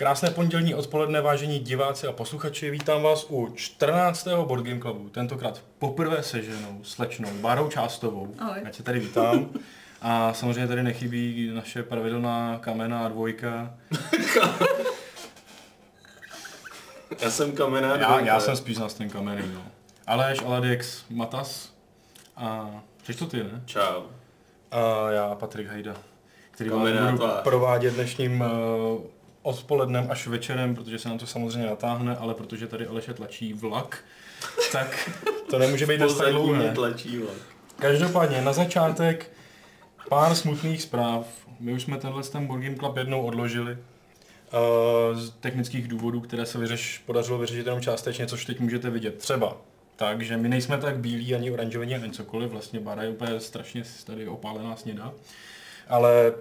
Krásné pondělní odpoledne, vážení diváci a posluchači. Vítám vás u 14. Board Game Clubu. Tentokrát poprvé se ženou, slečnou, Bárou Částovou. Ahoj. Já tě tady vítám. A samozřejmě tady nechybí naše pravidelná kamená dvojka. Já jsem kamená Já, dvojka. já jsem spíš z ten kamenný, no. Aleš, Aladex, Matas a... Což to ty, ne? Čau. A já, Patrik Hajda, který vám budu tvář. provádět dnešním uh, odpolednem až večerem, protože se nám to samozřejmě natáhne, ale protože tady Aleše tlačí vlak, tak to nemůže být dost tak dlouhé. tlačí vlak. Každopádně na začátek pár smutných zpráv. My už jsme tenhle ten Game Club jednou odložili. Uh, z technických důvodů, které se vyřeš, podařilo vyřešit jenom částečně, což teď můžete vidět. Třeba tak, že my nejsme tak bílí ani oranžoví ani cokoliv, vlastně Bara je úplně strašně tady opálená sněda. Ale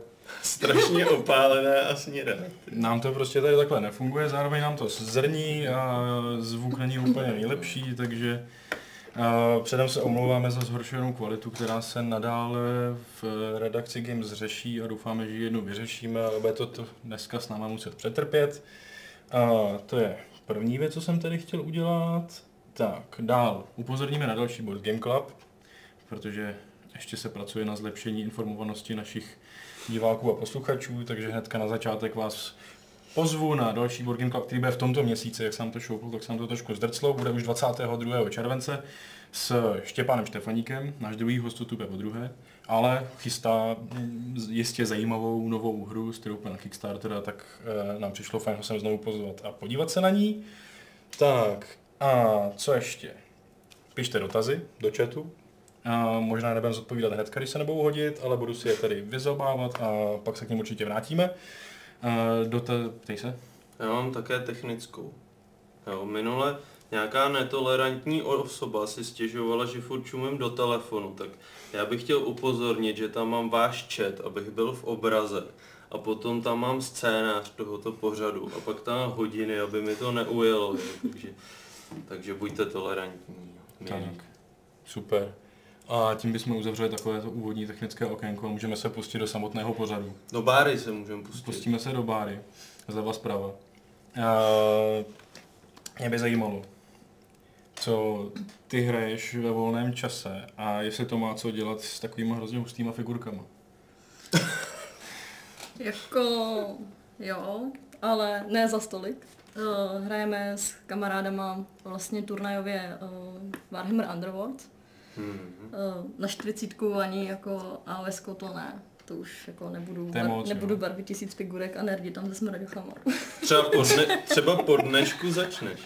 Strašně opálené a snědá. nám to prostě tady takhle nefunguje, zároveň nám to zrní a zvuk není úplně nejlepší, takže předem se omlouváme za zhoršenou kvalitu, která se nadále v redakci Games řeší a doufáme, že jednu vyřešíme, ale bude to, to dneska s náma muset přetrpět. A to je první věc, co jsem tady chtěl udělat. Tak, dál. Upozorníme na další Board Game Club, protože ještě se pracuje na zlepšení informovanosti našich diváků a posluchačů, takže hnedka na začátek vás pozvu na další Game Club, který bude v tomto měsíci, jak jsem to šoupl, tak jsem to trošku zdrclo, bude už 22. července s Štěpánem Štefaníkem, náš druhý host tu po druhé, ale chystá mm, jistě zajímavou novou hru, s kterou na Kickstarter, tak e, nám přišlo fajn ho sem znovu pozvat a podívat se na ní. Tak, a co ještě? Pište dotazy do chatu, a možná nebudem zodpovídat hned, když se nebudou hodit, ale budu si je tady vyzobávat a pak se k ním určitě vrátíme. A Dota, ptej se. Já mám také technickou. Jo, minule nějaká netolerantní osoba si stěžovala, že furt čumím do telefonu, tak já bych chtěl upozornit, že tam mám váš chat, abych byl v obraze. A potom tam mám scénář tohoto pořadu a pak tam hodiny, aby mi to neujelo. Jo, takže, takže buďte tolerantní. Tak, super. A tím bychom uzavřeli takové to úvodní technické okénko a můžeme se pustit do samotného pořadu. Do báry se můžeme pustit. Pustíme se do báry, zleva zprava. A mě by zajímalo, co ty hraješ ve volném čase a jestli to má co dělat s takovými hrozně hustýma figurkama. Jako jo, ale ne za stolik. Uh, hrajeme s kamarádama vlastně turnajově uh, Warhammer Underworld. Hmm. Na 40 ani jako AOS to ne. To už jako nebudu, To je moc, nebudu jo. barvit tisíc figurek a nerdi tam ze smraďochama. Třeba po, dne, třeba po dnešku začneš.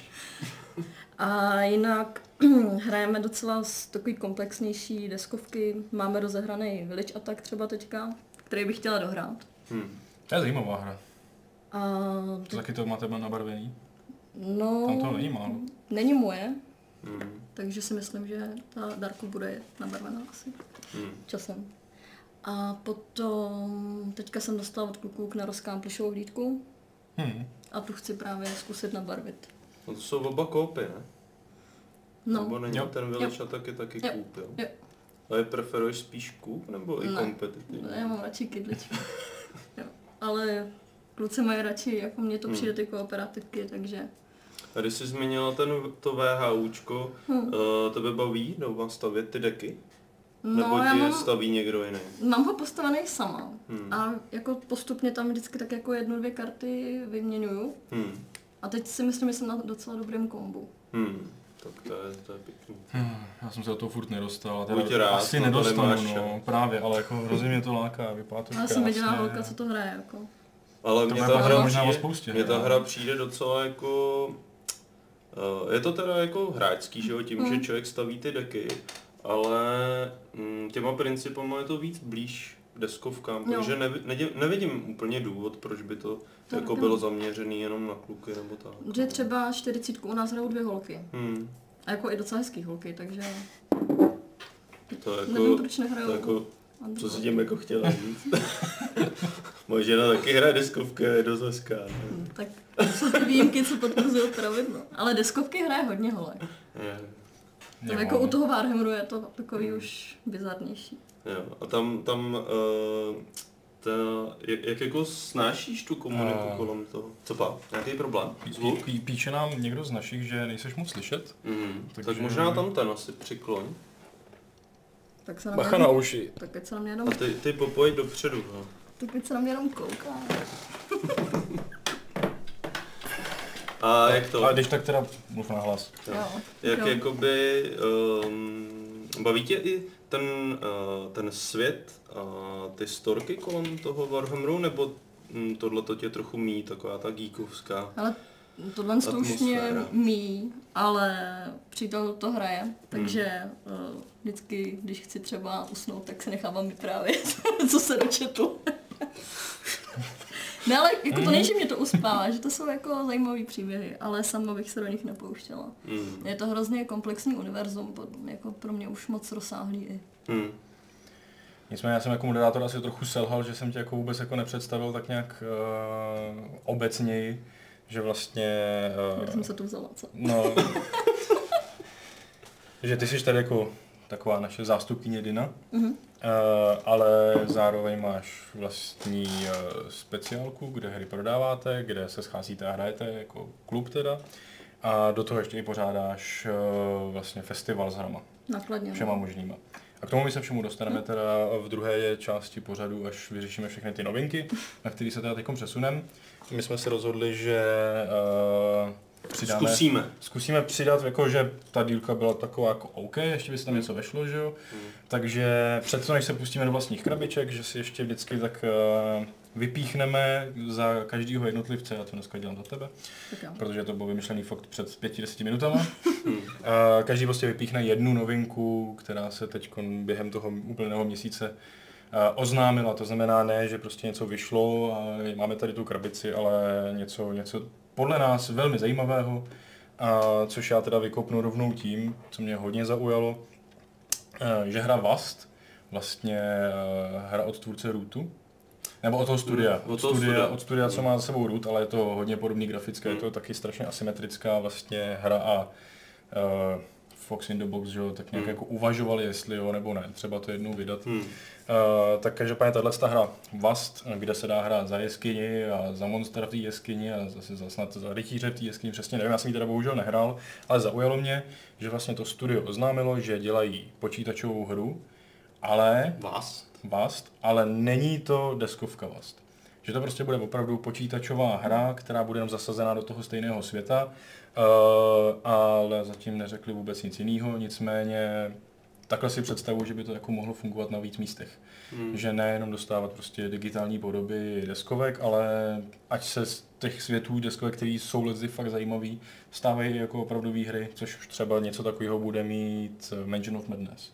A jinak hrajeme docela s takový komplexnější deskovky. Máme rozehraný Village Attack třeba teďka, který bych chtěla dohrát. Hmm. To je zajímavá hra. A To taky to máte nabarvený? no, Tam toho není málo. není moje, Hmm. Takže si myslím, že ta Darku bude nabarvená asi Hmm. časem. A potom teďka jsem dostala od kluků k narozkám plišovou hlídku Hmm. a tu chci právě zkusit nabarvit. No to jsou oba koupy, ne? No, Nebo není Jo. ten Village a taky taky Jo. kůp, jo? Jo. Ale preferuješ spíš kůp nebo i Ne. kompetitivní? já mám radši kydličky. jo. Ale kluci mají radši, jako mně to Hmm. přijde ty kooperativky, takže A když jsi zmínila ten, to VHUčko, Hmm. uh, tebe baví doma stavět ty deky? Nebo no, já ti je mám, staví někdo jiný? mám ho postavený sama. Hmm. A jako postupně tam vždycky tak jako jednu, dvě karty vyměňuju. Hmm. A teď si myslím, že jsem na docela dobrém kombu. Hmm. Tak to je, to je pěkný. Hmm, Já jsem se do toho furt nedostal. a Buď rád, asi no to nedostanu, nemáš no, právě, ale jako hrozně mě to láká, vypadá to Já jsem jediná holka, co to hraje. Jako. Ale To mě ta, hra možná o přijde, spoustě, mě ta hra přijde docela jako... Uh, je to teda jako hráčský, že jo, tím, Hmm. že člověk staví ty deky, ale mm, těma principama je to víc blíž deskovkám, Jo. takže nevi, nevidím, nevidím úplně důvod, proč by to To jako taky bylo ne. zaměřený jenom na kluky nebo tak. Že třeba 40 u nás hrajou dvě holky. Hmm, A jako i docela hezký holky, takže to je nevím, jako, proč nehrajou. to jako co si tím jako chtěla říct? Moje žena taky hraje deskovky, je dost hezká. ne? Hm, Tak to jsou ty výjimky, co potvrzují pravidlo. Ale deskovky hraje hodně holek. To jako u toho Warhammeru je to takový už bizarnější. Jo, a tam, tam uh, to, jak, jak jako snášíš tu komuniku A- kolem toho? Co pa? Nějaký problém? Zvuk? Pí, píše nám někdo z našich, že nejseš moc slyšet. Mm. Tak Takže- možná tam ten asi přikloň. Tak se na mě, Bacha na uši. tak ať se na mě jenom, A ty, ty popojď dopředu. No. tak ať se na mě jenom kouká. A jak to? A když tak teda mluv na hlas. Jo. Jo. Jak Jo. jakoby, um, baví tě i ten, uh, ten svět a ty storky kolem toho Warhammeru, nebo um, tohle to tě trochu mí, taková ta geekovská? Ale tohle to už mě mí, ale přítel to hraje, takže uh, vždycky, když chci třeba usnout, tak se nechávám vyprávět, co se dočetl. ne, ale jako to není, že mě to uspává, že to jsou jako zajímavé příběhy, ale sama bych se do nich nepouštěla. Mm. Je to hrozně komplexní univerzum, jako pro mě už moc rozsáhlý i. Mm. Nicméně já jsem jako moderátor asi trochu selhal, že jsem tě jako vůbec jako nepředstavil tak nějak uh, obecněji, že vlastně... Uh, jsem se tu vzala, co? no, že ty jsi tady jako taková naše zástupkyně Dina, Mhm. uh, ale zároveň máš vlastní uh, speciálku, kde hry prodáváte, kde se scházíte a hrajete jako klub teda. A do toho ještě i pořádáš uh, vlastně festival s hrama Nakladně. no. všema možnýma. A k tomu my se všemu dostaneme teda v druhé části pořadu, až vyřešíme všechny ty novinky, na které se teda teď přesuneme. My jsme si rozhodli, že uh, přidáme... Zkusíme. Zkusíme přidat, jako že ta dílka byla taková jako OK, ještě by se tam něco vešlo, že jo. Hmm. Takže před než se pustíme do vlastních krabiček, že si ještě vždycky tak uh, vypíchneme za každého jednotlivce, já to dneska dělám za tebe, Tak jo. protože to bylo vymyšlený fakt před pěti, deseti minutama. Hmm. A každý prostě vypíchne jednu novinku, která se teď během toho úplného měsíce oznámila. To znamená ne, že prostě něco vyšlo a máme tady tu krabici, ale něco, něco podle nás velmi zajímavého, a což já teda vykopnu rovnou tím, co mě hodně zaujalo, že hra Vast, vlastně hra od tvůrce Rootu, nebo od toho studia. Mm, od toho studia, studia. od studia, co má za sebou Root, ale je to hodně podobný grafické, je Mm. to taky strašně asymetrická vlastně hra a uh, Fox in the Box, že jo, tak nějak Mm. jako uvažovali, jestli jo nebo ne, třeba to jednou vydat. Hmm. Uh, tak každopádně tahle ta hra Vast, kde se dá hrát za jeskyni a za monstra v té jeskyni a zase za, snad za rytíře v té jeskyni, přesně nevím, já jsem ji teda bohužel nehrál, ale zaujalo mě, že vlastně to studio oznámilo, že dělají počítačovou hru, ale Vás? Vast, ale není to deskovka Vast. Že to prostě bude opravdu počítačová hra, která bude jenom zasazená do toho stejného světa, uh, ale zatím neřekli vůbec nic jiného, nicméně takhle si představuji, že by to jako mohlo fungovat na víc místech. Hmm. Že nejenom dostávat prostě digitální podoby deskovek, ale ať se z těch světů deskovek, které jsou lezy fakt zajímavý, stávají jako opravdové hry, což už třeba něco takového bude mít Mansion of Madness.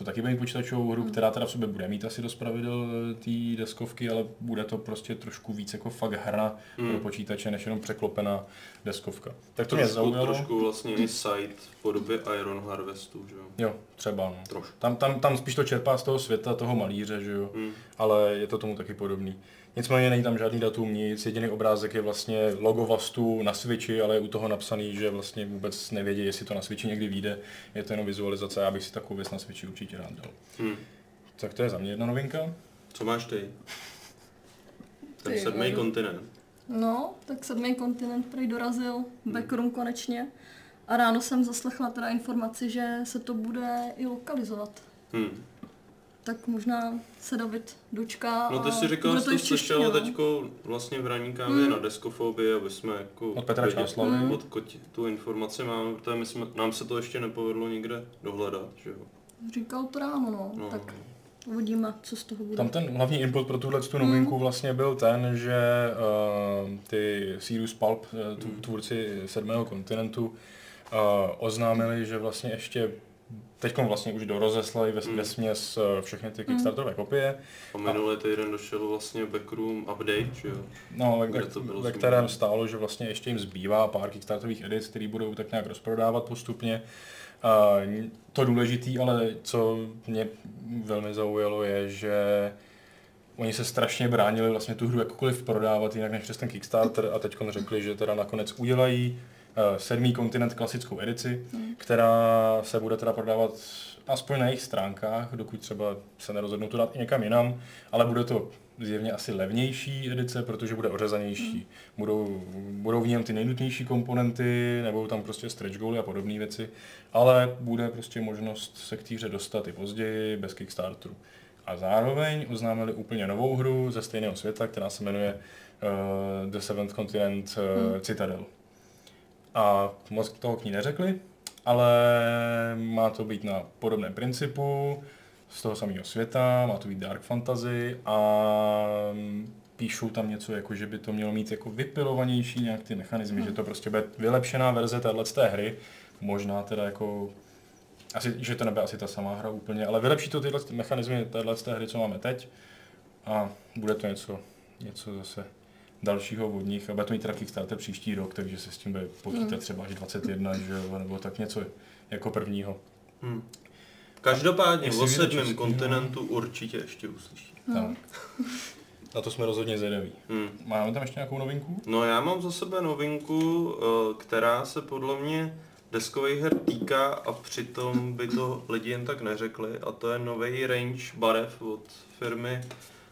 To taky bude počítačovou hru, která teda v sobě bude mít asi dost pravidel eh, té deskovky, ale bude to prostě trošku víc jako fakt hra Hmm. pro počítače, než jenom překlopená deskovka. Tak to mě trošku, zaujalo. trošku vlastně i site v podobě Iron Harvestu, že jo? Jo, třeba no. Trošku. Tam, tam, tam spíš to čerpá z toho světa, toho malíře, že jo. Hmm. ale je to tomu taky podobný. Nicméně není tam žádný datum, nic, jediný obrázek je vlastně logo Vastu na Switchi, ale je u toho napsaný, že vlastně vůbec nevědí, jestli to na Switchi někdy vyjde. Je to jenom vizualizace, já bych si takovou věc na Switchi určitě rád dal. Hmm. Tak to je za mě jedna novinka. Co máš ty? Ten Ty, sedmý jo. kontinent. No, tak sedmý kontinent prej dorazil, backroom konečně. A ráno jsem zaslechla teda informaci, že se to bude i lokalizovat. Hmm. Tak možná se David dočká No ty a jsi říkal, že to v češtině, slyšel no. teďko vlastně v Raníkávě Hmm. na deskofobii, aby jsme jako... Od Petra Čáslavy. Odkud tu informaci máme, protože my jsme, nám se to ještě nepovedlo nikde dohledat, že jo? Říkal to ráno, no. No. Tak uvidíme, co z toho bude. Tam ten hlavní input pro tuhle tu novinku vlastně byl ten, že uh, ty Sirius Pulp, uh, tu, tvůrci sedmého kontinentu, uh, oznámili, že vlastně ještě teď vlastně už dorozeslali ve, Hmm. ve směs uh, všechny ty Kickstarterové kopie. A minulý týden došel vlastně backroom update, že jo? No, ve, Kde ve, to bylo ve kterém stálo, že vlastně ještě jim zbývá pár Kickstarterových edic, které budou tak nějak rozprodávat postupně. A to důležitý, ale co mě velmi zaujalo, je, že oni se strašně bránili vlastně tu hru jakkoliv prodávat jinak než přes ten Kickstarter a teď řekli, že teda nakonec udělají sedmý kontinent klasickou edici, která se bude teda prodávat aspoň na jejich stránkách, dokud třeba se nerozhodnou to dát i někam jinam, ale bude to zjevně asi levnější edice, protože bude ořezanější. Hmm. Budou, budou v něm ty nejnutnější komponenty, nebudou tam prostě stretch goaly a podobné věci, ale bude prostě možnost se k týře dostat i později, bez Kickstarteru. A zároveň oznámili úplně novou hru ze stejného světa, která se jmenuje uh, The Seventh Continent uh, hmm. Citadel. A moc toho k ní neřekli, ale má to být na podobném principu, z toho samého světa, má to být dark fantasy a píšou tam něco, jako že by to mělo mít jako vypilovanější nějak ty mechanismy, hmm. že to prostě bude vylepšená verze téhle té hry, možná teda jako asi, že to nebude asi ta samá hra úplně, ale vylepší to tyhle mechanismy téhle té hry, co máme teď a bude to něco, něco zase dalšího od nich a bude to mít teda Kickstarter příští rok, takže se s tím bude počítat hmm. třeba až 21, že jo, nebo tak něco jako prvního. Hmm. Každopádně o sedmém kontinentu určitě ještě uslyší. Hmm. Tak. Na to jsme rozhodně zvědaví. Hmm. Máme tam ještě nějakou novinku? No já mám za sebe novinku, eh, která se podle mě deskových her týká a přitom by to lidi jen tak neřekli a to je nový range barev od firmy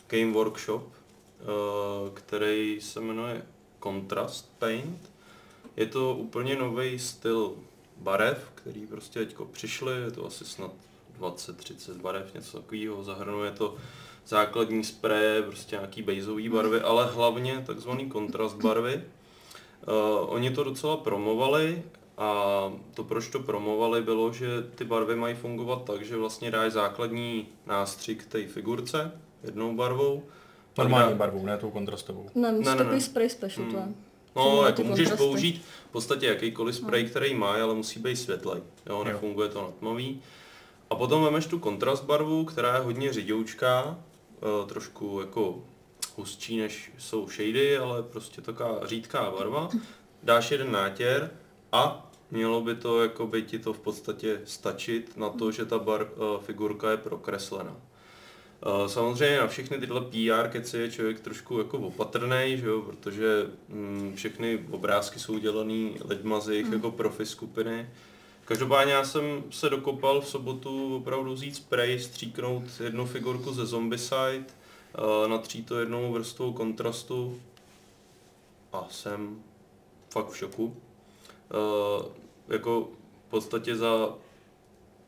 Game Workshop, který se jmenuje Contrast Paint. Je to úplně nový styl barev, který prostě teďko přišli, je to asi snad 20-30 barev, něco takového, zahrnuje to základní spreje, prostě nějaký bejzový barvy, ale hlavně takzvaný kontrast barvy. Uh, oni to docela promovali a to, proč to promovali, bylo, že ty barvy mají fungovat tak, že vlastně dáš základní nástřik té figurce jednou barvou. Normální barvou, ne tou kontrastovou. Ne, ne, ne, ne. spray special hmm. to je. No, jako můžeš kontrasty. použít v podstatě jakýkoliv spray, no. který má, ale musí být světlej. Jo, nefunguje to na tmavý. A potom vemeš tu kontrast barvu, která je hodně řidoučká, eh, trošku jako hustší než jsou shady, ale prostě taková řídká barva. Dáš jeden nátěr a mělo by to jako by ti to v podstatě stačit na to, že ta bar, uh, figurka je prokreslená. Uh, samozřejmě na všechny tyhle PR keci je člověk trošku jako opatrný, že jo, protože mm, všechny obrázky jsou dělaný lidma z jejich mm. jako profi skupiny. Každopádně já jsem se dokopal v sobotu opravdu vzít spray, stříknout jednu figurku ze Zombicide, uh, natřít to jednou vrstvou kontrastu a jsem fakt v šoku. Uh, jako v podstatě za,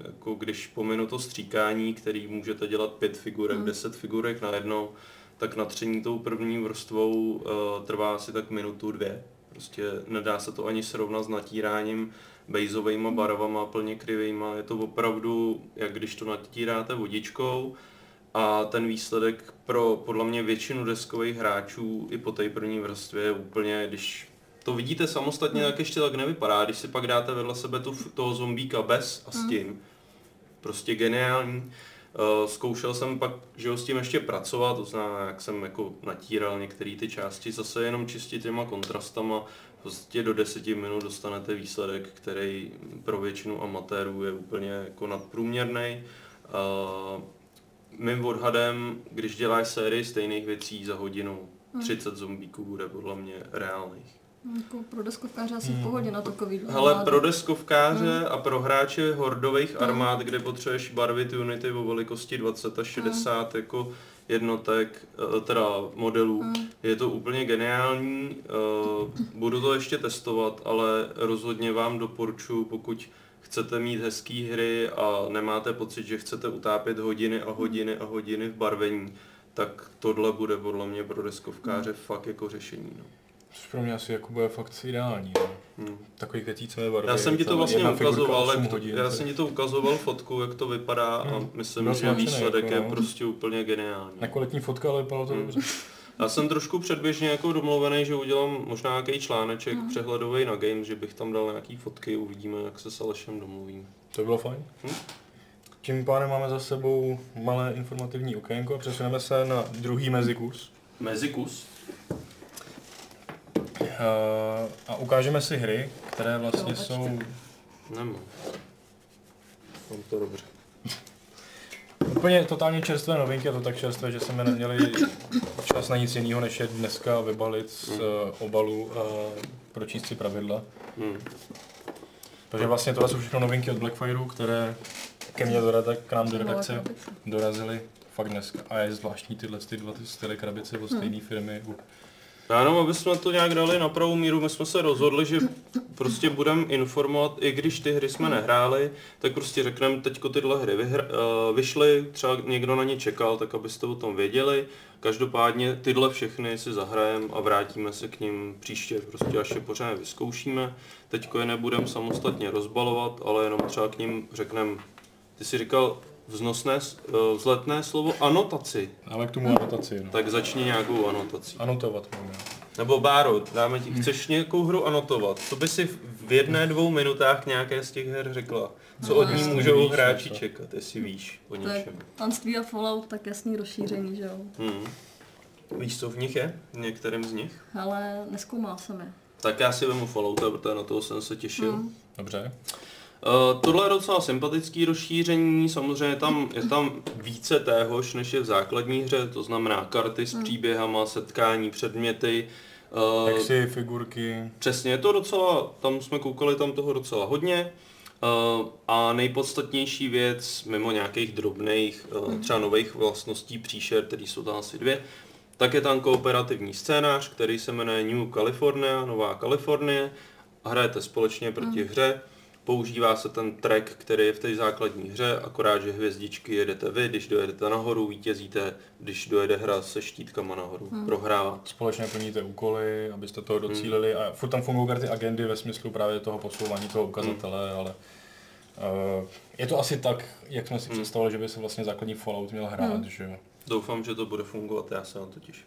jako když pominu to stříkání, který můžete dělat pět figurek, hmm. deset figurek na jedno, tak natření tou první vrstvou uh, trvá asi tak minutu, dvě. Prostě nedá se to ani srovnat s natíráním bejzovými barvama, plně krivýma. Je to opravdu, jak když to natíráte vodičkou, a ten výsledek pro podle mě většinu deskových hráčů i po té první vrstvě je úplně, když to vidíte samostatně, tak ještě tak nevypadá. Když si pak dáte vedle sebe tu, toho zombíka bez a s hmm. tím, prostě geniální. Uh, zkoušel jsem pak, že ho s tím ještě pracovat, to znamená, jak jsem jako natíral některé ty části, zase jenom čistě těma kontrastama, prostě do deseti minut dostanete výsledek, který pro většinu amatérů je úplně jako nadprůměrný. Uh, mým odhadem, když děláš sérii stejných věcí za hodinu, 30 hmm. zombíků bude podle mě reálných. Jako pro deskovkáře asi v hmm. pohodě na takový Ale pro deskovkáře hmm. a pro hráče hordových hmm. armád, kde potřebuješ barvit unity o velikosti 20 až 60 hmm. jako jednotek, eh, teda modelů, hmm. je to úplně geniální. Eh, budu to ještě testovat, ale rozhodně vám doporučuji, pokud chcete mít hezké hry a nemáte pocit, že chcete utápět hodiny a hodiny a hodiny v barvení, tak tohle bude podle mě pro deskovkáře hmm. fakt jako řešení. No. Což pro mě asi jako bude fakt ideální. No. Hmm. Takový květícové barvy. Já jsem ti to vlastně ukazoval, jak to, hodin, já jsem ti to ukazoval fotku, jak to vypadá hmm. a myslím, Byl že výsledek jako, je no. prostě úplně geniální. Nekvalitní fotka, ale vypadalo to hmm. dobře. Já jsem trošku předběžně jako domluvený, že udělám možná nějaký článeček hmm. přehledový na Games, že bych tam dal nějaký fotky, uvidíme, jak se s Alešem domluvím. To by bylo fajn. Hmm? Tím pádem máme za sebou malé informativní okénko a přesuneme se na druhý mezikus. Mezikus? Uh, a ukážeme si hry, které vlastně no, jsou... Nemám. Mám to dobře. Úplně totálně čerstvé novinky, a to tak čerstvé, že jsme neměli čas na nic jiného, než je dneska vybalit z hmm. uh, obalu a pročíst si pravidla. Hmm. Takže vlastně tohle jsou všechno novinky od Blackfireu, které ke mně do, k nám do redakce dorazily fakt dneska. A je zvláštní tyhle ty dva ty styly krabice od stejné firmy. U... Já jenom, aby jsme to nějak dali na pravou míru, my jsme se rozhodli, že prostě budeme informovat, i když ty hry jsme nehráli, tak prostě řekneme, teďko tyhle hry vyhra, uh, vyšly, třeba někdo na ně čekal, tak abyste o tom věděli. Každopádně tyhle všechny si zahrajeme a vrátíme se k ním příště, prostě až je pořádně vyzkoušíme. Teďko je nebudeme samostatně rozbalovat, ale jenom třeba k ním řekneme, ty si říkal vznosné, uh, vzletné slovo anotaci, Ale k tomu anotaci, no. tak začni nějakou anotací. Anotovat máme. Nebo Báro, dáme ti, chceš nějakou hru anotovat? Co by si v jedné, dvou minutách nějaké z těch her řekla? Co od ní můžou víš, hráči co? čekat, jestli víš o To něčem? Panství a Fallout, tak jasný rozšíření, že jo. Hmm. Víš, co v nich je? V některém z nich? Ale neskoumal jsem je. Tak já si vemu Fallouta, protože na toho jsem se těšil. Hmm. Dobře. Uh, tohle je docela sympatický rozšíření, samozřejmě tam, je tam více téhož, než je v základní hře, to znamená karty s příběhama, setkání, předměty. Uh, Jak si figurky, Přesně, je to docela, tam jsme koukali tam toho docela hodně. Uh, a nejpodstatnější věc, mimo nějakých drobných, uh, třeba nových vlastností příšer, které jsou tam asi dvě, tak je tam kooperativní scénář, který se jmenuje New California, Nová Kalifornie. Hrajete společně proti hře. Používá se ten track, který je v té základní hře, akorát, že hvězdičky jedete vy, když dojedete nahoru, vítězíte, když dojede hra se štítkama nahoru, prohrává. společně plníte úkoly, abyste toho docílili a furt tam fungují karty agendy ve smyslu právě toho posouvání toho ukazatele, ale uh, je to asi tak, jak jsme si představili, že by se vlastně základní Fallout měl hrát, že jo. Doufám, že to bude fungovat, já se na to těším.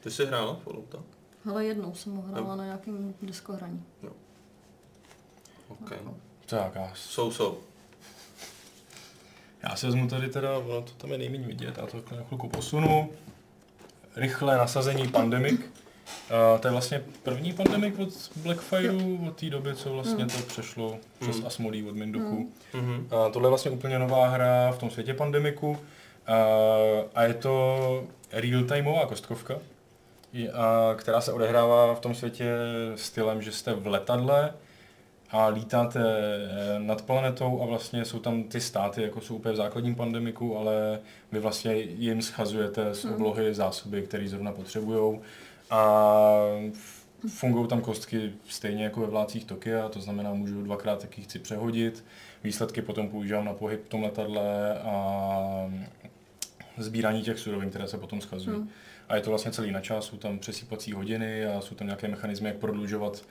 Ty jsi hrála Fallouta? Hele, jednou jsem ho hrála na nějakém diskohraní. OK. Tak, já, Jsou, jsou. já si vezmu tady teda, ono to tam je nejméně vidět, já to takhle na chvilku posunu. Rychlé nasazení Pandemic. Uh, to je vlastně první Pandemic od Blackfireu, od té doby, co vlastně to přešlo přes Asmodee od Minduchu. Mhm. A tohle je vlastně úplně nová hra v tom světě pandemiku a, a je to real-timeová kostkovka, je- a, která se odehrává v tom světě stylem, že jste v letadle a lítáte eh, nad planetou a vlastně jsou tam ty státy, jako jsou úplně v základním pandemiku, ale vy vlastně jim schazujete z oblohy zásoby, které zrovna potřebují a fungují tam kostky stejně jako ve vládcích Tokia, to znamená, můžu dvakrát taky chci přehodit, výsledky potom používám na pohyb v tom letadle a sbírání těch surovin, které se potom schazují. Hmm. A je to vlastně celý na čas, jsou tam přesýpací hodiny a jsou tam nějaké mechanismy, jak prodlužovat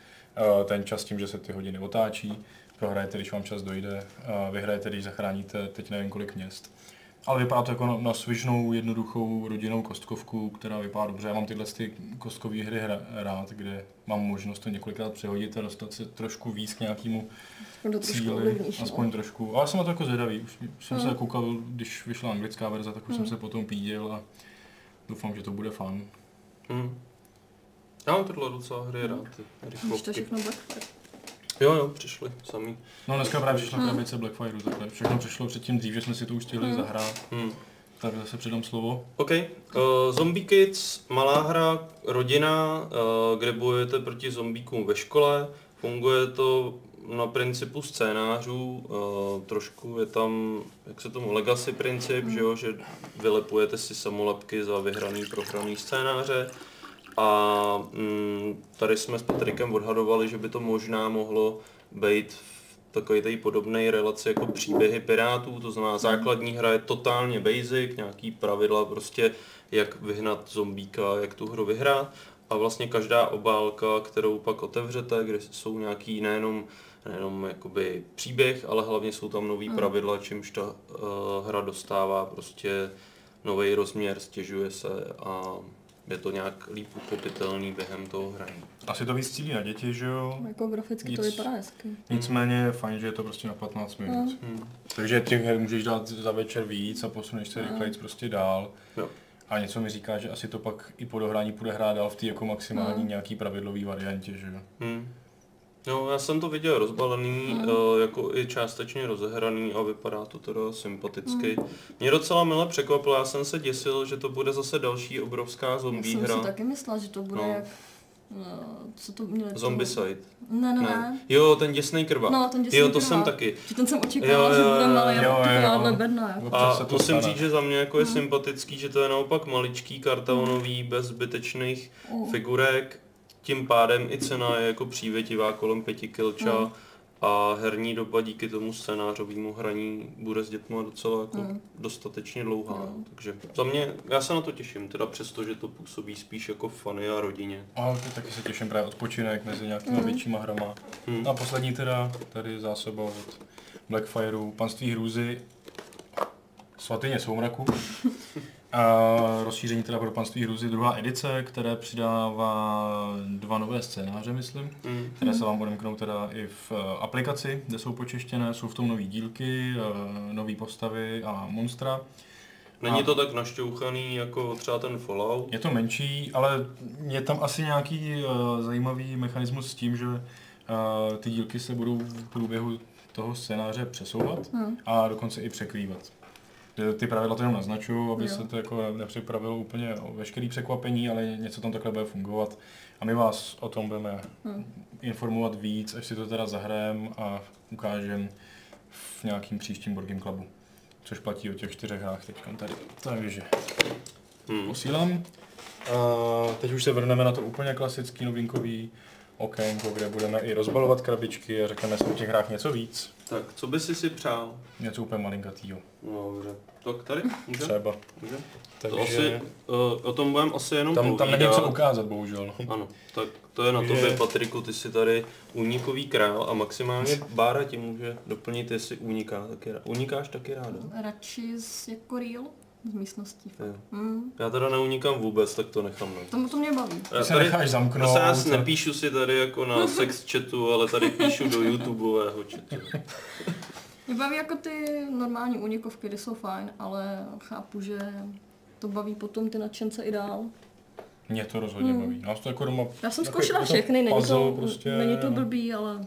ten čas tím, že se ty hodiny otáčí. Prohrajete, když vám čas dojde, a vyhrajete, když zachráníte teď nevím kolik měst. Ale vypadá to jako na, na svižnou, jednoduchou rodinnou kostkovku, která vypadá dobře. Já mám tyhle ty kostkové hry hra, rád, kde mám možnost to několikrát přehodit a dostat se trošku víc k nějakému trošku cíli, ovlivníš, aspoň no. trošku. Ale jsem na to jako zvědavý. Už jsem se Hmm. koukal, když vyšla anglická verze, tak už jsem se potom píděl a doufám, že to bude fun. Mhm. Já mám tohle docela hry rád, ty to rychlovky. všechno Blackfire. Jo, jo, přišli sami. No dneska právě přišla Hmm. krabice Blackfire, takhle. Všechno přišlo předtím dřív, že jsme si to už stihli Hmm. zahrát. Hmm. Tak zase předám slovo. OK. Uh, Zombie Kids, malá hra, rodina, uh, kde bojujete proti zombíkům ve škole. Funguje to na principu scénářů, uh, trošku je tam, jak se tomu, legacy princip, že jo, že vylepujete si samolepky za vyhraný, prohraný scénáře. A mm, tady jsme s Patrikem odhadovali, že by to možná mohlo být v takové té podobné relaci jako příběhy pirátů, to znamená základní hra je totálně basic, nějaký pravidla prostě, jak vyhnat zombíka, jak tu hru vyhrát. A vlastně každá obálka, kterou pak otevřete, kde jsou nějaký nejenom, nejenom jakoby příběh, ale hlavně jsou tam nový pravidla, čímž ta uh, hra dostává prostě nový rozměr, stěžuje se a je to nějak líp uchopitelný během toho hraní. Asi to víc cílí na děti, že jo? Jako graficky to Nic. vypadá hezky. Nicméně je fajn, že je to prostě na 15 minut. Hmm. Takže těch her můžeš dát za večer víc a posuneš se rychleji prostě dál. Jo. A něco mi říká, že asi to pak i po dohrání půjde hrát dál v té jako maximální Mm. nějaký pravidlový variantě, že jo? Hmm. No, já jsem to viděl rozbalený, Hmm. uh, jako i částečně rozehraný a vypadá to teda sympaticky. Mě docela mile překvapilo, já jsem se děsil, že to bude zase další obrovská Já zombie jsem hra. si taky myslela, že to bude No. jak Uh, co to měli? to- Zombicide. Ne, ne, ne. Jo, ten děsný krvák. No, ten děsný Jo, to krvák. jsem taky. Že ten jsem očekávala, Jo, že bude malý jo, jako jo, jo. bedna. A se to musím stane. říct, že za mě jako je sympatický, že to je naopak maličký kartonový, bez zbytečných Mm. figurek. Tím pádem i cena je jako přívětivá kolem 5 kilča. Mm. A herní doba díky tomu scénářovému hraní bude s dětmi docela jako Mm. dostatečně dlouhá. Mm. Takže za mě, já se na to těším, teda přesto, že to působí spíš jako fany a rodině. A taky se těším právě odpočinek mezi nějakými Mm. většíma hrama. Hmm. A poslední teda, tady zásoba od Blackfireu, Panství hrůzy, Svatyně soumraku. A rozšíření teda pro Panství hrůzy, druhá edice, které přidává dva nové scénáře, myslím, Hmm. které se vám odemknou teda i v eh, aplikaci, kde jsou počeštěné, jsou v tom nové dílky, nové postavy a monstra. Není A- to tak našťouchaný jako třeba ten Fallout. Je to menší, ale je tam asi nějaký uh, zajímavý mechanismus s tím, že uh, ty dílky se budou v průběhu toho scénáře přesouvat Hmm. a dokonce i překrývat. Ty- Ty pravidla to jenom naznačují, aby Jo. se to jako nepřipravilo úplně o veškerý překvapení, ale něco tam takhle bude fungovat. A my vás o tom budeme Hmm. informovat víc, až si to teda zahrajeme a ukážeme v nějakým příštím Board Game Clubu. Což platí o těch čtyřech hrách teď tady. Takže Hmm. posílám. A teď už se vrhneme na to úplně klasický novinkový okénko, kde budeme i rozbalovat krabičky a řekneme si o těch hrách něco víc. Tak, co by si si přál? Něco úplně malinkatýho. No, dobře. Tak tady? Může? Třeba. Může? Takže To asi, uh, o tom budeme asi jenom tam, tam není co ukázat, bohužel. Ano, tak to je na Takže- tobě, Patriku, ty jsi tady únikový král a maximálně Bára ti může doplnit, jestli uniká taky rád. Unikáš taky ráda? Radši z, jako real z místností. Hmm. Já teda neunikám vůbec, tak to nechám na. To, to mě baví. Já se necháš zamknout, vás, tak- nepíšu si tady jako na sex chatu, ale tady píšu do YouTubeového chatu. Mě baví jako ty normální únikovky, ty jsou fajn, ale chápu, že to baví potom ty nadšence i dál. Mě to rozhodně Hmm. baví. Nás to jako doma... Já jsem takový- zkoušela je to všechny, není to, prostě, není to no. blbý, ale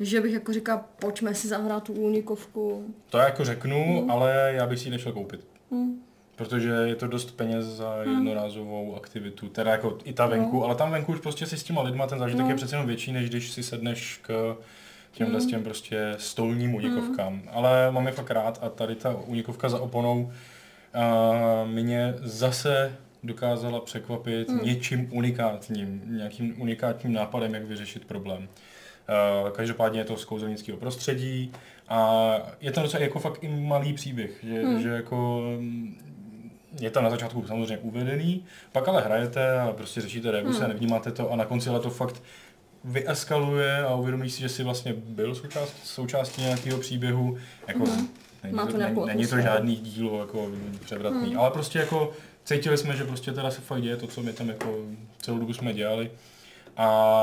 že bych jako říkal, pojďme si zahrát tu únikovku. To jako řeknu, Hmm. ale já bych si ji nešel koupit. Hm. Protože je to dost peněz za Hmm. jednorázovou aktivitu, teda jako i ta venku, ale tam venku už prostě si s těma lidma ten zážitek No. je přece jenom větší, než když si sedneš k těmhle Hmm. s těm prostě stolním unikovkám. Ale mám je fakt rád a tady ta unikovka za oponou a mě zase dokázala překvapit Hmm. něčím unikátním, nějakým unikátním nápadem, jak vyřešit problém. Každopádně je to z kouzelnického prostředí a je to docela jako fakt i malý příběh, že, Hmm. že jako mm, je tam na začátku samozřejmě uvedený, pak ale hrajete a prostě řešíte rebuse, Hmm. nevnímáte to a na konci ale to fakt vyeskaluje a uvědomíš si, že jsi vlastně byl součást, součástí nějakého příběhu. Jako, Mhm. není, Má to to, není, není to žádný dílo jako převratný, Mhm. ale prostě jako cítili jsme, že prostě teda se fakt děje to, co my tam jako celou dobu jsme dělali. A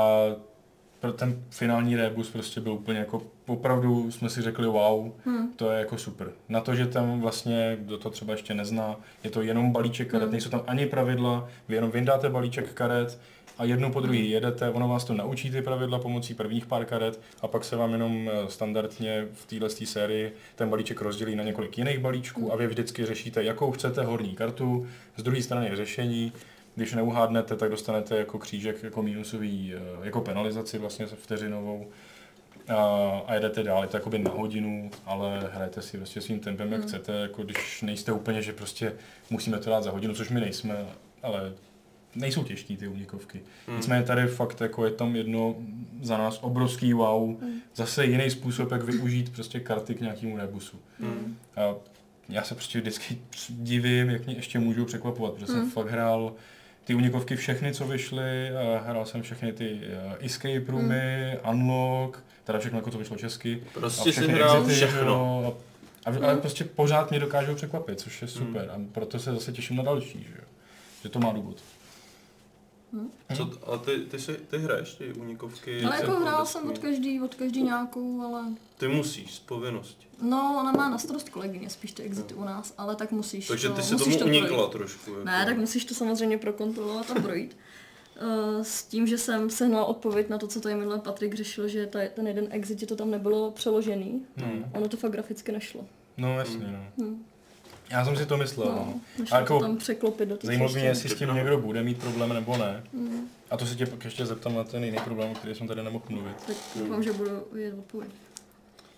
pro ten finální rebus prostě byl úplně jako, opravdu jsme si řekli wow, Hm. to je jako super. Na to, že tam vlastně, kdo to třeba ještě nezná, je to jenom balíček karet, Hmm. nejsou tam ani pravidla, vy jenom vyndáte balíček karet a jednu po Hmm. druhý jedete, ono vás to naučí ty pravidla pomocí prvních pár karet a pak se vám jenom eh, standardně v téhle sérii ten balíček rozdělí na několik jiných balíčků a vy vždycky řešíte, jakou chcete horní kartu, z druhé strany je řešení, když neuhádnete, tak dostanete jako křížek jako mínusový, eh, jako penalizaci vlastně vteřinovou a, a jedete dál, je to jakoby na hodinu, ale hrajete si prostě svým tempem, jak Hmm. chcete, jako když nejste úplně, že prostě musíme to dát za hodinu, což my nejsme, ale nejsou těžký ty únikovky. Hmm. Nicméně tady fakt jako je tam jedno za nás obrovský wow, Hmm. zase jiný způsob, jak využít prostě karty k nějakému rebusu. Hmm. A já se prostě vždycky divím, jak mě ještě můžou překvapovat, protože jsem Mm. fakt hrál ty unikovky všechny, co vyšly, a hrál jsem všechny ty uh, escape roomy, unlock, teda všechno, jako to vyšlo česky. Prostě všechny hrál exity, všechno. jo, A, a, ale Mm. prostě pořád mě dokážou překvapit, což je super. A proto se zase těším na další, že jo. Že to má důvod. Co, t- a ty, ty, si, ty hraješ ty únikovky? Ale jako hrál jsem od každý, od každý nějakou, ale... Ty musíš, z povinnosti. No, ona má na starost kolegyně spíš ty exity u nás, ale tak musíš Takže to, ty si musíš tomu to unikla projít. trošku. Jako. Ne, tak musíš to samozřejmě prokontrolovat a projít. Eh, S tím, že jsem sehnala odpověď na to, co tady minule Patrik řešil, že ta, ten jeden exit, že to tam nebylo přeložený. Hmm. Ono to fakt graficky nešlo. No jasně, no. Hm. Já jsem si to myslel. No, No, A to jako tam překlopit do Zajímalo mě, jestli s tím někdo bude mít problém nebo ne. Mm, A to se tě pak ještě zeptám na ten jiný problém, o který jsem tady nemohl mluvit. tak doufám, že budu vědět odpověď.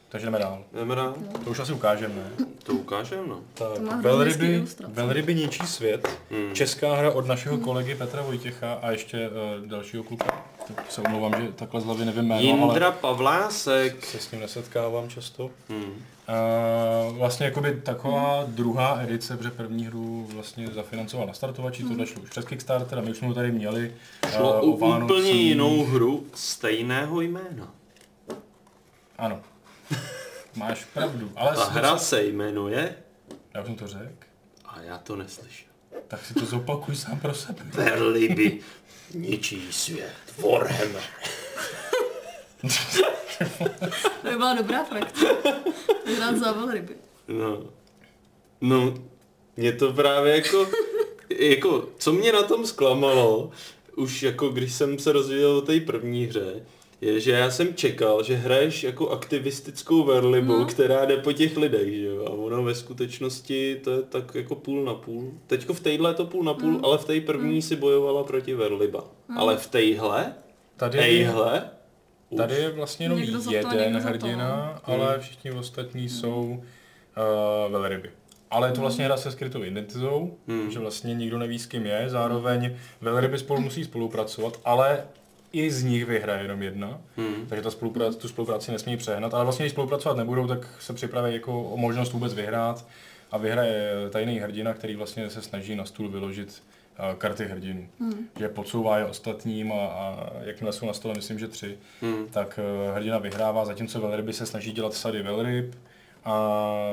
Takže jdeme dál. Jdeme dál? To už asi ukážeme, ne? To ukážem, no. Tak, To velryby, velryby ničí svět. Hmm. Česká hra od našeho kolegy Petra Vojtěcha a ještě uh, dalšího kluka. Tak se omlouvám, že takhle z hlavy nevím jméno, Jindra ale Pavlásek. se s ním nesetkávám často. Hmm. Uh, vlastně jakoby taková druhá edice, protože první hru vlastně zafinancoval na startovači, tohle šlo už přes Kickstarter a my už jsme ho tady měli. Šlo eh, o Vánocích. úplně jinou hru stejného jména. Ano. Máš pravdu, ale... Ta hra se jmenuje... Já už jsem to řekl. A já to neslyšel. Tak si to zopakuj sám pro sebe. Perliby ničí svět. Warhammer. To by byla dobrá frakce. Hrát za velryby. No. No, mě to právě jako, jako, co mě na tom zklamalo, už jako když jsem se rozvíjel o té první hře, je, že já jsem čekal, že hraješ jako aktivistickou verlibu, No. která jde po těch lidech, že jo, a ono ve skutečnosti to je tak jako půl na půl. Teďko v téhle je to půl na půl, ale v té první si bojovala proti verliba. Ale v téhle, Tady, ejhle, už. tady je vlastně jenom Někdo jeden někdo za to, hrdina, no. ale všichni ostatní jsou uh, velryby. Ale je to vlastně hra se skrytou identitou, Hmm. že vlastně nikdo neví, s kým je. Zároveň velryby spolu musí spolupracovat, ale i z nich vyhraje jenom jedna. Hmm. Takže ta spolupráce, tu spolupráci nesmí přehnat, ale vlastně když spolupracovat nebudou, tak se připraví jako o možnost vůbec vyhrát a vyhraje tajný hrdina, který vlastně se snaží na stůl vyložit karty hrdinů. Hmm. Že podsouvá je ostatním a, a jakmile jsou na stole, myslím, že tři, Hmm. tak eh, hrdina vyhrává, zatímco velryby se snaží dělat sady velryb a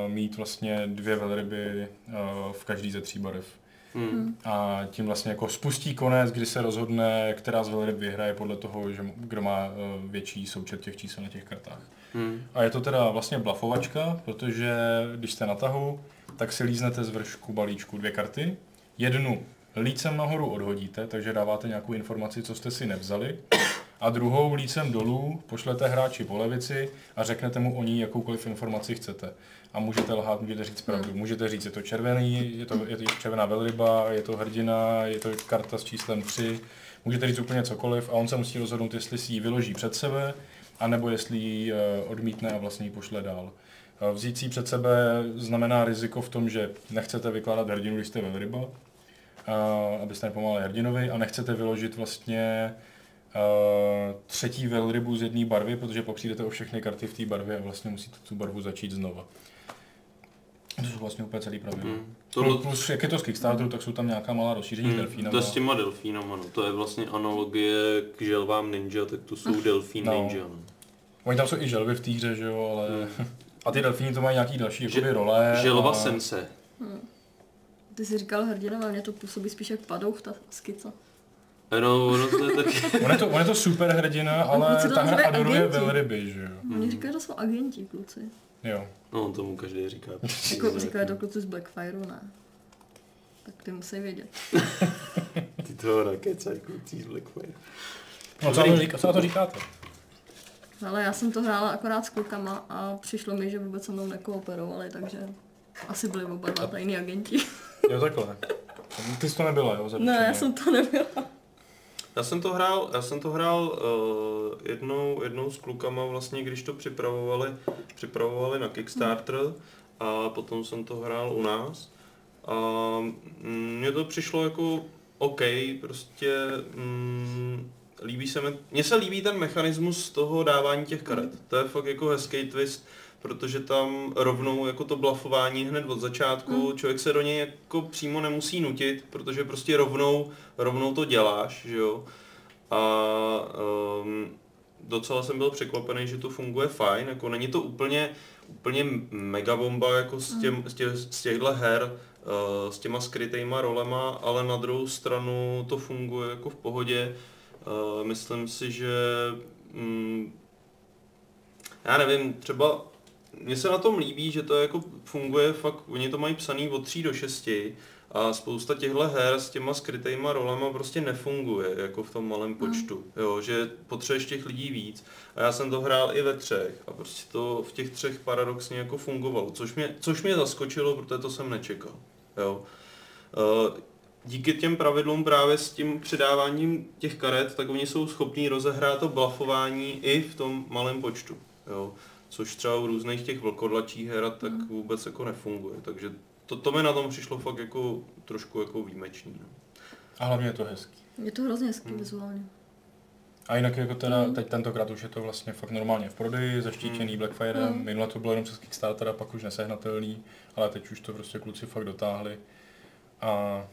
mít vlastně dvě velryby eh, v každý ze tří barev. Hmm. A tím vlastně jako spustí konec, kdy se rozhodne, která z velryb vyhraje podle toho, že kdo má eh, větší součet těch čísel na těch kartách. Hmm. A je to teda vlastně blafovačka, protože když jste na tahu, tak si líznete z vršku balíčku dvě karty. Jednu lícem nahoru odhodíte, takže dáváte nějakou informaci, co jste si nevzali. A druhou lícem dolů pošlete hráči po levici a řeknete mu o ní jakoukoliv informaci chcete. A můžete lhát, můžete říct pravdu. Můžete říct, je to červený, je to, je to červená velryba, je to hrdina, je to karta s číslem 3. Můžete říct úplně cokoliv a on se musí rozhodnout, jestli si ji vyloží před sebe, anebo jestli ji eh, odmítne a vlastně ji pošle dál. Eh, Vzít si ji před sebe znamená riziko v tom, že nechcete vykládat hrdinu, když jste velryba, eh, abyste nepomáhali hrdinovi a nechcete vyložit vlastně eh, třetí velrybu z jedné barvy, protože pak přijdete o všechny karty v té barvě a vlastně musíte tu barvu začít znova. To jsou vlastně úplně celý pravidla. Hmm. Tohle... Plus, jak je to z Kickstarteru, tak jsou tam nějaká malá rozšíření hmm, Hmm, delfínama. to je s těma delfínama, no. To je vlastně analogie k želvám ninja, tak to jsou delfín No. ninja, no. Oni tam jsou i želvy v té hře, že jo, ale... A ty delfíni to mají nějaký další Že- jakoby, role. Želva a... sense. Ty jsi říkal hrdina, ale mě to působí spíš jak padouch, ta skica. No, ono to je taky... On je to, on je to super hrdina, ale kluci to ta hra adoruje agenti. velryby, že jo. Mně říkají, že to jsou agenti, kluci. Jo. No, tomu každý říká. Jako říkají to kluci z Blackfireu, ne. Tak ty musí vědět. Ty toho rakecají kluci z Blackfire. No co to, říká, co na to říkáte? Ale já jsem to hrála akorát s klukama a přišlo mi, že vůbec se mnou nekooperovali, takže asi byli oba dva tajní agenti. Jo, takhle. Ty jsi to nebyla, jo? ne, zaručeně. já jsem to nebyla. Já jsem to hrál, já jsem to hrál uh, jednou, jednou s klukama vlastně, když to připravovali, připravovali na Kickstarter a potom jsem to hrál u nás. A mm, mně to přišlo jako OK, prostě mm, líbí se mi, mně se líbí ten mechanismus toho dávání těch karet. To je fakt jako hezký twist, protože tam rovnou jako to blafování hned od začátku, člověk se do něj jako přímo nemusí nutit, protože prostě rovnou, rovnou to děláš, že jo. A um, docela jsem byl překvapený, že to funguje fajn, jako není to úplně, úplně mega bomba jako z, těm, z, těch, z těchto her, uh, s těma skrytýma rolema, ale na druhou stranu to funguje jako v pohodě. Uh, myslím si, že mm, já nevím, třeba mně se na tom líbí, že to jako funguje fakt, oni to mají psaný od 3 do 6 A spousta těchto her s těma skrytýma rolema prostě nefunguje, jako v tom malém počtu. Jo, že potřebuješ těch lidí víc. A já jsem to hrál i ve třech a prostě to v těch třech paradoxně jako fungovalo, což mě, což mě zaskočilo, protože to jsem nečekal. Jo. Uh, díky těm pravidlům právě s tím předáváním těch karet, tak oni jsou schopní rozehrát to blafování i v tom malém počtu. Jo. Což třeba u různých těch vlkodlačích her tak Mhm. vůbec jako nefunguje. Takže to, to mi na tom přišlo fakt jako trošku jako výjimečný. No. A hlavně je to hezký. Je to hrozně hezký Hmm. vizuálně. A jinak jako teda, Mm. teď tentokrát už je to vlastně fakt normálně v prodeji, zaštítěný Mm. Blackfirem, Mm. minule to bylo jenom přes Kickstarter a pak už nesehnatelný, ale teď už to prostě kluci fakt dotáhli a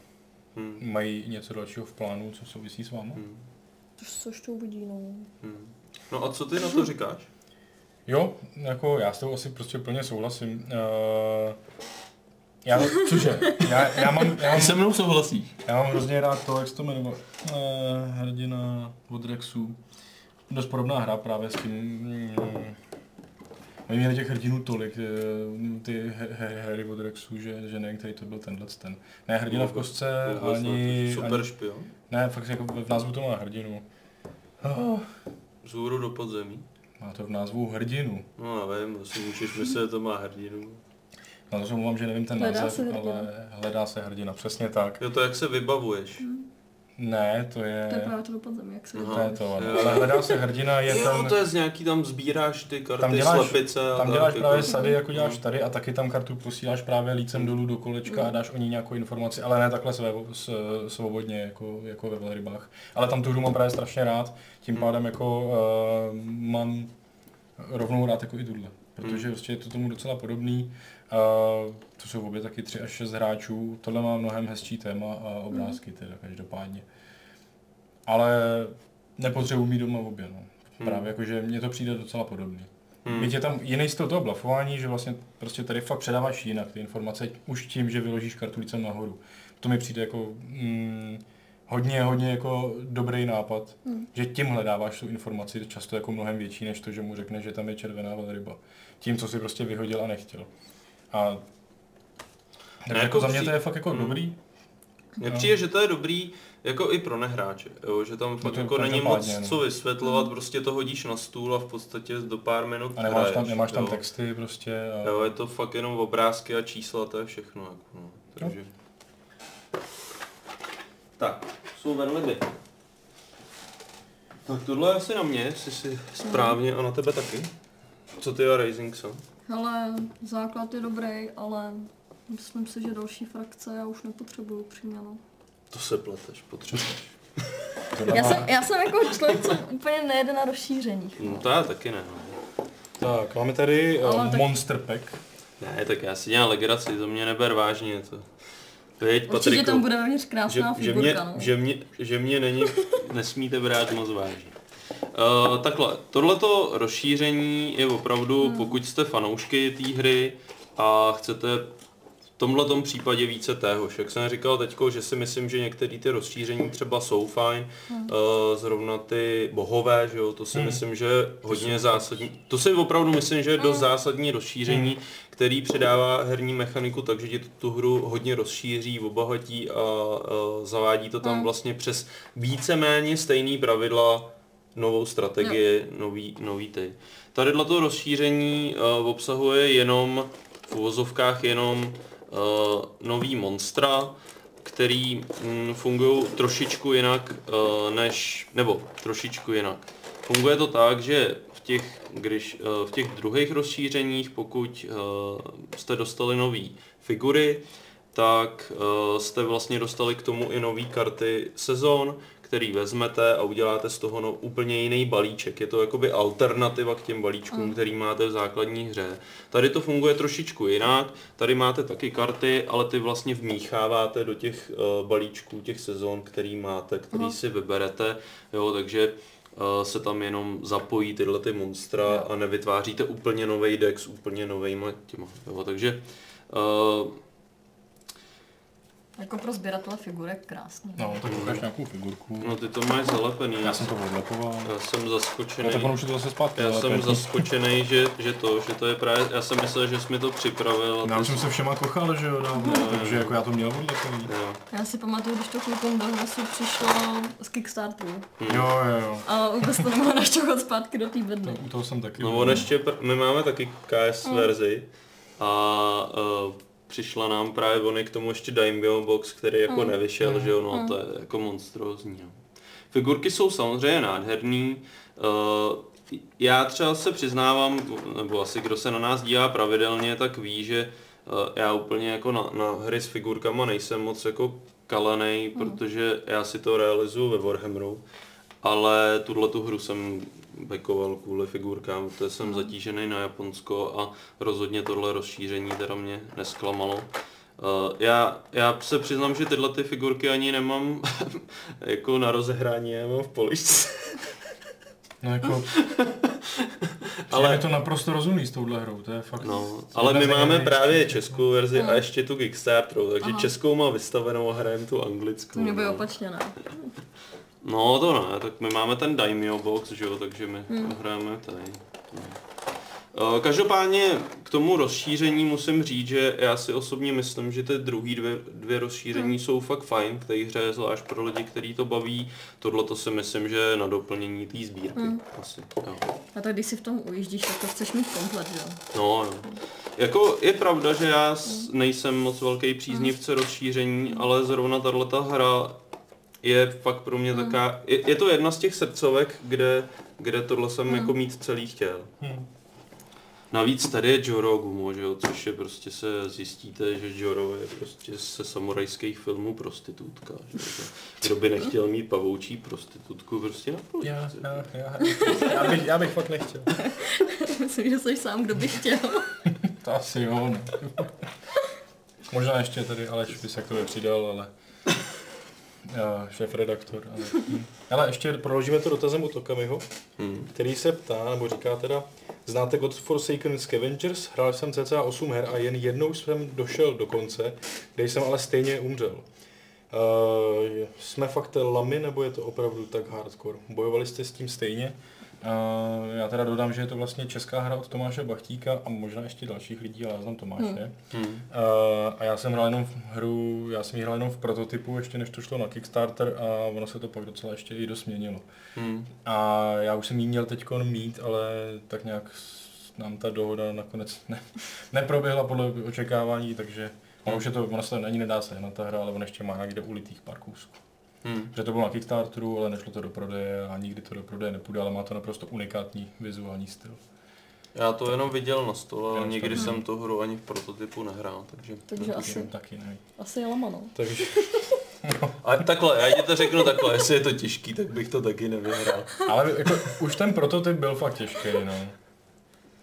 Hmm. mají něco dalšího v plánu, co souvisí s váma. Hmm. To se ještě uvidí, no. Hmm. No a co ty na to říkáš? Jo, jako já s tou asi prostě plně souhlasím. Uh, já, cože, já, já, mám, já, mám, Se mnou souhlasíš. já mám hrozně rád to, jak se to jmenovalo, uh, hrdina od Rexu. Dost podobná hra právě s tím, mm, Oni měli těch hrdinů tolik, eh, ty hry od Rexu, že, že nevím, který to byl tenhle ten. Ne hrdina v kostce, Vůbec ani, ne, Super ani, špion? ne, fakt jako v názvu to má hrdinu. Oh, Zůru do podzemí? Má to v názvu hrdinu. No nevím, asi můžeš myslet, že to má hrdinu. Na to se omlouvám, že nevím ten Hledá název, se hrdina. ale hledá se hrdina, přesně tak. Jo, to jak se vybavuješ. Ne, to je... To je právě to do podzemí, jak se Aha. To je to. Jo. ale hledá se hrdina, je Jo, tam... to je z nějaký, tam sbíráš ty karty, Tam děláš- slepice a Tam děláš jako- právě sady, jako děláš No. tady a taky tam kartu posíláš právě lícem dolů do kolečka a dáš o ní nějakou informaci, ale ne takhle své, s, svobodně, jako, jako ve velrybách. Ale tam tu hru mám právě strašně rád, tím Hmm. pádem jako uh, mám rovnou rád jako i tuhle. Protože Hmm. prostě je to tomu docela podobný. Uh, to jsou obě taky 3 až 6 hráčů. Tohle má mnohem hezčí téma a obrázky teda každopádně. Ale nepotřebuji mít doma obě, no. Hmm. Právě jakože mně to přijde docela podobný. Hmm. Je tam jiný styl toho blafování, že vlastně prostě tady fakt předáváš jinak ty informace, už tím, že vyložíš kartu lícem nahoru. To mi přijde jako mm, hodně, hodně jako dobrý nápad, Hmm. že tím hledáváš tu informaci často jako mnohem větší, než to, že mu řekne, že tam je červená velryba. Tím, co si prostě vyhodil a nechtěl. A takže jako za mě to je fakt jako Hmm. dobrý. Mně No. přijde, že to je dobrý jako i pro nehráče, jo, že tam fakt to jako není moc no. co vysvětlovat, prostě to hodíš na stůl a v podstatě do pár minut A nemáš tam, hraješ, nemáš tam texty prostě. A... Jo, je to fakt jenom obrázky a čísla, to je všechno. Jako, no. Takže... Tak, jsou velryby. Tak tohle je asi na mě, jestli si správně a na tebe taky. Co ty a Rising Sun? Hele, základ je dobrý, ale myslím si, že další frakce já už nepotřebuju upřímně, no. To se pleteš, potřebuješ. Já jsem, já jsem jako člověk, co úplně nejede na rozšířeních. No to já taky ne. No. Tak, máme tady Ale uh, tak- Monster Pack. Ne, tak já si dělám legraci, to mě neber vážně. To. Veď, Určitě Patriku, tam bude vevnitř že, krásná že, mě, figurka, no. že, mě, že mě není, nesmíte brát moc vážně. Uh, takhle, tohleto rozšíření je opravdu, Hmm. pokud jste fanoušky té hry a chcete v tomhle případě více téhož. Jak jsem říkal teďko, že si myslím, že některé ty rozšíření třeba jsou fajn, Hmm. uh, zrovna ty bohové, že jo, to si Hmm. myslím, že je hodně zásadní. To si opravdu myslím, že je dost zásadní rozšíření, který předává herní mechaniku, takže ti tu, tu hru hodně rozšíří, obohatí a, uh, zavádí to tam Hmm. vlastně přes víceméně stejný pravidla, novou strategii, nový, nový ty. Tady to rozšíření uh, obsahuje jenom v uvozovkách jenom uh, nový monstra, který mm, fungují trošičku jinak uh, než, nebo trošičku jinak. Funguje to tak, že v těch, když, uh, v těch druhých rozšířeních, pokud uh, jste dostali nový figury, tak uh, jste vlastně dostali k tomu i nové karty sezon, který vezmete a uděláte z toho no, úplně jiný balíček. Je to jakoby alternativa k těm balíčkům, Mm. který máte v základní hře. Tady to funguje trošičku jinak, tady máte taky karty, ale ty vlastně vmícháváte do těch uh, balíčků, těch sezon, který máte, který Aha. si vyberete, jo, takže uh, se tam jenom zapojí tyhle ty monstra Jo. a nevytváříte úplně nový deck s úplně novejma těma, jo, takže uh, Jako pro sběratele figurek krásný. No, tak ukáž nějakou figurku. No ty to máš zalepený. Já jsem to odlepoval. Já jsem No zaskočený. tak ono už je to zase zpátky. Já ale jsem zaskočený, že, že to, že to je právě, já jsem myslel, že jsi mi to připravil. a No, Já jsem se všema kochal, že jo, dávno, No, takže no. jako já to měl odlepený. Jo. Já si pamatuju, když to klukům do hlasu přišlo z Kickstarteru. Jo, jo, jo. A vůbec to nemohla naštěhovat zpátky do té bedny. U toho jsem taky. No on ještě, pr- my máme taky KS verzi a uh, přišla nám právě on k tomu ještě Daimyo Box, který jako nevyšel, že jo, no to je jako monstrózní. No. Figurky jsou samozřejmě nádherný. Uh, já třeba se přiznávám, nebo asi kdo se na nás dívá pravidelně, tak ví, že uh, já úplně jako na, na hry s figurkama nejsem moc jako kalanej, protože já si to realizuju ve Warhammeru. Ale tuhle tu hru jsem bekoval kvůli figurkám, protože jsem zatížený na Japonsko a rozhodně tohle rozšíření teda mě nesklamalo. Uh, já, já se přiznám, že tyhle ty figurky ani nemám jako na rozehrání, já mám v poličce. No jako, ale je to naprosto rozumný s touhle hrou, to je fakt. No, to ale my máme právě českou verzi a ještě tu Kickstarteru, takže Aha. českou má vystavenou a hrajeme tu anglickou. To mě by no. opačně, ne? No to ne, tak my máme ten Daimyo box, že jo, takže my to hrajeme tady. Eh, Každopádně k tomu rozšíření musím říct, že já si osobně myslím, že ty druhý dvě, dvě rozšíření jsou fakt fajn k té hře, zvlášť pro lidi, který to baví. Tohle to si myslím, že je na doplnění té sbírky. Asi, jo. A tak když si v tom ujíždíš, tak to chceš mít komplet, jo? No, jo. Jako je pravda, že já nejsem moc velký příznivce rozšíření, ale zrovna tato hra je fakt pro mě taká, je, je to jedna z těch srdcovek, kde, kde tohle jsem jako mít celý chtěl. Hm. Navíc tady je Joro Gumo, že jo, což je prostě se zjistíte, že Joro je prostě se samurajských filmů prostitutka. Že jo. Kdo by nechtěl mít pavoučí prostitutku prostě na poličce. Já, já, já, já, bych, já bych fakt nechtěl. Myslím, že jsi sám, kdo by chtěl. To asi jo, no. Možná ještě tady Aleš by se k tomu přidal, ale já, šéf redaktor. Ale, hm. ale ještě proložíme to dotazem u Tokamiho, Hmm. který se ptá, nebo říká teda, znáte God Forsaken Scavengers? Hrál jsem cca 8 her a jen jednou jsem došel do konce, kde jsem ale stejně umřel. Uh, jsme fakt lamy, nebo je to opravdu tak hardcore? Bojovali jste s tím stejně? Já teda dodám, že je to vlastně česká hra od Tomáše Bachtíka a možná ještě dalších lidí, ale já znám Tomáše. Hmm. Uh, a já jsem hrál jenom v hru, já jsem ji hrál jenom v prototypu, ještě než to šlo na Kickstarter a ono se to pak docela ještě i dost měnilo. Hmm. A já už jsem jí měl teď mít, ale tak nějak nám ta dohoda nakonec ne, neproběhla podle očekávání, takže ono už je to, ono se to ani nedá se na ta hra, ale on ještě má někde ulitých pár kousků. Hmm. Že to bylo na Kickstarteru, ale nešlo to do prodeje a nikdy to do prodeje nepůjde, ale má to naprosto unikátní vizuální styl. Já to jenom viděl na stole, ale nikdy jsem tu hru ani v prototypu nehrál, takže... Takže Asi. asi, Taky ne. asi je lama, no. Takže, A takhle, já ti to řeknu takhle, jestli je to těžký, tak bych to taky nevyhrál. ale jako, už ten prototyp byl fakt těžký, no.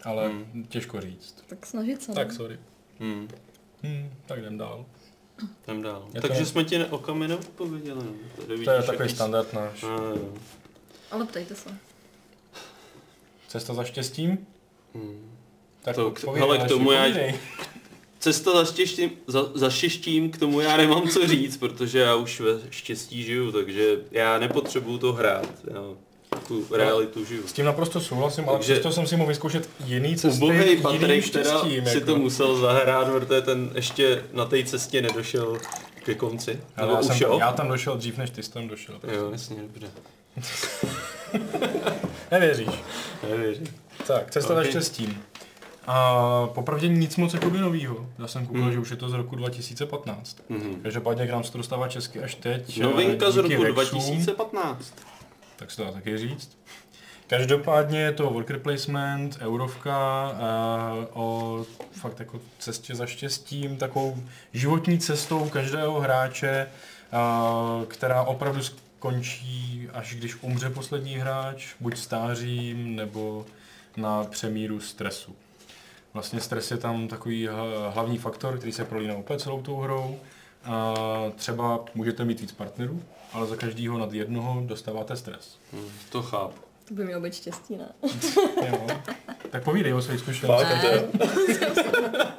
Ale Hmm. těžko říct. Tak snažit se, Tak no. sorry. Hmm. Hmm, tak jdem dál. Jdem dál. Je to- Takže jsme ti ne, okamy neodpověděli. No. Tady To je takový jaký- standard náš. No, jo. Ale ptejte se. Cesta za štěstím? Hmm. Tak To k- povídej, hele, k tomu já-. Cesta za, štěstím, za, za štěstím, k tomu já nemám co říct, protože já už ve štěstí žiju, takže já nepotřebuju to hrát. Já tu realitu žiju. S tím naprosto souhlasím, ale Takže- přesto jsem si mohl vyzkoušet jiný cesty, Ubohej jiným Patrik teda štěstím. si jako. to musel zahrát, protože ten ještě na té cestě nedošel ke konci. Nebo já, jsem, já tam došel dřív, než ty jsi tam došel. Jo, jasně, dobře. Nevěříš. Nevěřím. Tak, cesta za Ok. štěstím. A popravdě nic moc jakoby novýho. Já jsem koukal, Hmm. že už je to z roku 2015. Mhm. Každopádně k nám se to dostává česky až teď. eh, Novinka z díky roku Rexům. 2015. Tak se to dá taky říct. Každopádně je to worker placement, eurovka uh, o fakt jako cestě za štěstím, takovou životní cestou každého hráče, uh, která opravdu skončí, až když umře poslední hráč, buď stářím nebo na přemíru stresu. Vlastně stres je tam takový hlavní faktor, který se prolíná úplně celou tou hrou. A třeba můžete mít víc partnerů, ale za každýho nad jednoho dostáváte stres. Hm, To chápu. To by mělo být štěstí, ne? Jo. Tak povídej o svých zkušenostech. Ne.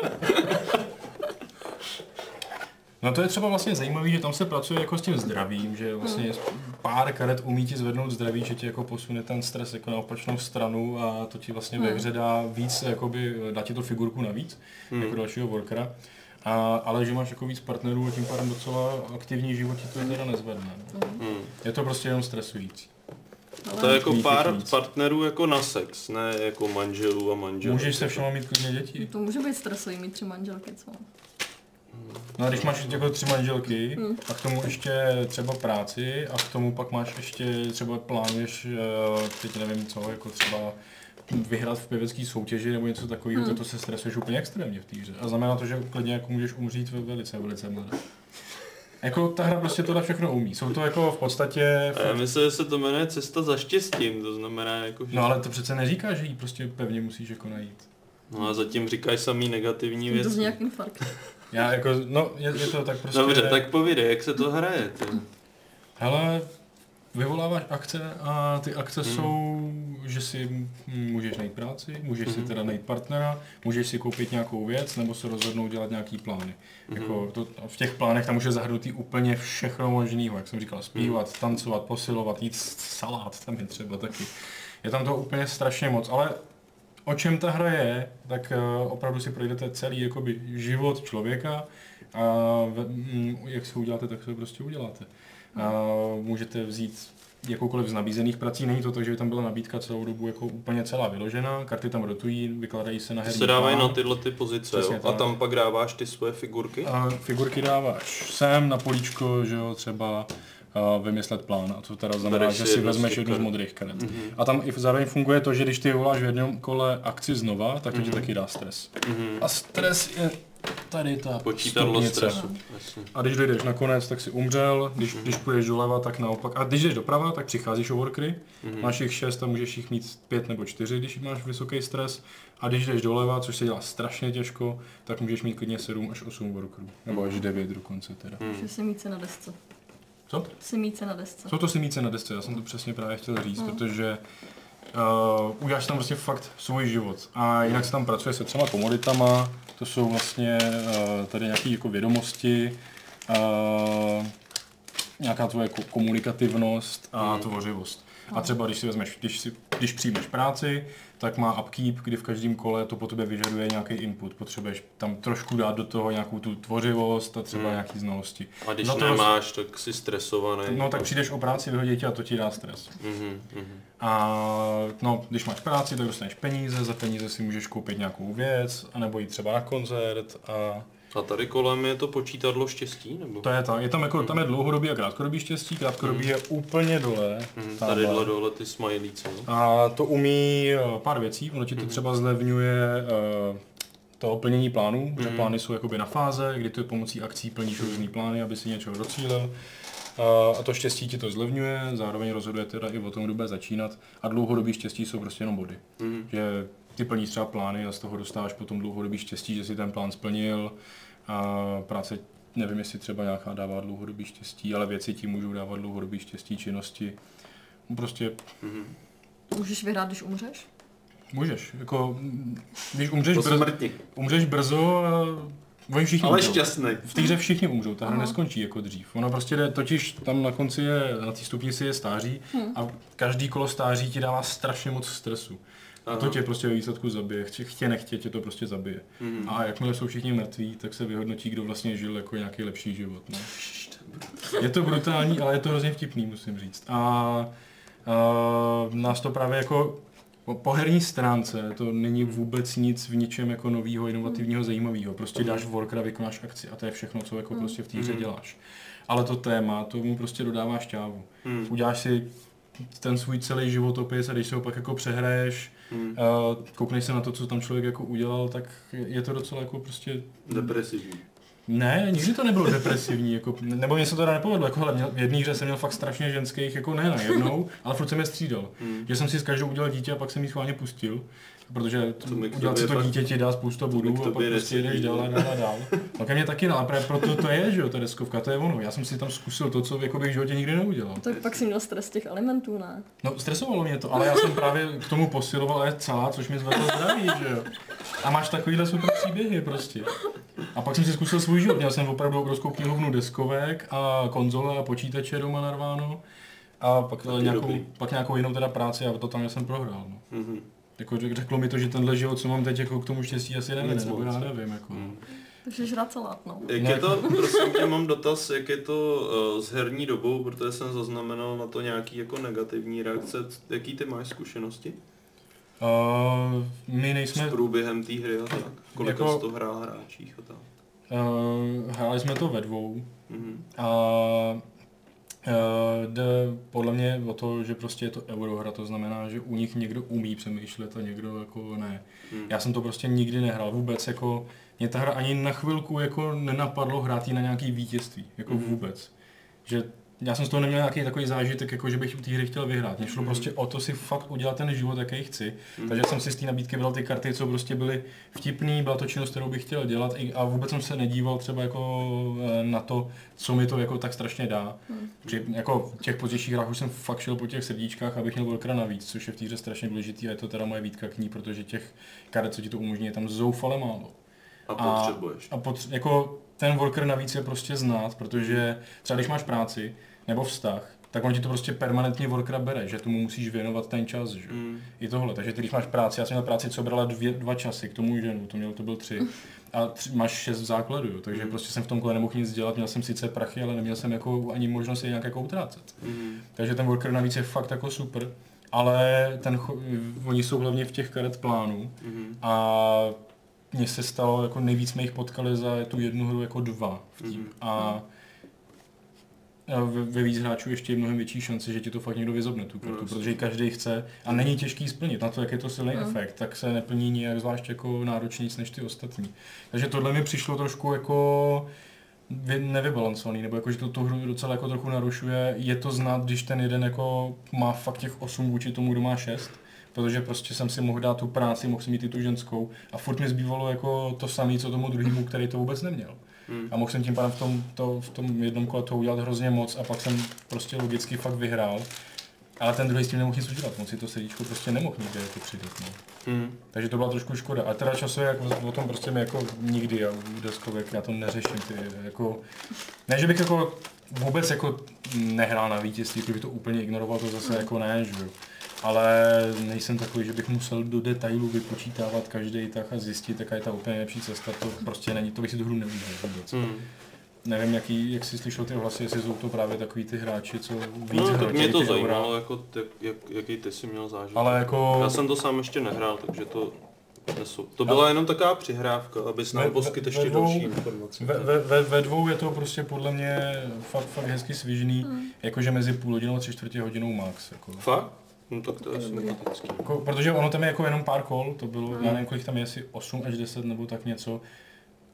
No to je třeba vlastně zajímavé, že tam se pracuje jako s tím zdravím, že vlastně pár karet umí ti zvednout zdraví, že ti jako posune ten stres jako na opačnou stranu a to ti vlastně ve hře dá víc, jakoby, dá ti to figurku navíc, jako dalšího workera. A, ale že máš jako víc partnerů a tím pádem docela aktivní život ti to je teda nezvedne. No. Hmm. Je to prostě jenom stresující. To je jako pár partnerů jako na sex, ne jako manželů a manželů. Můžeš se všema mít klidně děti. To může být stresový mít tři manželky, co? No a když máš jako tři manželky a k tomu ještě třeba práci a k tomu pak máš ještě třeba plánuješ, eh, teď nevím co, jako třeba vyhrát v pěvecký soutěži nebo něco takového, tak to se stresuješ úplně extrémně v té hře. A znamená to, že klidně jako můžeš umřít ve velice, velice mladé. Jako ta hra prostě tohle všechno umí. Jsou to jako v podstatě... A já myslím, že se to jmenuje cesta za štěstím, to znamená jako, že... No ale to přece neříká, že jí prostě pevně musíš jako najít. No a zatím říkáš samý negativní To věci. z nějak infarkt. Já jako, no je, je to tak prostě... Dobře, tak povídej, jak se to hraje. Ty. Hele, vyvoláváš akce a ty akce hmm. jsou, že si můžeš najít práci, můžeš hmm. si teda najít partnera, můžeš si koupit nějakou věc nebo se rozhodnout dělat nějaký plány. Hmm. Jako to, v těch plánech tam může zahrnutý úplně všechno možného, jak jsem říkal, zpívat, hmm. tancovat, posilovat, jít salát, tam je třeba taky. Je tam to úplně strašně moc, ale o čem ta hra je, tak uh, opravdu si projdete celý jakoby, život člověka a mm, jak si uděláte, tak se prostě uděláte. A můžete vzít jakoukoliv z nabízených prací, není to tak, že by tam byla nabídka celou dobu jako úplně celá vyložená, karty tam rotují, vykladají se na herní se dávají plán. na tyhle ty pozice, Přesně jo? A tam pak dáváš ty svoje figurky? A figurky dáváš sem na políčko, že jo, třeba vymyslet plán. A to teda znamená, Bereš že si vezmeš jednu z modrých karet. Mm-hmm. A tam i zároveň funguje to, že když ty voláš v jednom kole akci znova, tak to ti taky dá stres. Mhm. A stres je tady ta Počítadlo stresu. Jasně. A když dojdeš nakonec, tak si umřel, když, když půjdeš doleva, tak naopak. A když jdeš doprava, tak přicházíš o workery, Mhm. máš jich šest a můžeš jich mít pět nebo čtyři, když máš vysoký stres. A když jdeš doleva, což se dělá strašně těžko, tak můžeš mít klidně 7 až 8 workerů. Nebo až 9 dokonce teda. Že si míce na desce. Co? Si míce na desce. Jsou to simíce na desce, já jsem to přesně právě chtěl říct, Hmm. protože uh, uděláš tam vlastně fakt svůj život. A jinak se tam pracuje se třema komoditama, to jsou vlastně uh, tady nějaké jako vědomosti, uh, nějaká tvoje ko- komunikativnost a Hmm. tvořivost. A třeba když si vezmeš, když, si, když přijmeš práci, tak má upkeep, kdy v každém kole to po tobě vyžaduje nějaký input. Potřebuješ tam trošku dát do toho nějakou tu tvořivost a třeba Hmm. nějaký znalosti. A když Za to nemáš, tak jsi stresovaný. No tak přijdeš o práci, vyhodí tě a to ti dá stres. Mhm, mhm. A no, když máš práci, tak dostaneš peníze, za peníze si můžeš koupit nějakou věc, anebo jít třeba na koncert a A tady kolem je to počítadlo štěstí, nebo? to je ta, je tam jako, tam je dlouhodobý a krátkodobý štěstí, krátkodobý je úplně dole. Mhm, tamhle. Tadyhle dole ty smajlíci, no. A to umí eh, pár věcí, ono ti to třeba zlevňuje eh, to plnění plánů, že plány jsou jakoby na fáze, kdy ty pomocí akcí plníš různý plány, aby si něčeho docílil. A- A to štěstí ti to zlevňuje, zároveň rozhoduje teda i o tom, kdo bude začínat. A dlouhodobý štěstí jsou prostě jenom body. Mhm. Že ty plníš třeba plány a z toho dostáváš potom dlouhodobý štěstí, že si ten plán splnil. A práce, nevím, jestli třeba nějaká dává dlouhodobý štěstí, ale věci ti můžou dávat dlouhodobý štěstí, činnosti. Prostě Mhm. Můžeš vyhrát, když umřeš? Můžeš, jako, když umřeš, brzo, smrti. umřeš brzo, a oni všichni Ale umřou. šťastný. V té hře všichni umřou, ta hra Aha. neskončí jako dřív. Ona prostě jde, totiž tam na konci je, na té stupnici je stáří Hmm. a každý kolo stáří ti dává strašně moc stresu. A to tě prostě ve výsledku zabije, chtě, chtě nechtě tě to prostě zabije. Mhm. A jakmile jsou všichni mrtví, tak se vyhodnotí, kdo vlastně žil jako nějaký lepší život. No. Je to brutální, ale je to hrozně vtipný, musím říct. A, a nás to právě jako po, po herní stránce to není vůbec nic v ničem jako novýho, inovativního, zajímavého. Prostě dáš workera, vykonáš akci a to je všechno, co jako prostě v té hře Mhm. děláš. Ale to téma, to mu prostě dodává šťávu. Mhm. Uděláš si ten svůj celý životopis a když se ho pak jako přehraješ, Mhm. a koukneš se na to, co tam člověk jako udělal, tak je to docela jako prostě Depresivní. ne, nikdy to nebylo depresivní, jako, nebo mě se to teda nepovedlo, jako, měl, v jedné hře jsem měl fakt strašně ženských, jako ne najednou, ale furt jsem je střídal. Hmm. Že jsem si s každou udělal dítě a pak jsem ji schválně pustil, protože To mi to fakt- dítě ti dá k bodů a pak prostě jdeš dál a dál a dál. No ke mně taky ne, ale právě proto to je, že jo, ta deskovka, to je ono. Já jsem si tam zkusil to, co jako bych v životě nikdy neudělal. Tak pak si měl stres těch alimentů, ne? No, stresovalo mě to, ale já jsem právě k tomu posiloval ale celá, což mi zvedlo zdraví, že jo. A máš takovýhle super příběhy prostě. A pak jsem si zkusil svůj život. Měl jsem opravdu obrovskou knihovnu deskovek a konzole a počítače doma narváno. A pak, Taky nějakou, dobrý. pak nějakou jinou teda práci a to tam jsem prohrál. No. Mhm. Jako řek- řeklo mi to, že tenhle život, co mám teď, jako k tomu štěstí asi Nic nebo já nevím. Jako. Mhm. Takže žrat salát, no. Jak je to, prosím tě, mám dotaz, jak je to uh, s herní dobou, protože jsem zaznamenal na to nějaký jako negativní reakce. Jaký ty máš zkušenosti Uh, my nejsme, s průběhem té hry a tak? Kolika Jako- to hrál hráčích a tak? uh, hráli jsme to ve dvou Mhm. a uh, jde podle mě o to, že prostě je to eurohra, to znamená, že u nich někdo umí přemýšlet a někdo jako ne. Mhm. Já jsem to prostě nikdy nehrál vůbec, jako mě ta hra ani na chvilku jako nenapadlo hrát jí na nějaký vítězství, jako Mhm. vůbec. Že já jsem z toho neměl nějaký takový zážitek, jako že bych té hry chtěl vyhrát. Mně šlo Mhm. prostě o to si fakt udělat ten život, jaký chci. Mhm. Takže jsem si z té nabídky bral ty karty, co prostě byly vtipný, byla to činnost, kterou bych chtěl dělat a vůbec jsem se nedíval třeba jako eh, na to, co mi to jako tak strašně dá. Hmm. Při jako v těch pozdějších hrách už jsem fakt šel po těch srdíčkách, abych měl Volkera navíc, což je v té hře strašně důležitý a je to teda moje výtka k ní, protože těch karet, co ti to umožní, je tam zoufale málo. A a- potřebuješ. A potř- jako ten worker navíc je prostě znát, protože třeba když máš práci nebo vztah, tak on ti to prostě permanentně workera bere, že tomu musíš věnovat ten čas, že? Mm. I tohle, takže ty, když máš práci, já jsem měl práci, co brala dvě, dva časy, k tomu ženu, to měl, to byl tři. A tři, máš šest v základu, jo, takže Mm. prostě jsem v tom kole nemohl nic dělat, měl jsem sice prachy, ale neměl jsem jako ani možnost je nějak jako utrácet. Mm. Takže ten worker navíc je fakt jako super, ale ten, oni jsou hlavně v těch karet plánů Mm. a mně se stalo, jako nejvíc jsme jich potkali za tu jednu hru jako dva v tým. Mhm. A a ve, ve víc hráčů ještě je mnohem větší šance, že ti to fakt někdo vyzobne tu kartu, No, protože ji každý chce a není těžký splnit. Na to, jak je to silný Mhm. efekt, tak se neplní nijak zvlášť jako náročnějc než ty ostatní. Takže tohle mi přišlo trošku jako vy- nevybalancovaný, nebo jako, že to tu hru docela jako trochu narušuje. Je to znát, když ten jeden jako má fakt těch 8 vůči tomu, kdo má 6, protože prostě jsem si mohl dát tu práci, mohl si mít i tu ženskou a furt mi zbývalo jako to samé, co tomu druhému, který to vůbec neměl. Mm. A mohl jsem tím pádem v tom, to, v tom jednom kole to udělat hrozně moc a pak jsem prostě logicky fakt vyhrál. Ale ten druhý s tím nemohl nic udělat, on si to srdíčko prostě nemohl nikde jako přidat. No. Mm. Takže to byla trošku škoda. A teda časově jako o tom prostě mi jako nikdy, já u deskovek, já to neřeším. Ty, jako, ne, že bych jako vůbec jako nehrál na vítězství, kdybych to úplně ignoroval, to zase jako ne, že jo. Ale nejsem takový, že bych musel do detailů vypočítávat každý tak a zjistit, jaká je ta úplně nejlepší cesta. To prostě není, to bych si tu hru neudělal vůbec. Mm. Nevím, jaký, jak jsi slyšel ty hlasy, jestli jsou to právě takový ty hráči, co víc No, tak mě to zajímalo, jako ty, jak, jaký ty jsi měl zážitek. Ale jako... Já jsem to sám ještě nehrál, takže to nesu. To byla jenom taková přihrávka, abys Ve- nám poskyt ve ještě dvou- další informace. Ve, ve, ve, ve dvou je to prostě podle mě fakt, fakt hezky svižný, jakože mezi půl hodinou a tři čtvrtě hodinou max. Jako. Fakt? No tak to je sympatický. Jako, protože ono tam je jako jenom pár kol, to bylo, Hmm. já nevím, kolik tam je, asi 8 až 10 nebo tak něco.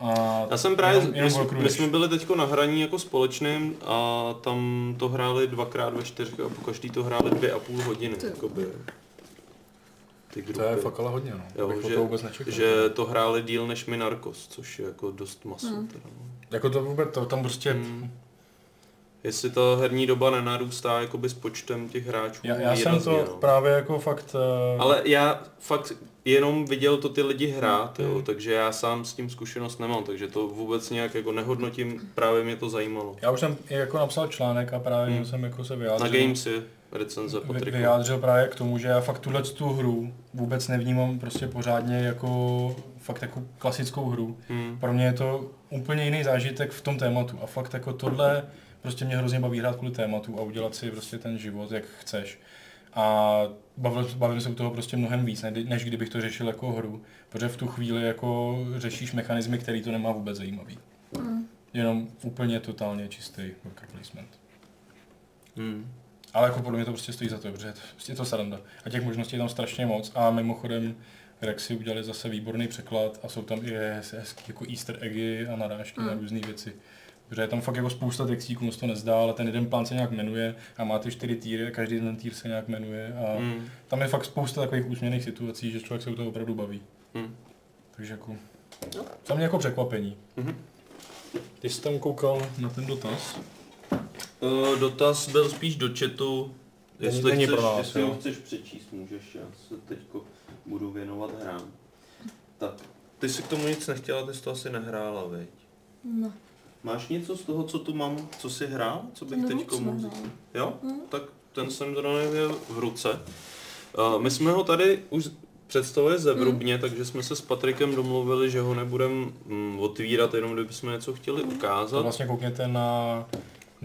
A Já jsem právě, jenom, my, jenom jsme, my jsme byli teďko na hraní jako společným a tam to hráli dvakrát ve čtyřech a po každý to hráli dvě a půl hodiny. Ty. Jakoby, ty grupy. To je fakt ale hodně, no. Jo, Bych že, to vůbec nečekal. že to hráli díl než my Narcos, což je jako dost maso. Hmm. Teda, no. Jako to vůbec, to tam prostě... Hmm. Jestli ta herní doba nenarůstá jakoby s počtem těch hráčů Já, já jsem to no. právě jako fakt... eh, Ale já fakt jenom viděl to ty lidi hrát, jo, Hmm. takže já sám s tím zkušenost nemám, takže to vůbec nějak jako nehodnotím, právě mě to zajímalo. Já už jsem jako napsal článek a právě Hmm. jsem jako se Na vyjádřil. Gamesy recenze Patriku. vyjádřil právě k tomu, že já fakt tuhle tu hru vůbec nevnímám prostě pořádně jako fakt jako klasickou hru. Hmm. Pro mě je to úplně jiný zážitek v tom tématu a fakt jako tohle prostě mě hrozně baví hrát kvůli tématu a udělat si prostě ten život, jak chceš. A bavil, bavím se u toho prostě mnohem víc, ne- než kdybych to řešil jako hru, protože v tu chvíli jako řešíš mechanismy, který to nemá vůbec zajímavý. Mm. Jenom úplně totálně čistý worker placement. Hmm. Ale jako podle mě to prostě stojí za to, protože je to, prostě je to sranda. A těch možností je tam strašně moc. A mimochodem Rexy udělali zase výborný překlad a jsou tam i hez- hezký jako easter eggy a narážky Mm. na různé věci. Protože je tam fakt jako spousta textíků, moc to nezdá, ale ten jeden plán se nějak jmenuje a má ty čtyři týry a každý ten týr se nějak jmenuje. A Hmm. tam je fakt spousta takových úsměvných situací, že člověk se u toho opravdu baví. Hmm. Takže jako, Jo. za mě jako překvapení. Mhm. Ty jsi tam koukal na ten dotaz? Uh, dotaz byl spíš do chatu. Jestli, není chceš, pro nás, jestli jo. ho chceš přečíst, můžeš, já se teďko budu věnovat hrám. Tak, ty si k tomu nic nechtěla, ty jsi to asi nehrála, veď? No. Máš něco z toho, co tu mám, co si hrál, co bych No, teď mohl? Jo? Hm. Tak ten jsem nevěl v ruce. Uh, my jsme ho tady už představili zevrubně, takže jsme se s Patrikem domluvili, že ho nebudeme mm, otvírat, jenom kdybychom něco chtěli To ukázat. vlastně koukněte na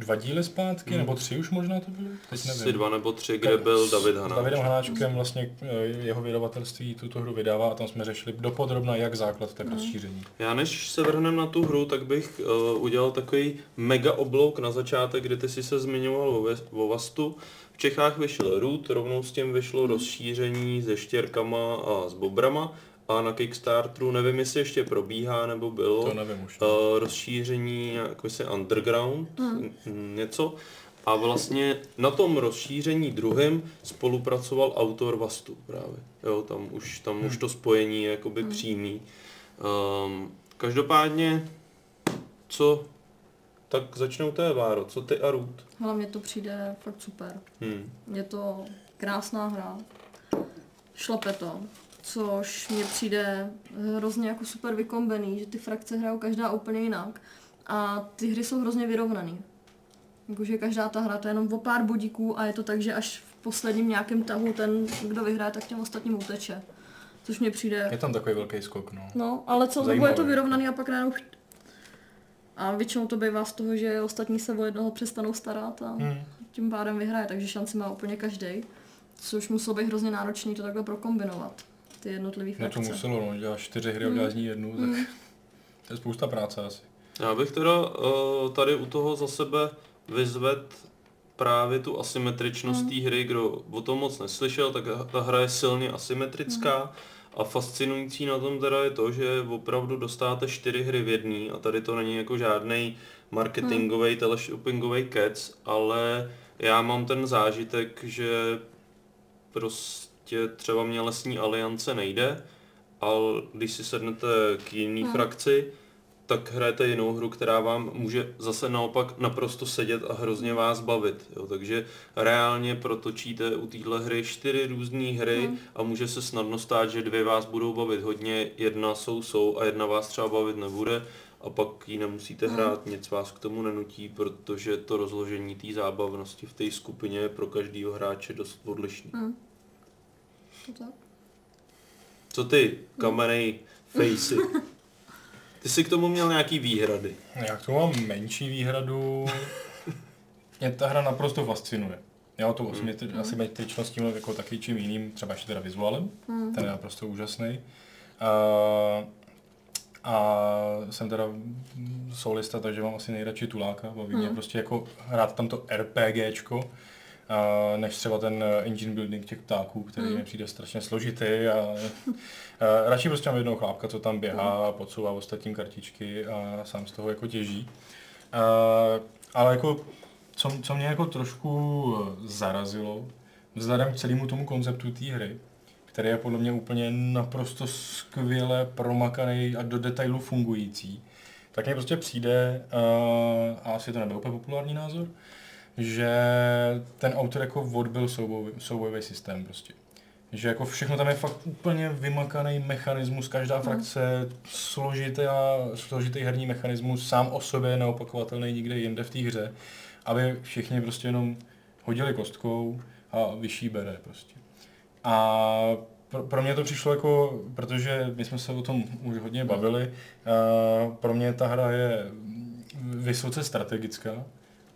dva díly zpátky, Hmm. nebo tři už možná to byly? Teď nevím. Asi dva nebo tři, kde byl S- David S Hanáček. Davidem Hanáčkem vlastně eh, jeho vydavatelství tuto hru vydává a tam jsme řešili dopodrobna jak základ, tak rozšíření. Já než se vrhneme na tu hru, tak bych uh, udělal takový mega oblouk na začátek, kdy ty si se zmiňoval o, Ve- o Vastu. V Čechách vyšel Root, rovnou s tím vyšlo rozšíření se štěrkama a s bobrama. A na Kickstarteru, nevím jestli ještě probíhá nebo bylo, To nevím už. uh, rozšíření jako se Underground, mm. něco. A vlastně na tom rozšíření druhém spolupracoval autor Vastu právě. Jo, tam už, tam už to spojení je jakoby přímý. Um, každopádně, co, tak začnou té Váro, co ty a Root? Hlavně to přijde fakt super. Hmm. Je to krásná hra. Šlape to. Což mně přijde hrozně jako super vykombený, že ty frakce hrajou každá úplně jinak. A ty hry jsou hrozně vyrovnaný. Jakože každá ta hra to je jenom o pár bodíků a je to tak, že až v posledním nějakém tahu ten, kdo vyhraje, tak těm ostatním uteče. Což mně přijde Je tam takový velký skok, no. No, ale celou dobu je to vyrovnaný a pak najednou... A většinou to bývá z toho, že ostatní se o jednoho přestanou starat a Hmm. tím pádem vyhraje, takže šanci má úplně každý. Což muselo být hrozně náročný to takhle prokombinovat, ty jednotlivý No to frakce. muselo, no, děláš čtyři hry a uděláš z ní jednu, tak to je spousta práce asi. Já bych teda uh, tady u toho za sebe vyzvedl právě tu asymetričnost té hry, kdo o tom moc neslyšel, tak ta hra je silně asymetrická. A fascinující na tom teda je to, že opravdu dostáte čtyři hry v jedné a tady to není jako žádný marketingový, teleshoppingový kec, ale já mám ten zážitek, že prostě třeba mě lesní aliance nejde, ale když si sednete k jiný Hmm. frakci, tak hrajete jinou hru, která vám může zase naopak naprosto sedět a hrozně vás bavit. Jo. Takže reálně protočíte u téhle hry čtyři různé hry Hmm. a může se snadno stát, že dvě vás budou bavit hodně, jedna jsou jsou a jedna vás třeba bavit nebude a pak ji nemusíte Hmm. hrát, nic vás k tomu nenutí, protože to rozložení té zábavnosti v té skupině je pro každého hráče dost odlišný. Hm. To tak. Co ty, kamenej facey? Ty jsi k tomu měl nějaký výhrady. Já k tomu mám menší výhradu. Mě ta hra naprosto fascinuje. Já tu asymetri- asymetričnost tím jako taky čím jiným, třeba ještě teda vizuálem, Hm. ten je naprosto úžasný. A, a jsem teda solista, takže mám asi nejradši tuláka, baví mě Hmm. prostě jako hrát tam to RPGčko, než třeba ten eh, engine building těch ptáků, který Hmm. mi přijde strašně složitý a, a radši prostě mám jednoho chlápka, co tam běhá a podsouvá ostatním kartičky a sám z toho jako těží. A, ale jako, co, co mě jako trošku eh, zarazilo, vzhledem k celému tomu konceptu té hry, který je podle mě úplně naprosto skvěle promakaný a do detailu fungující, tak mně prostě přijde, uh, a asi to nebyl úplně populární názor, že ten autor jako odbil souboj, soubojový systém prostě. Že jako všechno tam je fakt úplně vymakaný mechanismus, každá frakce, složitý, složitý herní mechanismus, sám o sobě neopakovatelný nikde jinde v té hře, aby všichni prostě jenom hodili kostkou a vyšší bere prostě. A pro, pro mě to přišlo jako, protože my jsme se o tom už hodně bavili, uh, pro mě ta hra je vysoce strategická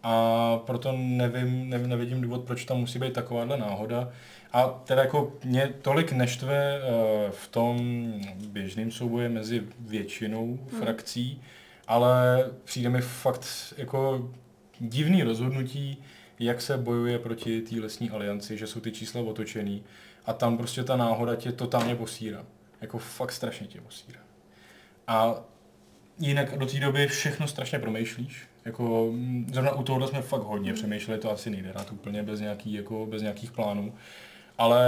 a proto nevím, ne, nevidím důvod, proč tam musí být takováhle náhoda. A teda jako mě tolik neštve uh, v tom běžném souboji mezi většinou Hmm. frakcí, ale přijde mi fakt jako divný rozhodnutí, jak se bojuje proti té lesní alianci, že jsou ty čísla otočený a tam prostě ta náhoda tě totálně posírá. Jako fakt strašně tě posírá. A jinak do té doby všechno strašně promýšlíš. Jako, mm, zrovna u tohohle jsme fakt hodně přemýšleli, to asi nejde dát úplně bez, nějaký, jako, bez nějakých plánů. Ale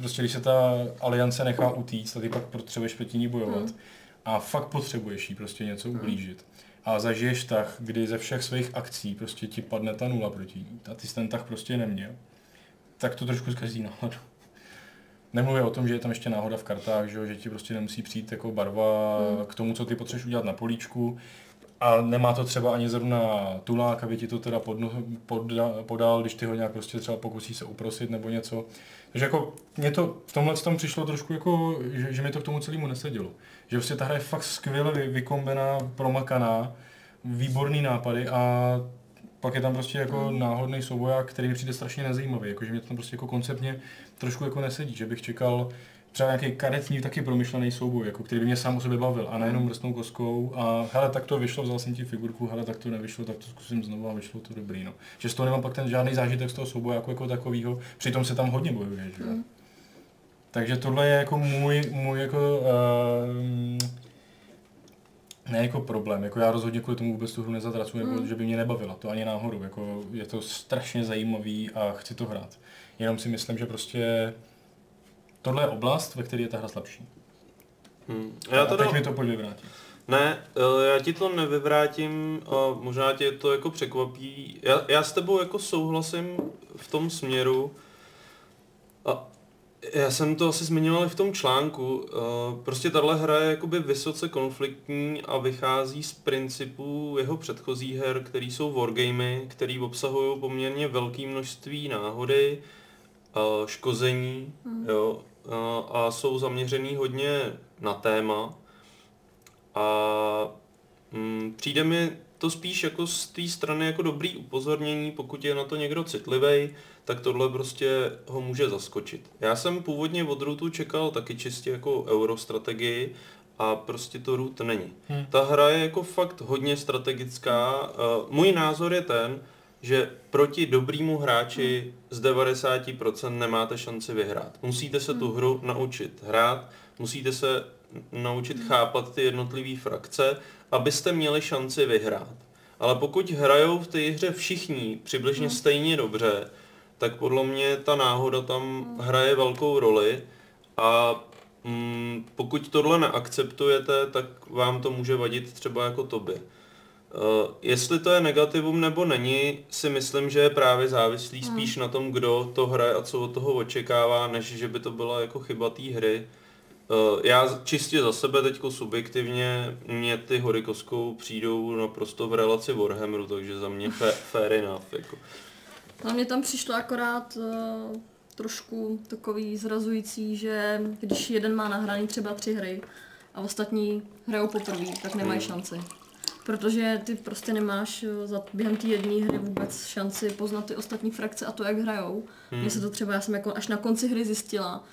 prostě když se ta aliance nechá utíct, tak ty pak potřebuješ proti ní bojovat. Hmm. A fakt potřebuješ jí prostě něco ublížit. A zažiješ tah, kdy ze všech svých akcí prostě ti padne ta nula proti ní. A ty jsi ten tah prostě neměl. Tak to trošku zkazí náladu. Nemluvě o tom, že je tam ještě náhoda v kartách, že, jo, že ti prostě nemusí přijít jako barva Hmm. k tomu, co ty potřebuješ udělat na políčku. A nemá to třeba ani zrovna tulák, aby ti to teda pod, poda, podal, když ty ho nějak prostě třeba pokusí se uprosit nebo něco. Takže jako mě to v tomhle tom přišlo trošku jako, že, že mi to k tomu celému nesedělo. Že prostě ta hra je fakt skvěle vy, vykombená, promakaná, výborný nápady a pak je tam prostě jako Mm. náhodný souboják, který mi přijde strašně nezajímavý, jakože mě to tam prostě jako konceptně trošku jako nesedí, že bych čekal třeba nějaký karetní taky promyšlený souboj, jako který by mě sám o sobě bavil a nejenom mrstnou koskou a hele, tak to vyšlo, vzal jsem ti figurku, hele, tak to nevyšlo, tak to zkusím znovu a vyšlo to dobrý, no. Že z toho nemám pak ten žádný zážitek z toho souboje jako, jako takovýho, přitom se tam hodně bojuje, že? jo. Mm. Takže tohle je jako můj, můj jako, uh, ne jako problém, jako já rozhodně kvůli tomu vůbec tu hru nezatracuji, nebo Mm. že by mě nebavila, to ani náhodou, jako je to strašně zajímavý a chci to hrát. Jenom si myslím, že prostě tohle je oblast, ve které je ta hra slabší. Hmm. Já Já a teda... teď mi to pojď vyvrátit. Ne, eh, já ti to nevyvrátím a možná tě to jako překvapí. Já, já s tebou jako souhlasím v tom směru a já jsem to asi zmiňoval i v tom článku. eh, Prostě tahle hra je jakoby vysoce konfliktní a vychází z principů jeho předchozích her, který jsou wargamy, který obsahují poměrně velké množství náhody, eh, škození, Hmm. jo, a, a jsou zaměřený hodně na téma. A mm, přijde mi to spíš jako z té strany jako dobrý upozornění, pokud je na to někdo citlivý, tak tohle prostě ho může zaskočit. Já jsem původně od Rootu čekal taky čistě jako eurostrategii a prostě to Root není. Hmm. Ta hra je jako fakt hodně strategická. Uh, můj názor je ten, že proti dobrýmu hráči z 90% nemáte šanci vyhrát. Musíte se tu hru naučit hrát, musíte se naučit chápat ty jednotlivé frakce, abyste měli šanci vyhrát. Ale pokud hrajou v té hře všichni přibližně stejně dobře, tak podle mě ta náhoda tam hraje velkou roli a mm, pokud tohle neakceptujete, tak vám to může vadit třeba jako tobě. Uh, jestli to je negativum nebo není, si myslím, že je právě závislý spíš na tom, kdo to hraje a co od toho očekává, než že by to byla jako chyba té hry. Uh, já čistě za sebe teďko subjektivně, mě ty hory koskou přijdou naprosto v relaci Warhammeru, takže za mě fa- fair enough. Jako. Na mě tam přišlo akorát uh, trošku takový zrazující, že když jeden má nahraný třeba tři hry a ostatní hrajou poprvé, tak nemají Hmm. šanci. Protože ty prostě nemáš za, během té jedné hry vůbec šanci poznat ty ostatní frakce a to, jak hrajou. Hmm. Mně se to třeba, já jsem jako až na konci hry zjistila,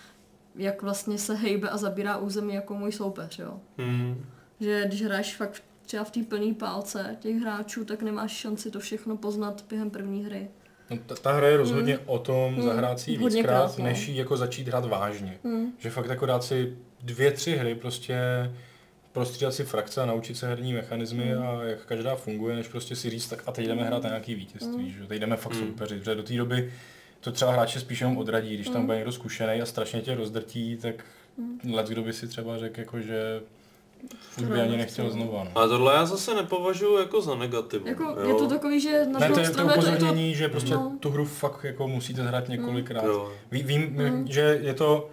jak vlastně se hejbe a zabírá území jako můj soupeř, jo. Hmm. Že když hraješ fakt třeba v té plné pálce těch hráčů, tak nemáš šanci to všechno poznat během první hry. No, ta, ta hra je rozhodně o tom Hmm. zahrát si víckrát, krát, no. než ji jako začít hrát vážně. Hmm. Že fakt jako dát si dvě, tři hry, prostě prostřídat si frakce a naučit se herní mechanismy Hmm. a jak každá funguje, než prostě si říct, tak a teď jdeme hrát na nějaký vítězství, Hmm. že? teď jdeme fakt Hmm. soupeřit, protože do té doby to třeba hráče spíš jenom odradí, když tam Hmm. bude někdo zkušený a strašně tě rozdrtí, tak let kdo by si třeba řekl, jako, že už by ani nechtěl znova. No. A tohle já zase nepovažuji jako za negativum. Jako, jo. je to takový, že na Ne, to je to stranu je to, je to upozornění, že prostě no. tu hru fakt jako musíte hrát několikrát. Jo. Ví, vím, Mm. že je to,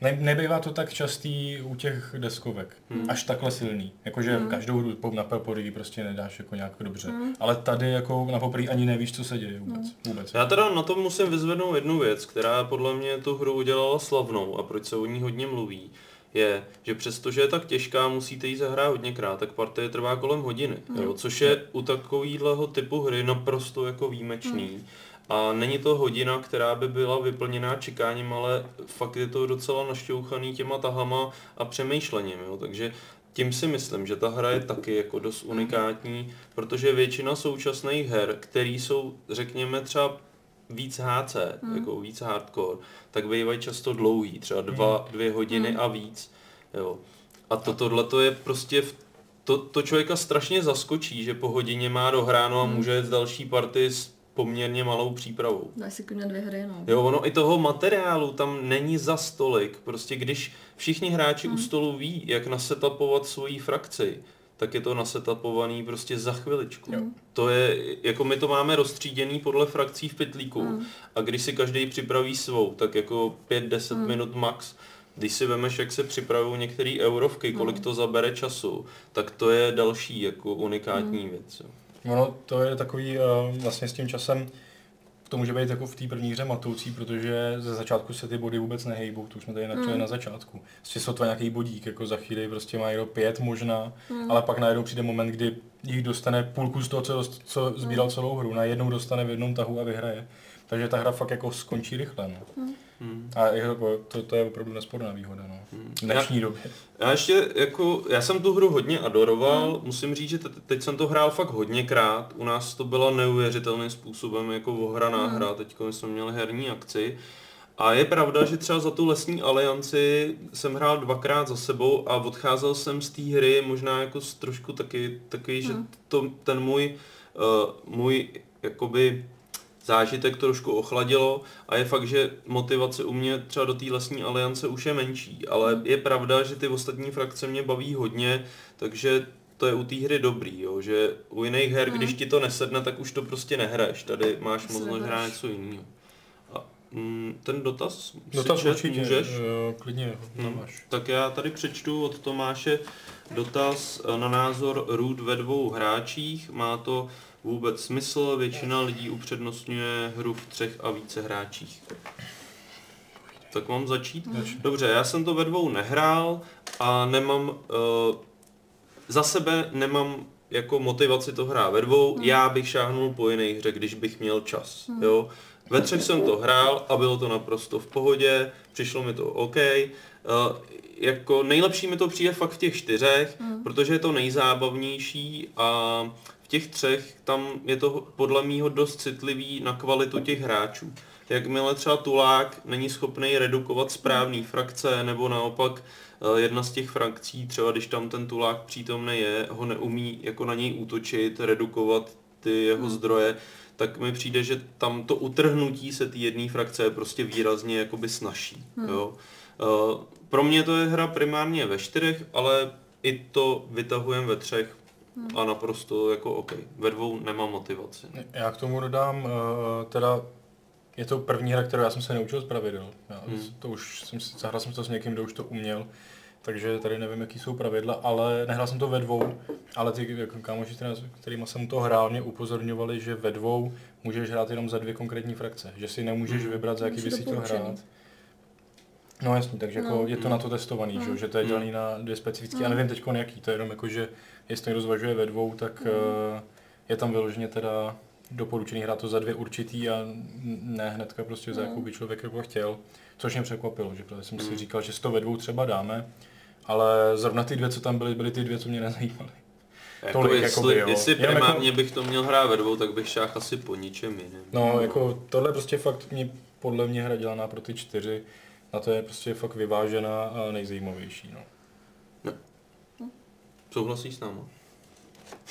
ne, nebývá to tak častý u těch deskovek, Hmm. až takhle silný. Jakože Mm. každou hru po- na poprvé prostě nedáš jako nějak dobře. Mm. Ale tady jako na poprvé ani nevíš, co se děje vůbec. vůbec. Já teda na tom musím vyzvednout jednu věc, která podle mě tu hru udělala slavnou a proč se o ní hodně mluví, je, že přestože je tak těžká, musíte jí zahrát hodněkrát, tak partie trvá kolem hodiny, jo, což je u takového typu hry naprosto jako výjimečný. A není to hodina, která by byla vyplněná čekáním, ale fakt je to docela našťouchaný těma tahama a přemýšlením, jo, takže tím si myslím, že ta hra je taky jako dost unikátní, protože většina současných her, které jsou, řekněme, třeba víc HC, Hmm. jako víc hardcore, tak bývají často dlouhý, třeba dva, dvě hodiny Hmm. a víc. Jo. A to, tohle to je prostě, v, to, to člověka strašně zaskočí, že po hodině má dohráno a Hmm. může jet z další party s poměrně malou přípravou. Dáš si klidně dvě hry, no. Jo, ono i toho materiálu tam není za stolik. Prostě když všichni hráči Hmm. u stolu ví, jak nasetapovat svoji frakci, tak je to nasetapovaný prostě za chviličku. Jo. To je, jako my to máme rozstříděný podle frakcí v pytlíku Mm. a když si každý připraví svou, tak jako 5-10 Mm. minut max. Když si vemeš, jak se připravují některé eurovky, kolik Mm. to zabere času, tak to je další jako unikátní Mm. věc. Jo. Ono to je takový uh, vlastně s tím časem, to může být jako v té první hře matoucí, protože ze začátku se ty body vůbec nehejbou, to už jsme tady načali Mm. na začátku. Prostě sotva nějaký bodík, jako za chvíli prostě má do pět možná, Mm. ale pak najednou přijde moment, kdy jich dostane půlku z toho, co, co sbíral celou hru, najednou dostane v jednom tahu a vyhraje. Takže ta hra fakt jako skončí rychle. No. Hmm. A jako, to, to je opravdu nesporná výhoda. No. Hmm. V dnešní době. Já ještě jako, já jsem tu hru hodně adoroval, musím říct, že te- teď jsem to hrál fakt hodněkrát, u nás to byla neuvěřitelným způsobem jako ohraná Mm. hra, teď jsme měli herní akci. A je pravda, že třeba za tu lesní alianci jsem hrál dvakrát za sebou a odcházel jsem z té hry možná jako s trošku taky, taky že Mm. to, ten můj, uh, můj jakoby zážitek trošku ochladilo a je fakt, že motivace u mě třeba do té lesní aliance už je menší, ale je pravda, že ty ostatní frakce mě baví hodně, takže to je u té hry dobrý, jo, že u jiných her, Mm. když ti to nesedne, tak už to prostě nehraješ, tady máš možnost hrát něco jiného. A mm, ten dotaz, si Dotaz čet, určitě, můžeš? eh, klidně ho Hmm. máš. Tak já tady přečtu od Tomáše dotaz na názor Root ve dvou hráčích. Má to vůbec smysl? Většina lidí upřednostňuje hru v třech a více hráčích. Tak mám začít? Dobře, já jsem to ve dvou nehrál a nemám, uh, za sebe nemám jako motivaci to hrát ve dvou, Hmm. já bych šáhnul po jiné hře, když bych měl čas, Hmm. jo. Ve třech jsem to hrál a bylo to naprosto v pohodě, přišlo mi to OK. Uh, jako nejlepší mi to přijde fakt v těch čtyřech, Hmm. protože je to nejzábavnější a těch třech tam je to podle mýho dost citlivý na kvalitu těch hráčů. Jakmile třeba Tulák není schopný redukovat správný frakce, nebo naopak eh, jedna z těch frakcí, třeba když tam ten Tulák přítomný je, ho neumí jako na něj útočit, redukovat ty jeho Hmm. zdroje, tak mi přijde, že tam to utrhnutí se té jedné frakce je prostě výrazně jakoby snažší. Hmm. Jo. Eh, Pro mě to je hra primárně ve čtyřech, ale i to vytahujeme ve třech Hmm. a naprosto jako OK. Ve dvou nemám motivaci. Já k tomu dodám, eh, teda je to první hra, kterou já jsem se neučil z pravidel. Já, Hmm. To už jsem si, zahrál jsem to s někým, kdo už to uměl, takže tady nevím, jaký jsou pravidla, ale nehrál jsem to ve dvou, ale ty jako kámoši, který- kterýma jsem to hrál, mě upozorňovali, že ve dvou můžeš hrát jenom za dvě konkrétní frakce, že si nemůžeš Hmm. vybrat, za jaký Musí by si chtěl hrát. No jasně, takže jako No. je to na to testovaný, No. že, jo, že to je Hmm. dělaný na dvě specifické, No. já nevím teď jaký, to je jenom jako, že jestli někdo zvažuje ve dvou, tak No. eh, je tam vyloženě teda doporučený hrát to za dvě určitý a ne hnedka prostě za No. jakou by člověk jako chtěl, což mě překvapilo, že jsem si Mm. říkal, že si to ve dvou třeba dáme, ale zrovna ty dvě, co tam byly, byly ty dvě, co mě nezajímaly. Jako Tolik, jestli, jakoby, jo. jestli Jenom primárně jako- bych to měl hrát ve dvou, tak bych šáhl asi po ničem jiném. No, jako tohle prostě fakt mě, podle mě hra dělaná pro ty čtyři, na to je prostě fakt vyvážená a nejzajímavější, no. Souhlasíš s náma?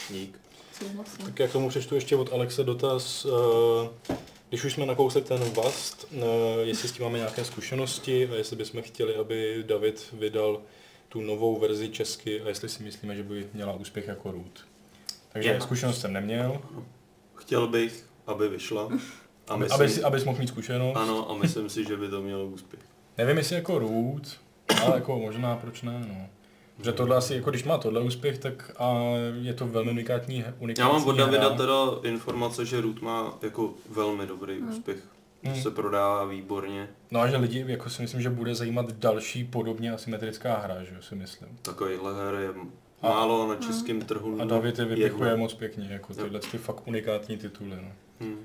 Dík. Souhlasím. Tak já k tomu přečtu ještě od Alexe dotaz, eh, když už jsme nakousli ten Vast, eh, jestli s tím máme nějaké zkušenosti a jestli bychom chtěli, aby David vydal tu novou verzi česky a jestli si myslíme, že by měla úspěch jako Root. Takže Je. zkušenost jsem neměl, Chtěl bych, aby vyšla. A aby, myslím, aby, si, abys mohl mít zkušenost. Ano, a myslím si, že by to mělo úspěch. Nevím, jestli jako Root, ale jako možná proč ne, no. Protože tohle asi, jako když má tohle úspěch, tak a je to velmi unikátní, unikátní Já mám od. Davida teda informace, že Root má jako velmi dobrý Hmm. úspěch. Hmm. Že se prodává výborně. No a že lidi, jako si myslím, že bude zajímat další podobně asymetrická hra, že jo, si myslím. Takovýhle her je A- málo na českém trhu. A David je vypichuje moc pěkně, jako tyhle ty fakt unikátní tituly, no. Hmm.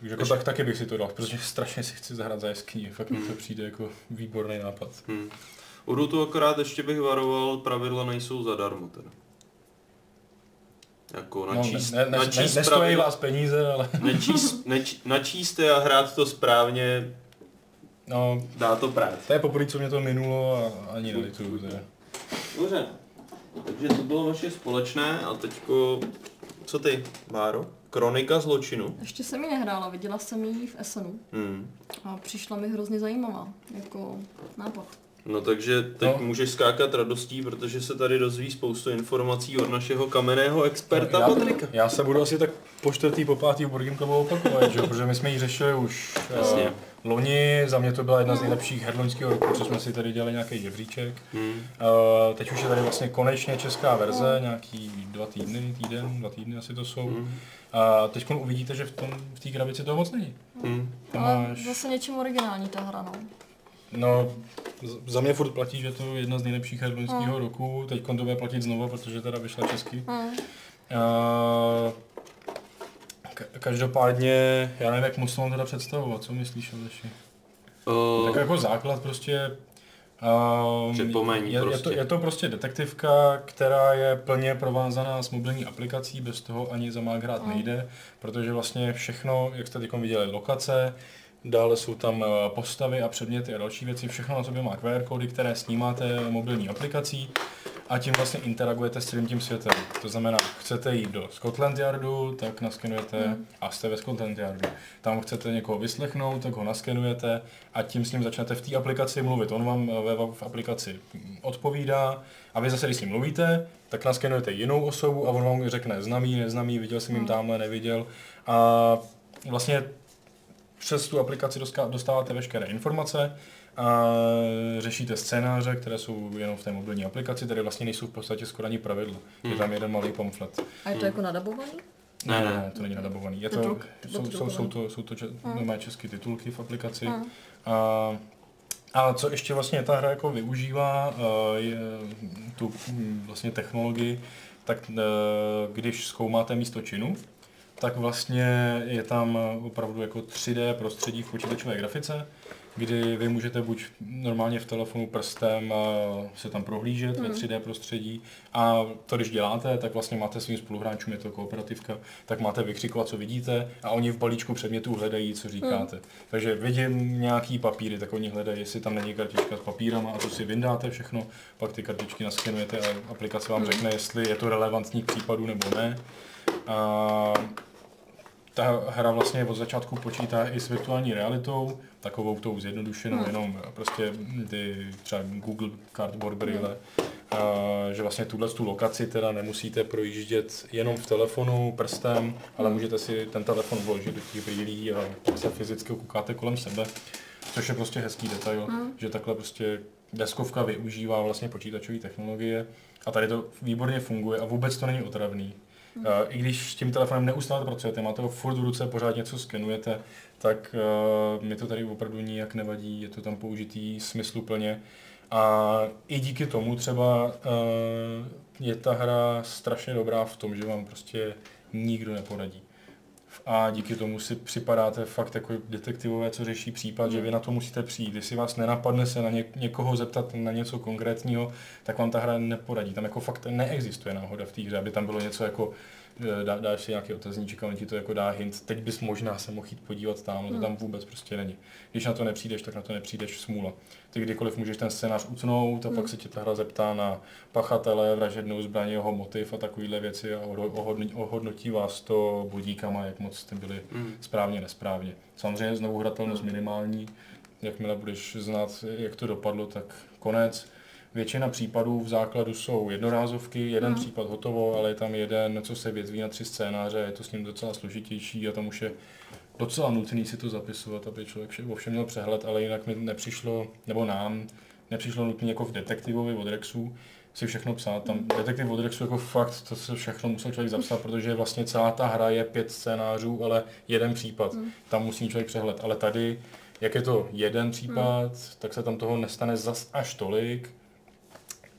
Takže jako Ještě- tak taky bych si to dal, protože strašně si chci zahrát za jeskyní, fakt mi to Hmm. přijde jako výborný nápad. Hmm. U Rootu akorát ještě bych varoval, pravidla nejsou zadarmo teda. Jako No, načíst, ne, ne, ne, načíst ne, nestojí pravidla- vás peníze, ale Nečíst, neč, načíst a hrát to správně, no, dá to prát. to je poprvé, co mě to minulo a ani nelituju. Dobře. Takže to bylo vaše společné a teďko, co ty, Báro? Kronika zločinu. Ještě jsem ji nehrála, viděla jsem ji v Essenu Hmm. a přišla mi hrozně zajímavá, jako nápad. No takže teď No. no. můžeš skákat radostí, protože se tady dozví spoustu informací od našeho kamenného experta já, Patrika. já se budu asi tak po čtvrtý, po pátý v Game Clubu opakovat, že? protože my jsme ji řešili už Jasně. uh, loni, za mě to byla jedna z nejlepších her loňského roku, co jsme si tady dělali nějaký žebříček. Hmm. Uh, teď už je tady vlastně konečně česká verze, nějaký dva týdny, týden, dva týdny asi to jsou. Hmm. A teď uvidíte, že v tom v té krabici toho moc není. Hmm. Tam Ale máš, zase něčím originální ta hra, no. No, za mě furt platí, že to je jedna z nejlepších her loňského roku, teď to bude platit znova, protože teda vyšla česky. Hmm. Uh, ka- každopádně, já nevím, jak moc to mám teda představovat, co myslíš, Aleši? Uh, Tak jako základ prostě... Um, Připomeň je, je, to, prostě. je to prostě detektivka, která je plně provázaná s mobilní aplikací, bez toho ani za mák hrát Mm. nejde, protože vlastně všechno, jak jste teď viděli, lokace, dále jsou tam eh, postavy a předměty a další věci, všechno na sobě má QR kódy, které snímáte mobilní aplikací a tím vlastně interagujete s celým tím světem. To znamená, chcete jít do Scotland Yardu, tak naskenujete Hmm. a jste ve Scotland Yardu. Tam chcete někoho vyslechnout, tak ho naskenujete a tím s ním začnete v té aplikaci mluvit. On vám eh, ve, v aplikaci odpovídá a vy zase, když s ním mluvíte, tak naskenujete jinou osobu a on vám řekne známý, neznámý, viděl jsem jim Hmm. tamhle, neviděl. A vlastně přes tu aplikaci dostáváte veškeré informace a řešíte scénáře, které jsou jenom v té mobilní aplikaci, tady vlastně nejsou v podstatě skoro ani pravidla. Je Hmm. tam jeden malý pamflet. A je to jako nadabovaný? Ne, Ne, ne, to není nadabovaný. Je to, Titulk- jsou, jsou, jsou, to, jsou to če- Hmm. české titulky v aplikaci. Hmm. A, a co ještě vlastně ta hra jako využívá, eh, je tu hm, vlastně technologii, tak eh, když zkoumáte místo činu, tak vlastně je tam opravdu jako 3D prostředí v počítačové grafice, kdy vy můžete buď normálně v telefonu prstem eh, se tam prohlížet ve Hmm. 3D prostředí a to když děláte, tak vlastně máte svým spoluhráčům, je to kooperativka, tak máte vykřikovat, co vidíte a oni v balíčku předmětů hledají, co říkáte. Takže vidím nějaký papíry, tak oni hledají, jestli tam není kartička s papírama a to si vyndáte všechno, pak ty kartičky naskenujete a aplikace vám Hmm. řekne, jestli je to relevantní k případu nebo ne. A ta hra vlastně od začátku počítá i s virtuální realitou, takovou tou zjednodušenou, Hmm. jenom prostě ty třeba Google Cardboard Braille, a, že vlastně tuhle tu lokaci teda nemusíte projíždět jenom v telefonu, prstem, ale Hmm. můžete si ten telefon vložit do těch brýlí a pak se fyzicky koukáte kolem sebe, což je prostě hezký detail, Hmm. že takhle prostě deskovka využívá vlastně počítačové technologie a tady to výborně funguje a vůbec to není otravný. Uh, I když s tím telefonem neustále pracujete, máte ho furt v ruce, pořád něco skenujete, tak uh, mi to tady opravdu nijak nevadí, je to tam použitý smysluplně. A i díky tomu třeba uh, je ta hra strašně dobrá v tom, že vám prostě nikdo neporadí. A díky tomu si připadáte fakt jako detektivové, co řeší případ, že vy na to musíte přijít. Jestli vás nenapadne se na ně, někoho zeptat na něco konkrétního, tak vám ta hra neporadí. Tam jako fakt neexistuje náhoda v té hře, aby tam bylo něco jako dá, dáš si nějaký otazníček a on ti to jako dá hint, teď bys možná se mohl jít podívat tam, no to Hmm. tam vůbec prostě není. Když na to nepřijdeš, tak na to nepřijdeš smůla. Ty kdykoliv můžeš ten scénář utnout a Hmm. pak se tě ta hra zeptá na pachatele, vražednou zbraně, jeho motiv a takovéhle věci a oho- ohodnotí, vás to bodíkama, jak moc jste byli Hmm. správně, nesprávně. Samozřejmě znovu hratelnost minimální, jakmile budeš znát, jak to dopadlo, tak konec. Většina případů v základu jsou jednorázovky, jeden Mhm. případ hotovo, ale je tam jeden, co se větví na tři scénáře, je to s ním docela složitější a tam už je docela nutný si to zapisovat, aby člověk vše, o všem měl přehled, ale jinak mi nepřišlo, nebo nám, nepřišlo nutný jako v detektivovi od Rexu si všechno psát. Tam detektiv od Rexu jako fakt, to se všechno musel člověk zapsat, protože vlastně celá ta hra je pět scénářů, ale jeden případ. Hmm. Tam musí člověk přehled. Ale tady, jak je to jeden případ, tak se tam toho nestane zas až tolik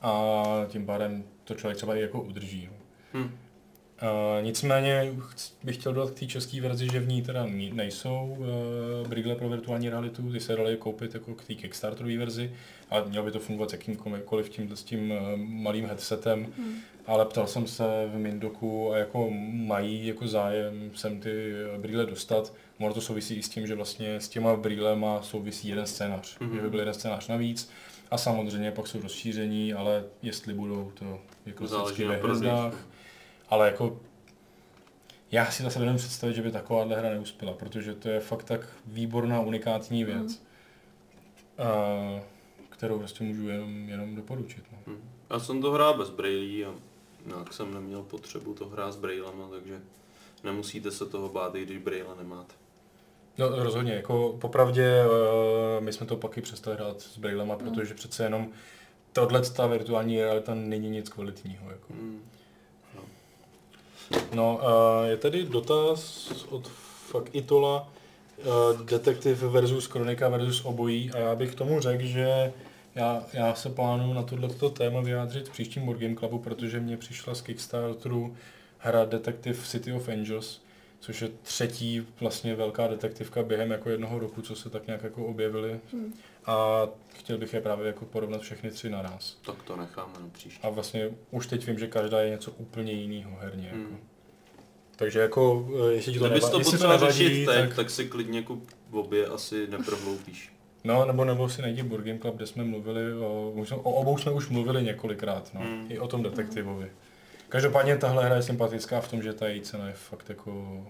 a tím pádem to člověk třeba i jako udrží. Hmm. Uh, nicméně bych chtěl dodat k té české verzi, že v ní teda nejsou uh, brigle pro virtuální realitu, ty se daly koupit jako k té Kickstarterové verzi, ale mělo by to fungovat s jakýmkoliv tímhle s tím uh, malým headsetem, Hmm. ale ptal jsem se v Mindoku a jako mají jako zájem sem ty brýle dostat. Ono to souvisí i s tím, že vlastně s těma brýlema souvisí jeden scénář, Mhm. mm-hmm. že by byl jeden scénář navíc. A samozřejmě pak jsou rozšíření, ale jestli budou, to je Záleží klasicky na ve hvězdách. Ale jako já si zase nevím představit, že by takováhle hra neuspěla, protože to je fakt tak výborná, unikátní věc, Mhm. mm. kterou prostě můžu jenom, jenom doporučit. No. Hm. Já jsem to hrál bez brailí a nějak jsem neměl potřebu to hrát s brailama, takže nemusíte se toho bát, i když braille nemáte. No rozhodně, jako popravdě eh, my jsme to pak i přestali hrát s brailema, protože přece jenom tohle ta virtuální realita není nic kvalitního. Jako. Hm. No, uh, je tady dotaz od fakt Itola, uh, Detektiv versus Kronika versus obojí a já bych tomu řekl, že já, já se plánuju na tohleto téma vyjádřit v příštím Board Game Clubu, protože mě přišla z Kickstarteru hra Detective City of Angels, což je třetí vlastně velká detektivka během jako jednoho roku, co se tak nějak jako objevily. Hmm. A chtěl bych je právě jako porovnat všechny tři naraz. Tak to necháme na příště. A vlastně už teď vím, že každá je něco úplně jiného herně. Jako. Hmm. Takže jako, eh, jestli ti to, neva- to jestli potřeboval nevadí, řešit teď, tak... tak si klidně kup obě asi neprohloupíš. No, nebo, nebo si najdi Game Club, kde jsme mluvili, o, už jsme- o obou jsme už mluvili několikrát, no, Hmm. i o tom detektivovi. Každopádně tahle hra je sympatická v tom, že ta její cena je fakt jako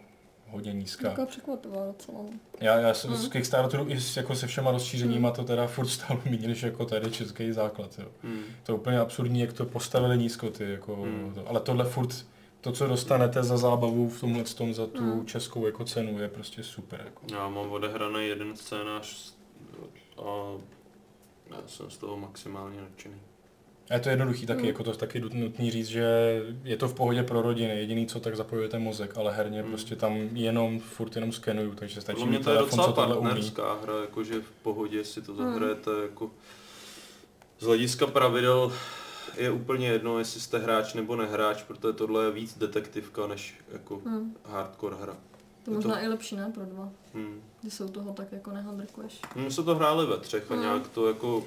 hodně nízká. Taková překvapivá docela. Já, já jsem Hmm. z Kickstarteru i s, jako se všema rozšířeníma to teda furt stálo méně než jako tady český základ. Jo. Hmm. To je úplně absurdní, jak to postavili nízko ty, jako, Hmm. to, ale tohle furt, to, co dostanete za zábavu v tomhle tom, za tu Hmm. českou jako cenu, je prostě super. Jako. Já mám odehraný jeden scénář a já jsem z toho maximálně nadšený. A je to jednoduchý taky, Mm. jako to taky nut- nutný říct, že je to v pohodě pro rodiny, jediný co tak zapojujete mozek, ale herně Mm. prostě tam jenom, furt jenom skenuju, takže stačí mě mít to je telefon, docela co tohle umí. partnerská hra, jakože v pohodě si to Hmm. zahrajete jako z hlediska pravidel je úplně jedno, jestli jste hráč nebo nehráč, protože tohle je víc detektivka než jako Hmm. hardcore hra. To Je možná to- i lepší, ne, pro dva. Hmm. Když se u toho tak jako nehandrkuješ. My jsme to hráli ve třech a Hmm. nějak to jako...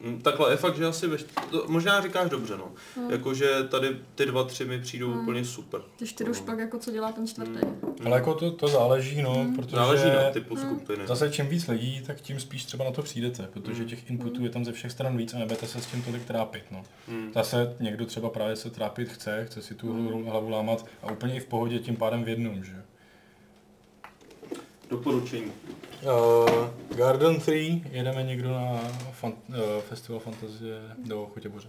Mm, Takhle je fakt, že asi ve, to, možná říkáš dobře, no. Hmm. Jakože tady ty dva, tři mi přijdou Hmm. úplně super. Ty čtyři už No. pak jako co dělá ten čtvrtý. Hmm. Ale jako to, to záleží, no, Mm. protože Záleží na typu Hmm. skupiny. zase čím víc lidí, tak tím spíš třeba na to přijdete, protože Mm. těch inputů je tam ze všech stran víc a nebudete se s tím tolik trápit, no. Hmm. Zase někdo třeba právě se trápit chce, chce si tu Mm. hlavu- hlavu lámat a úplně i v pohodě tím pádem v jednom, že? Doporučení. Uh, Garden 3, jedeme někdo na fan, uh, festival fantazie do Chotěboře.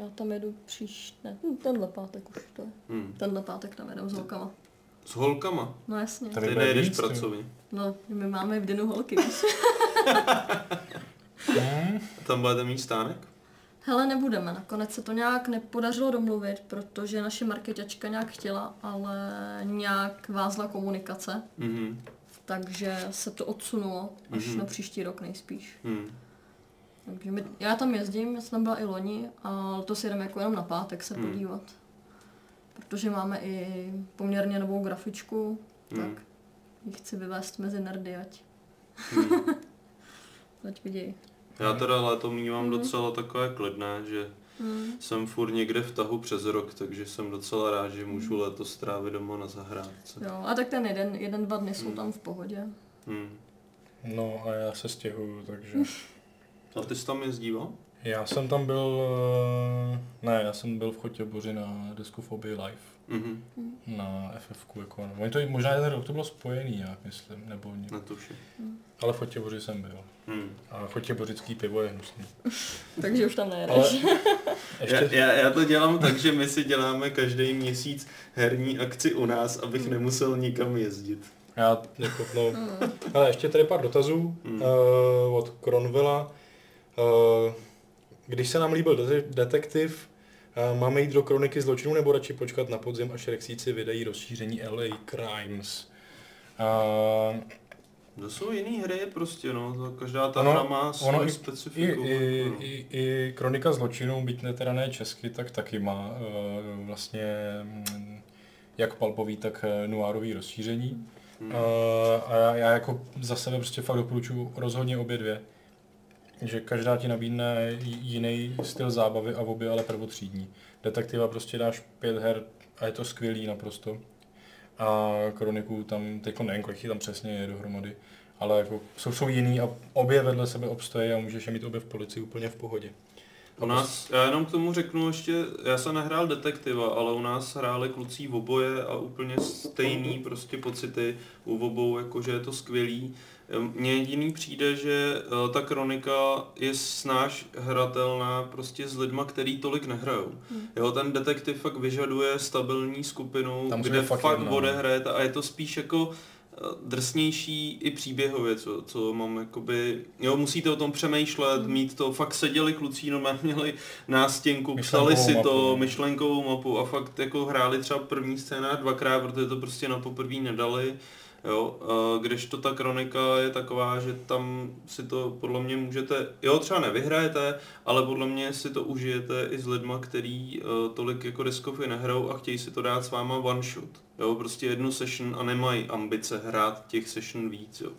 Já tam jedu příště, ne, hm, tenhle pátek už to je. Hmm. Tenhle pátek tam jedem s holkama. S holkama. No jasně. Tady Ty ty. pracovně. No, my máme v Dinu holky. Hmm? Tam budete mít stánek? Hele, nebudeme. Nakonec se to nějak nepodařilo domluvit, protože naše marketačka nějak chtěla, ale nějak vázla komunikace. Mhm. Takže se to odsunulo až Mhm. na příští rok nejspíš. Hmm. Takže my, já tam jezdím, já jsem tam byla i loni a to si jdeme jako jenom na pátek se Hmm. podívat. Protože máme i poměrně novou grafičku, Hmm. tak ji chci vyvést mezi nerdy, ať, Hmm. ať vidějí. Já teda léto mývám Mhm. docela takové klidné, že Hmm. jsem furt někde v tahu přes rok, takže jsem docela rád, že můžu léto strávit doma na zahrádce. Jo, a tak ten jeden, jeden, dva dny jsou Hmm. tam v pohodě. Hmm. No a já se stěhuju, takže... A ty jsi tam jezdíval? Já jsem tam byl, eh, ne, já jsem byl v Chotěboři na Discofobii Live, Mhm. na FF, jako, no. Oni to i- možná jeden rok to bylo spojený nějak, myslím, nebo ně, Netuším. ale v Chotěboři jsem byl. Hmm. A chotěbořický pivo je hnusný. Takže už tam Ale nejedeš. Já, ještě, já, já to dělám tak, že my si děláme každý měsíc herní akci u nás, abych nemusel nikam jezdit. já, jako, no, Hmm. ale ještě tady pár dotazů Hmm. uh, od Kronvela. Uh, když se nám líbil de- detektiv, uh, máme jít do kroniky zločinů nebo radši počkat na podzim, až Rexíci vydají rozšíření LA Crimes? Uh, To jsou jiný hry prostě, no. To každá ta Ono- hra má i- specifiku. I, i, no. i, I kronika zločinů, byť ne teda ne česky, tak taky má uh, vlastně mm, jak palpový, tak eh, noárový rozšíření. Hmm. Uh, a já, já jako za sebe prostě fakt doporučuji rozhodně obě dvě. Že každá ti nabídne jiný styl zábavy a obě ale prvotřídní. Detektiva prostě dáš pět her a je to skvělý naprosto. A kroniku tam, teď nevím, kolik tam přesně je dohromady, ale jako jsou, jsou jiný a obě vedle sebe obstojí a můžeš je mít obě v policii úplně v pohodě. U nás, já jenom k tomu řeknu ještě, já jsem nehrál detektiva, ale u nás hráli kluci v oboje a úplně stejný prostě pocity u obou, jakože je to skvělý Mně jediný přijde, že eh, ta kronika je snáš hratelná prostě s lidma, který tolik nehrajou. Hmm. Jo, ten detektiv fakt vyžaduje stabilní skupinu, Tam kde fakt fakt jedna, no. odehrajete a je to spíš jako eh, drsnější i příběhově, co, co mám jakoby, jo, musíte o tom přemýšlet, Hmm. mít to, fakt seděli kluci, no měli nástěnku, psali si mapu, to, no. myšlenkovou mapu a fakt jako hráli třeba první scénář dvakrát, protože to prostě na poprvé nedali. Jo, a kdežto ta kronika je taková, že tam si to podle mě můžete, jo třeba nevyhrajete, ale podle mě si to užijete i s lidma, který uh, tolik jako deskovky nehrajou a chtějí si to dát s váma one shot. Jo, prostě jednu session a nemají ambice hrát těch session víc, jo.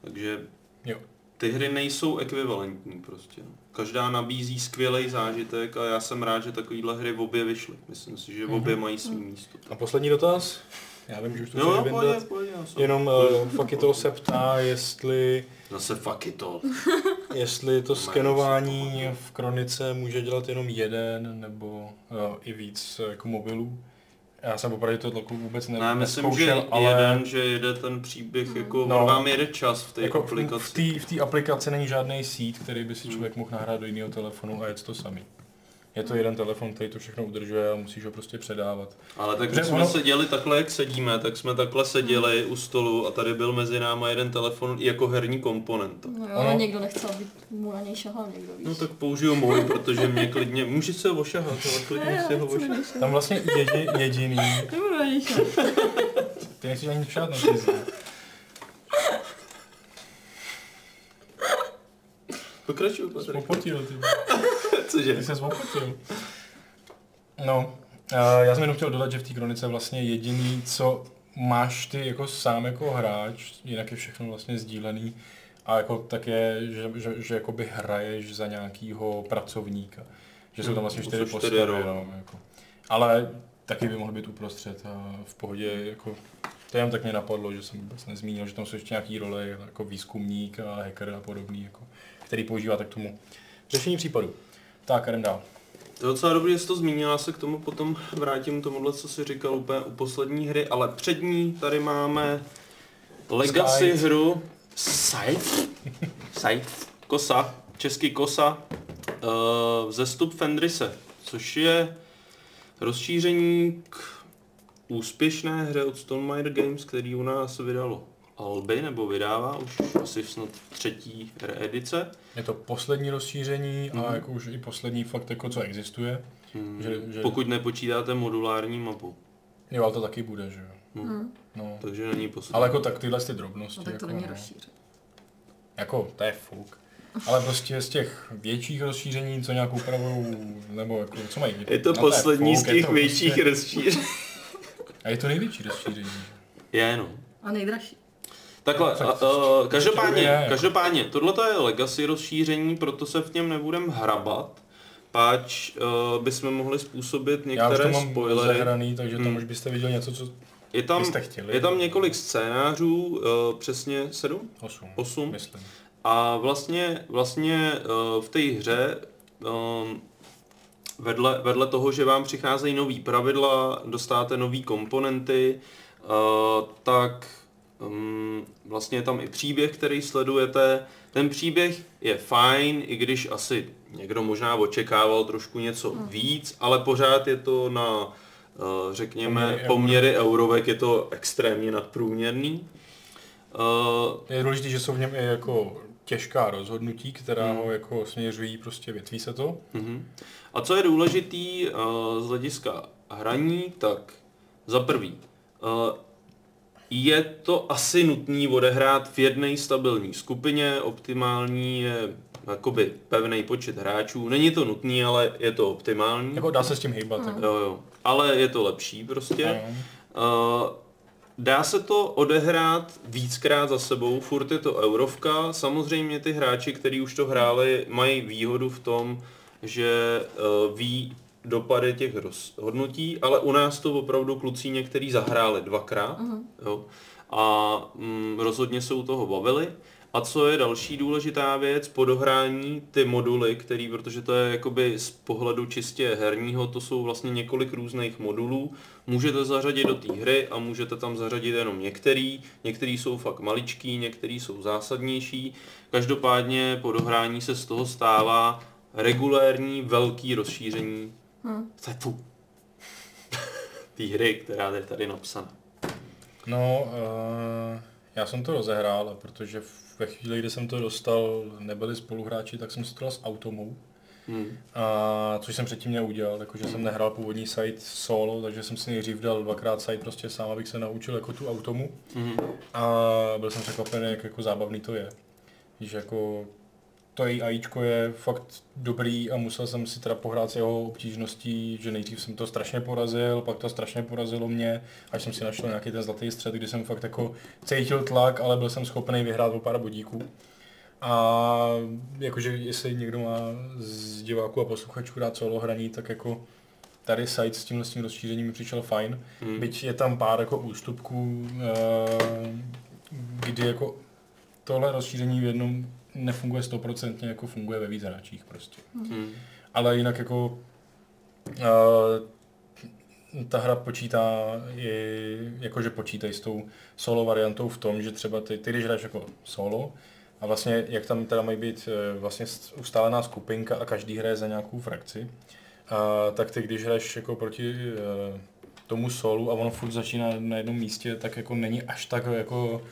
Takže Jo. ty hry nejsou ekvivalentní prostě. Každá nabízí skvělý zážitek a já jsem rád, že takovýhle hry v obě vyšly. Myslím si, že v obě mají svý místo. A poslední dotaz? Já vím, že už to Jo, chceš pojď, jsem- Jenom uh, Fakitol se ptá, jestli, Zase fuck it all. jestli to Mají skenování v Kronice může dělat jenom jeden nebo uh, i víc uh, jako mobilů. Já jsem opravdu to jako vůbec ne, Ne, myslím, že ale jeden, že jede ten příběh, jako No. no, vám jede čas v té jako aplikaci. v té v té aplikaci není žádný sít, který by si Hmm. člověk mohl nahrát do jiného telefonu a je to samý. Je to jeden telefon, který to všechno udržuje a musíš ho prostě předávat. Ale tak když jsme ono- seděli takhle, jak sedíme, tak jsme takhle seděli u stolu a tady byl mezi náma jeden telefon jako herní komponent. No jo, Ono- ale někdo nechce, aby mu na něj šahal někdo, víš. No tak použiju můj, protože mě klidně, můžeš se ho ošahat, ale klidně Ne, si ho nechci ošahat. šahat. Tam vlastně jedi, jediný, Nebudu na něj šahat. ty nechceš ani šát na ty Pokračuju, Patrik. Opotil, ty. Cože? Ty se opotil. No, já jsem jenom chtěl dodat, že v té kronice vlastně jediný, co máš ty jako sám jako hráč, jinak je všechno vlastně sdílený, a jako tak je, že, že, že jakoby hraješ za nějakýho pracovníka. Že jsou tam vlastně Hmm, čtyři jsou čtyři postavy, no, jako. Ale taky by mohl být uprostřed a v pohodě, jako, to jenom tak mě napadlo, že jsem vůbec nezmínil, že tam jsou ještě nějaký role jako výzkumník a hacker a podobný, jako, který používá tak tomu řešení případu. Tak, jdem dál. To je docela dobrý, že jsi to zmínil, já se k tomu potom vrátím tomuhle, co jsi říkal úplně u poslední hry, ale před ní tady máme Legacy Scythe. hru Scythe, Scythe, Kosa, český Kosa, uh, zestup Fendrise, což je rozšíření k úspěšné hře od Stonemaier Games, který u nás vydalo Alby, nebo vydává už asi snad třetí reedice. Je to poslední rozšíření a Mhm. jako už i poslední fakt, jako co existuje. Hmm, Že- že- Pokud nepočítáte modulární mapu. Jo, ale to taky bude, že jo. Hm. No. Takže není poslední. Ale jako tak tyhle ty drobnosti. No tak to jako, není no. rozšířit. Jako, to je fuk. Ale prostě z těch větších rozšíření, co nějak upravují, nebo jako, co mají? Je to no, poslední z fuk, je těch to větších Prostě, rozšíření. a je to největší rozšíření. Je, no. A nejdražší. Takhle, Tak a, a, každopádně, každopádně, tohle je legacy rozšíření, proto se v něm nebudem hrabat, páč uh, bychom mohli způsobit Já už to některé mám spoilery. zahraný, takže tam Hmm. už byste viděli něco, co Je tam, byste chtěli. je tam několik scénářů, uh, přesně sedm? 8, Osm? myslím. A vlastně, vlastně uh, v té hře um, vedle, vedle toho, že vám přicházejí nový pravidla, dostáte nový komponenty, uh, tak um, vlastně je tam i příběh, který sledujete. Ten příběh je fajn, i když asi někdo možná očekával trošku něco víc, ale pořád je to na, uh, řekněme, Poměry poměry, poměry eurovek, je to extrémně nadprůměrný. Uh, Je důležité, že jsou v něm i jako těžká rozhodnutí, která Hmm. ho jako směřují, prostě větví se to. Mhm. A co je důležitý uh, z hlediska hraní, tak za prvý, uh, je to asi nutný odehrát v jedné stabilní skupině, optimální je jakoby pevný počet hráčů. Není to nutný, ale je to optimální. Jako dá se s tím hýbat. Jako. Jo, jo. Ale je to lepší prostě. Ano. Uh, dá se to odehrát víckrát za sebou, furt je to eurovka. Samozřejmě ty hráči, kteří už to hráli, mají výhodu v tom, že uh, ví dopady těch rozhodnutí, ale u nás to opravdu kluci některý zahráli dvakrát Mhm. jo, a mm, rozhodně se u toho bavili. A co je další důležitá věc, po dohrání ty moduly, který, protože to je jakoby z pohledu čistě herního, to jsou vlastně několik různých modulů, můžete zařadit do té hry a můžete tam zařadit jenom některý, některý jsou fakt maličký, některý jsou zásadnější. Každopádně po dohrání se z toho stává regulérní velký rozšíření Hm. Fu. té hry, která je tady napsaná. No, uh, já jsem to rozehrál, protože ve chvíli, kdy jsem to dostal, nebyli spoluhráči, tak jsem se to dal s Automou. Hmm. A což jsem předtím neudělal, jakože jsem nehrál původní site solo, takže jsem si nejdřív dal dvakrát site prostě sám, abych se naučil jako tu automu. Hmm. A byl jsem překvapený, jak jako zábavný to je. Že jako to její AIčko je fakt dobrý a musel jsem si teda pohrát s jeho obtížností, že nejdřív jsem to strašně porazil, pak to strašně porazilo mě, až jsem si našel nějaký ten zlatý střed, kdy jsem fakt jako cítil tlak, ale byl jsem schopný vyhrát o pár bodíků. A jakože jestli někdo má z diváků a posluchačů rád solo hraní, tak jako tady site s tímhle s tím rozšířením mi přišel fajn. Hmm. Byť je tam pár jako ústupků, eh, kdy jako tohle rozšíření v jednom nefunguje stoprocentně, jako funguje ve víc hráčích prostě. Hmm. Ale jinak jako uh, ta hra počítá i, jakože počítají s tou solo variantou v tom, že třeba ty, ty když hraješ jako solo, a vlastně jak tam teda mají být eh, vlastně ustálená skupinka a každý hraje za nějakou frakci, a, tak ty když hraješ jako proti eh, tomu solu a ono furt začíná na jednom místě, tak jako není až tak jako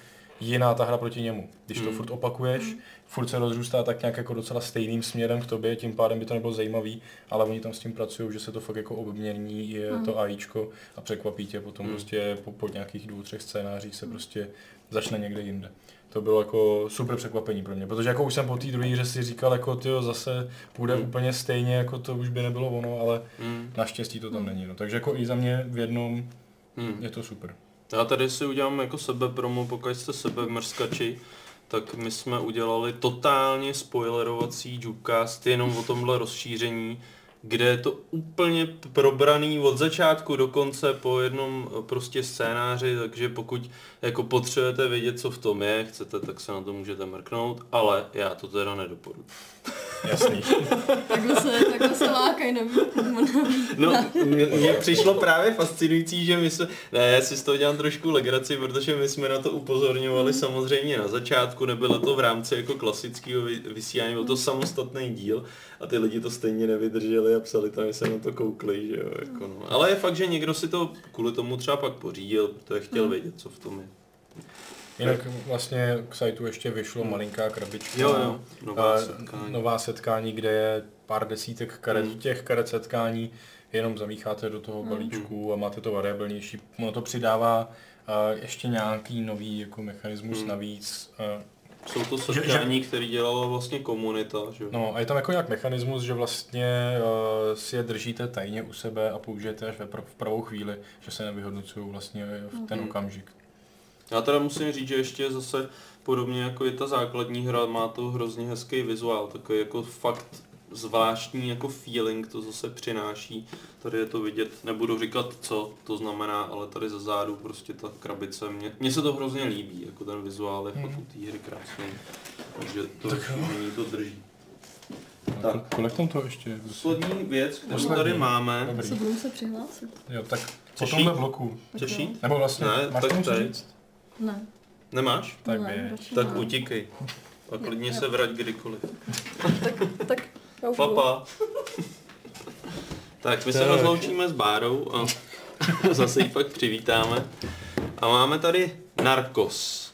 jiná ta hra proti němu. Když to Hmm. furt opakuješ, furt se rozrůstá tak nějak jako docela stejným směrem k tobě, tím pádem by to nebylo zajímavý, ale oni tam s tím pracují, že se to fakt jako obmění je Hmm. to AIčko a překvapí tě potom Hmm. prostě po, po nějakých dvou, třech scénářích se prostě začne někde jinde. To bylo jako super překvapení pro mě, protože jako už jsem po té druhé hře si říkal, jako tyjo, zase bude Hmm. úplně stejně, jako to už by nebylo ono, ale Hmm. naštěstí to tam Hmm. není. No. Takže jako i za mě v jednom Hmm. je to super. Já tady si udělám jako sebe promo, pokud jste sebe mrskači, tak my jsme udělali totálně spoilerovací Jukecast jenom o tomhle rozšíření, kde je to úplně probraný od začátku do konce po jednom prostě scénáři, takže pokud jako potřebujete vědět, co v tom je, chcete, tak se na to můžete mrknout, ale já to teda nedoporučuji. Jasný. Takhle se, takhle se lákají, nevím. No, mně- přišlo právě fascinující, že my jsme, ne, já si z toho dělám trošku legraci, protože my jsme na to upozorňovali samozřejmě na začátku, nebylo to v rámci jako klasického vy- vysílání, byl to samostatný díl a ty lidi to stejně nevydrželi a psali tam, že se na to koukli, že jo, jako no. Ale je fakt, že někdo si to kvůli tomu třeba pak pořídil, protože chtěl Hmm. vědět, co v tom je. Jinak vlastně k sajtu ještě vyšlo malinká krabička. Jo, jo, nová a setkání. nová setkání, kde je pár desítek karet, Mm. těch karet setkání, jenom zamícháte do toho Mm. balíčku a máte to variabilnější. Ono to přidává a ještě nějaký nový jako mechanismus Mm. navíc. A, Jsou to že- setkání, které dělala vlastně komunita, že jo. no a je tam jako nějak mechanismus, že vlastně uh, si je držíte tajně u sebe a použijete až ve pr- v pravou chvíli, že se nevyhodnocují vlastně v ten Mhm. okamžik. Já teda musím říct, že ještě zase podobně jako je ta základní hra, má to hrozně hezký vizuál, takový jako fakt zvláštní jako feeling to zase přináší. Tady je to vidět, nebudu říkat co to znamená, ale tady ze zádu prostě ta krabice, mně, mně se to hrozně líbí, jako ten vizuál je fakt Mhm. u té hry krásný. Takže to rozšíření to drží. Tak. Kolik tam to ještě? je? Poslední věc, kterou Poslední. tady máme, Dobrý. Se budu muset přihlásit. Jo, tak po tomhle bloku. jít? Nebo vlastně, Ne, máš tak tady. říct? Ne. Nemáš? Tak ne, Tak ne. utíkej. A klidně se vrať kdykoliv. Tak já už. Papa. tak, my se Tak. rozloučíme s Bárou a zase ji pak přivítáme. A máme tady Narcos.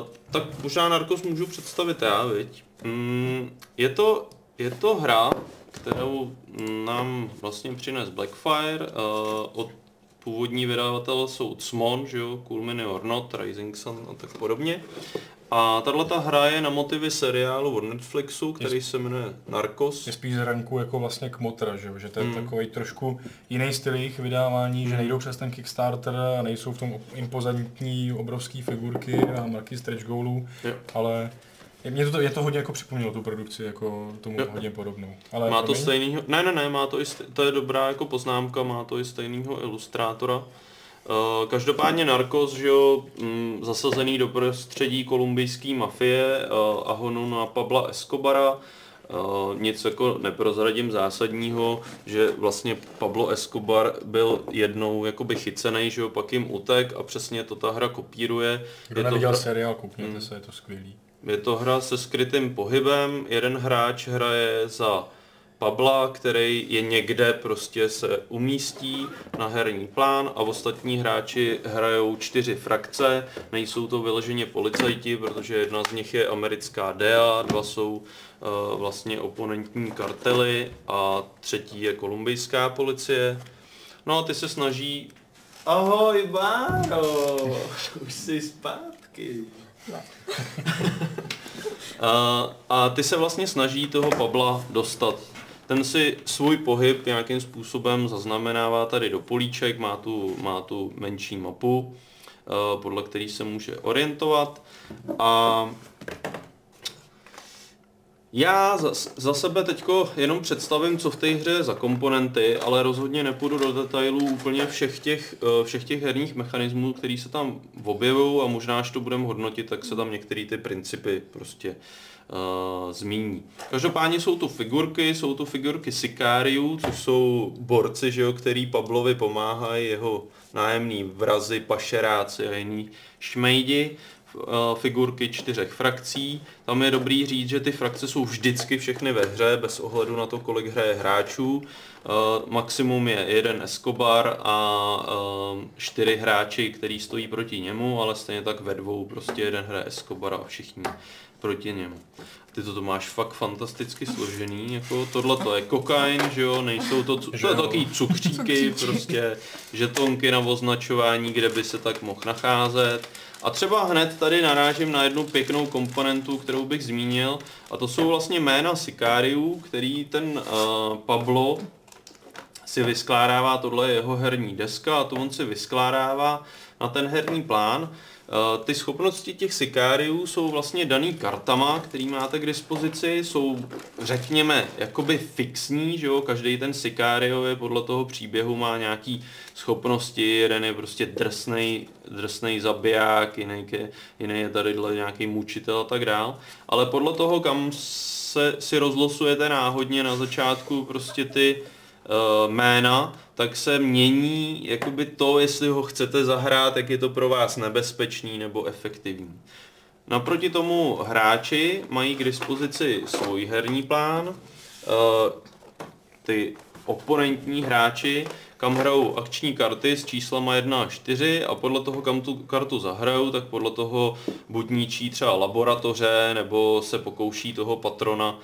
Uh, tak možná Narcos můžu představit já, viď? Mm, je, to, je to hra, kterou nám vlastně přines Blackfire uh, od původní vydavatel jsou Cmon, že jo, Cool Mini or Not, Rising Sun a tak podobně. A tahle ta hra je na motivy seriálu od Netflixu, který se jmenuje Narcos. je spíš z ranku jako vlastně k motra, že, že to je Mm. mm. takový trošku jiný styl jejich vydávání, mm. že nejdou přes ten Kickstarter a nejsou v tom impozantní obrovský figurky a marky stretch goalů, Jo. ale je, mě to, je to hodně jako připomnělo tu produkci, jako tomu Jo. hodně podobnou. Ale Má to promiň? stejnýho, ne, ne, ne, má to i, stej- to je dobrá jako poznámka, má to i stejného ilustrátora. Uh, každopádně Narcos, že jo, mm, zasazený do prostředí kolumbijské mafie uh, a honu na Pabla Escobara, Uh, nic jako neprozradím zásadního, že vlastně Pablo Escobar byl jednou jakoby chycený, že jo, pak jim utek a přesně to ta hra kopíruje. Kdo je to neviděl hra, seriál, koukněte hmm. se, je to skvělý. Je to hra se skrytým pohybem, jeden hráč hraje za Pabla, který je někde prostě se umístí na herní plán a ostatní hráči hrajou čtyři frakce, nejsou to vyloženě policajti, protože jedna z nich je americká DEA, dva jsou uh, vlastně oponentní kartely a třetí je kolumbijská policie. No a ty se snaží... Ahoj, Báro, už jsi zpátky. a, a ty se vlastně snaží toho Pabla dostat ten si svůj pohyb nějakým způsobem zaznamenává tady do políček, má tu, má tu menší mapu, eh, podle který se může orientovat. A já za, za sebe teďko jenom představím, co v té hře je za komponenty, ale rozhodně nepůjdu do detailů úplně všech těch, eh, všech těch herních mechanismů, které se tam objevují a možná, až to budeme hodnotit, tak se tam některé ty principy prostě uh, zmíní. Každopádně jsou tu figurky, jsou tu figurky sikáriů, což jsou borci, že jo, který Pavlovi pomáhají, jeho nájemní vrazy, pašeráci a jiní šmejdi figurky čtyřech frakcí. Tam je dobrý říct, že ty frakce jsou vždycky všechny ve hře, bez ohledu na to, kolik hraje hráčů. Maximum je jeden Escobar a čtyři hráči, který stojí proti němu, ale stejně tak ve dvou prostě jeden hraje Escobar a všichni proti němu. Ty to, to máš fakt fantasticky složený, jako tohle to je kokain, že jo, nejsou to, to je takový cukříky, prostě žetonky na označování, kde by se tak mohl nacházet. A třeba hned tady narážím na jednu pěknou komponentu, kterou bych zmínil, a to jsou vlastně jména sikáriů, který ten uh, Pablo si vyskládává, tohle je jeho herní deska a to on si vyskládává na ten herní plán ty schopnosti těch sikáriů jsou vlastně daný kartama, který máte k dispozici, jsou řekněme jakoby fixní, že jo, každý ten sikário je podle toho příběhu má nějaký schopnosti, jeden je prostě drsnej, drsnej zabiják, jiný je, jiný je tady nějaký mučitel a tak dál, ale podle toho, kam se si rozlosujete náhodně na začátku prostě ty uh, jména, tak se mění jakoby to, jestli ho chcete zahrát, jak je to pro vás nebezpečný nebo efektivní. Naproti tomu hráči mají k dispozici svůj herní plán, uh, ty oponentní hráči, kam hrajou akční karty s číslama 1 až 4 a podle toho, kam tu kartu zahrajou, tak podle toho buď ničí třeba laboratoře, nebo se pokouší toho patrona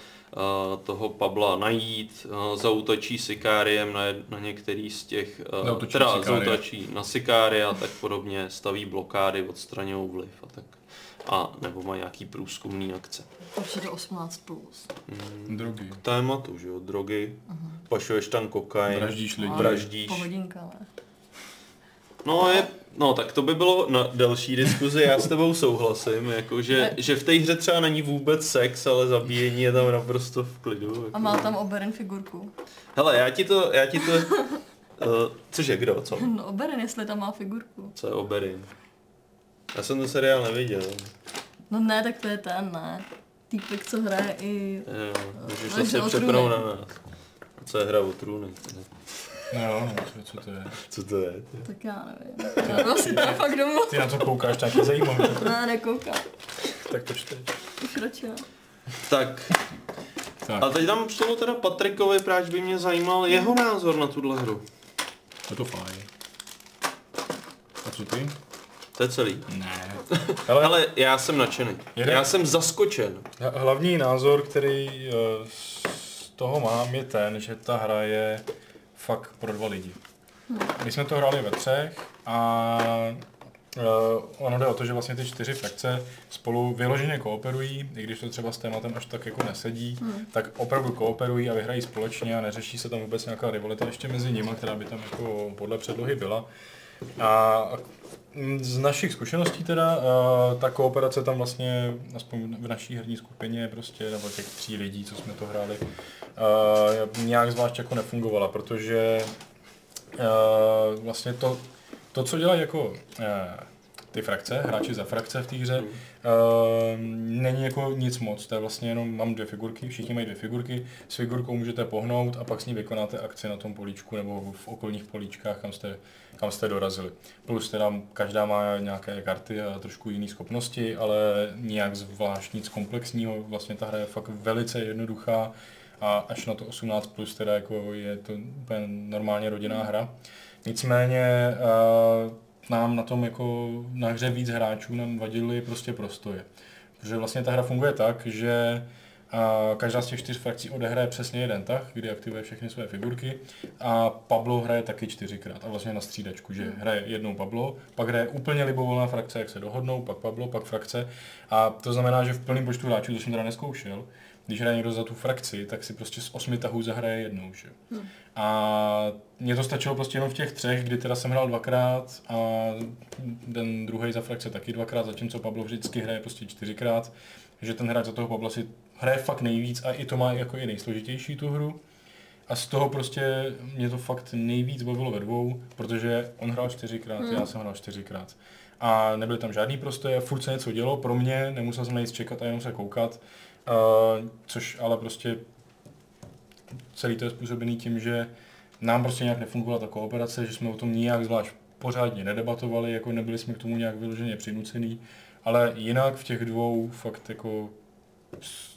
toho Pabla najít, zautočí Sikáriem na, na některý z těch, zautočí teda zautočí na Sikária a tak podobně, staví blokády, odstraňují vliv a tak. A nebo má nějaký průzkumný akce. Určitě 18 plus. Mm, Drogy. K tématu, že jo, drogy. Uh-huh. Pašuješ tam kokain. Vraždíš lidi. Vraždíš. Pohodinka, ale. No, je, no tak to by bylo na další diskuzi, já s tebou souhlasím, jako, že, že v té hře třeba není vůbec sex, ale zabíjení je tam naprosto v klidu. Jako. A má tam Oberyn figurku. Hele, já ti to, já ti to, uh, cože, kdo, co? No Oberyn, jestli tam má figurku. Co je Oberyn? Já jsem ten seriál neviděl. No ne, tak to je ten, ne. Týpek, co hraje i... Jo, můžeš se přepnout na nás. Co je hra o trůny? No, no, co, co to je? Co to je? Tak já nevím. Já vlastně teda fakt domů. Ty na to koukáš, tak je zajímavé. Ne, nekoukám. tak to čteš. Radši ne. Tak. Tak. A teď dám slovo teda Patrikovi, proč by mě zajímal jeho názor na tuhle hru. Je to fajn. A co ty? To je celý. Ne. Ale, Ale já jsem nadšený. Jeden- Já jsem zaskočen. Hlavní názor, který eh, z toho mám, je ten, že ta hra je fakt pro dva lidi. My jsme to hráli ve třech a uh, ono jde o to, že vlastně ty čtyři frakce spolu vyloženě kooperují, i když to třeba s tématem až tak jako nesedí, hmm. tak opravdu kooperují a vyhrají společně a neřeší se tam vůbec nějaká rivalita ještě mezi nimi, která by tam jako podle předlohy byla. A z našich zkušeností teda, uh, ta kooperace tam vlastně, aspoň v naší herní skupině prostě, nebo těch tří lidí, co jsme to hráli, uh, nějak zvlášť jako nefungovala, protože uh, vlastně to, to, co dělají jako eh, ty frakce, hráči za frakce v té hře, uh, není jako nic moc. To je vlastně jenom, mám dvě figurky, všichni mají dvě figurky, s figurkou můžete pohnout a pak s ní vykonáte akci na tom políčku nebo v okolních políčkách, kam jste, kam jste dorazili. Plus teda každá má nějaké karty a trošku jiné schopnosti, ale nijak zvlášť nic komplexního. Vlastně ta hra je fakt velice jednoduchá a až na to 18 plus teda jako je to úplně normálně rodinná hra. Nicméně uh, nám na tom jako na hře víc hráčů nám vadily prostě prostoje. Protože vlastně ta hra funguje tak, že a každá z těch čtyř frakcí odehraje přesně jeden tah, kdy aktivuje všechny své figurky a Pablo hraje taky čtyřikrát a vlastně na střídačku, že hraje jednou Pablo, pak hraje úplně libovolná frakce, jak se dohodnou, pak Pablo, pak frakce a to znamená, že v plném počtu hráčů, to jsem teda neskoušel, když hraje někdo za tu frakci, tak si prostě z osmi tahů zahraje jednou, že? Hmm. A mně to stačilo prostě jenom v těch třech, kdy teda jsem hrál dvakrát a ten druhý za frakce taky dvakrát, zatímco Pablo vždycky hraje prostě čtyřikrát, že ten hráč za toho Pabla si hraje fakt nejvíc a i to má jako i nejsložitější tu hru. A z toho prostě mě to fakt nejvíc bavilo ve dvou, protože on hrál čtyřikrát, Hmm. já jsem hrál čtyřikrát. A nebyly tam žádný prostoje, furt se něco dělo pro mě, nemusel jsem nic čekat a jenom se koukat. Což ale prostě celý to je způsobený tím, že nám prostě nějak nefungovala ta kooperace, že jsme o tom nijak zvlášť pořádně nedebatovali, jako nebyli jsme k tomu nějak vyloženě přinucený, ale jinak v těch dvou fakt jako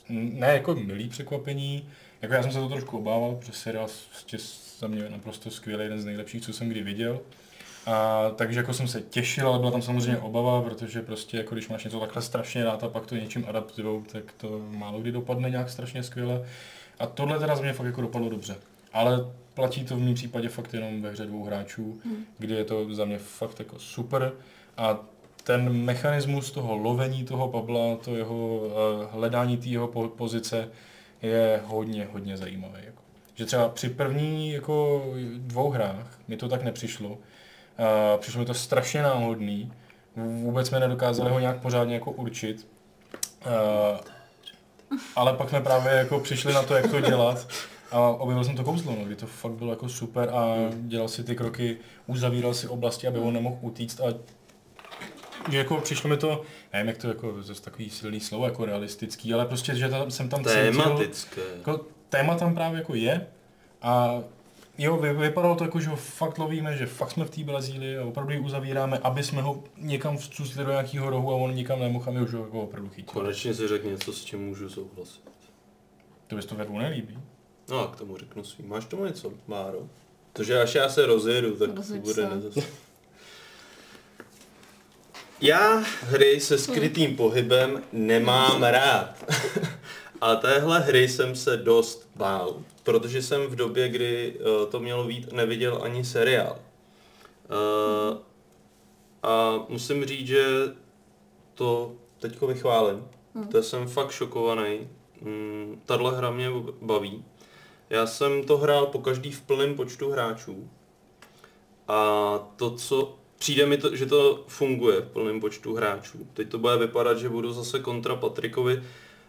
ne jako milý překvapení, jako já jsem se to trošku obával, protože seriál prostě za mě naprosto skvělý, jeden z nejlepších, co jsem kdy viděl. A, takže jako jsem se těšil, ale byla tam samozřejmě obava, protože prostě jako když máš něco takhle strašně rád a pak to něčím adaptujou, tak to málo kdy dopadne nějak strašně skvěle. A tohle teda za mě fakt jako dopadlo dobře. Ale platí to v mém případě fakt jenom ve hře dvou hráčů, Hmm. kdy je to za mě fakt jako super. A ten mechanismus toho lovení toho Pabla, to jeho uh, hledání té jeho po- pozice je hodně, hodně zajímavé. Jako. Že třeba při první jako dvou hrách mi to tak nepřišlo. Uh, přišlo mi to strašně náhodný. Vůbec jsme nedokázali ho nějak pořádně jako určit. Uh, ale pak jsme právě jako přišli na to, jak to dělat. A objevil jsem to kouzlo, no, kdy to fakt bylo jako super a dělal si ty kroky, uzavíral si oblasti, aby on nemohl utíct a že jako přišlo mi to, nevím jak to jako, to je takový silný slovo, jako realistický, ale prostě, že tam, jsem tam cítil, Tématické. jako téma tam právě jako je a jo, vy, vypadalo to jako, že ho fakt lovíme, že fakt jsme v té Brazílii a opravdu ji uzavíráme, aby jsme ho někam vcusli do nějakého rohu a on nikam nemohl a my už ho jako opravdu chytili. Konečně si řekl něco, s čím můžu souhlasit. To bys to ve dvou nelíbí. No a k tomu řeknu svý. Máš tomu něco, Máro? Protože až já se rozjedu, tak to Rozjeď bude se. nezas... Já hry se skrytým pohybem nemám rád. A téhle hry jsem se dost bál, protože jsem v době, kdy eh, to mělo být, neviděl ani seriál. Eh, A musím říct, že to teďko vychválím. Hmm. To jsem fakt šokovaný. Mm, Tahle hra mě baví. Já jsem to hrál po každý v plném počtu hráčů. A to, co přijde mi to, že to funguje v plném počtu hráčů. Teď to bude vypadat, že budu zase kontra Patrikovi.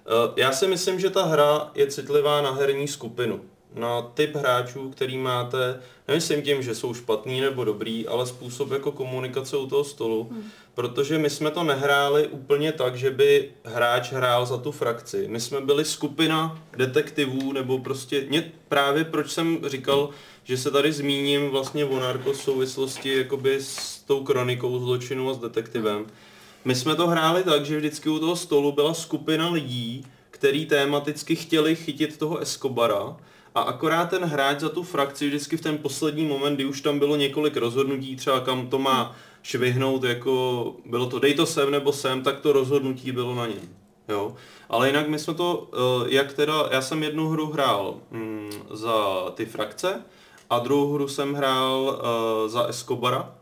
Eh, Já si myslím, že ta hra je citlivá na herní skupinu. Na typ hráčů, který máte, nemyslím tím, že jsou špatný nebo dobrý, ale způsob jako komunikace u toho stolu, Hmm. protože my jsme to nehráli úplně tak, že by hráč hrál za tu frakci. My jsme byli skupina detektivů, nebo prostě, mě, právě proč jsem říkal, že se tady zmíním vlastně o narko v souvislosti jakoby s tou kronikou zločinu a s detektivem. My jsme to hráli tak, že vždycky u toho stolu byla skupina lidí, který tématicky chtěli chytit toho Escobara a akorát ten hráč za tu frakci vždycky v ten poslední moment, kdy už tam bylo několik rozhodnutí, třeba kam to má švihnout, jako bylo to dej to sem nebo sem, tak to rozhodnutí bylo na něm. Jo. Ale jinak my jsme to, eh, jak teda, já jsem jednu hru hrál mm, za ty frakce a druhou hru jsem hrál eh, za Escobara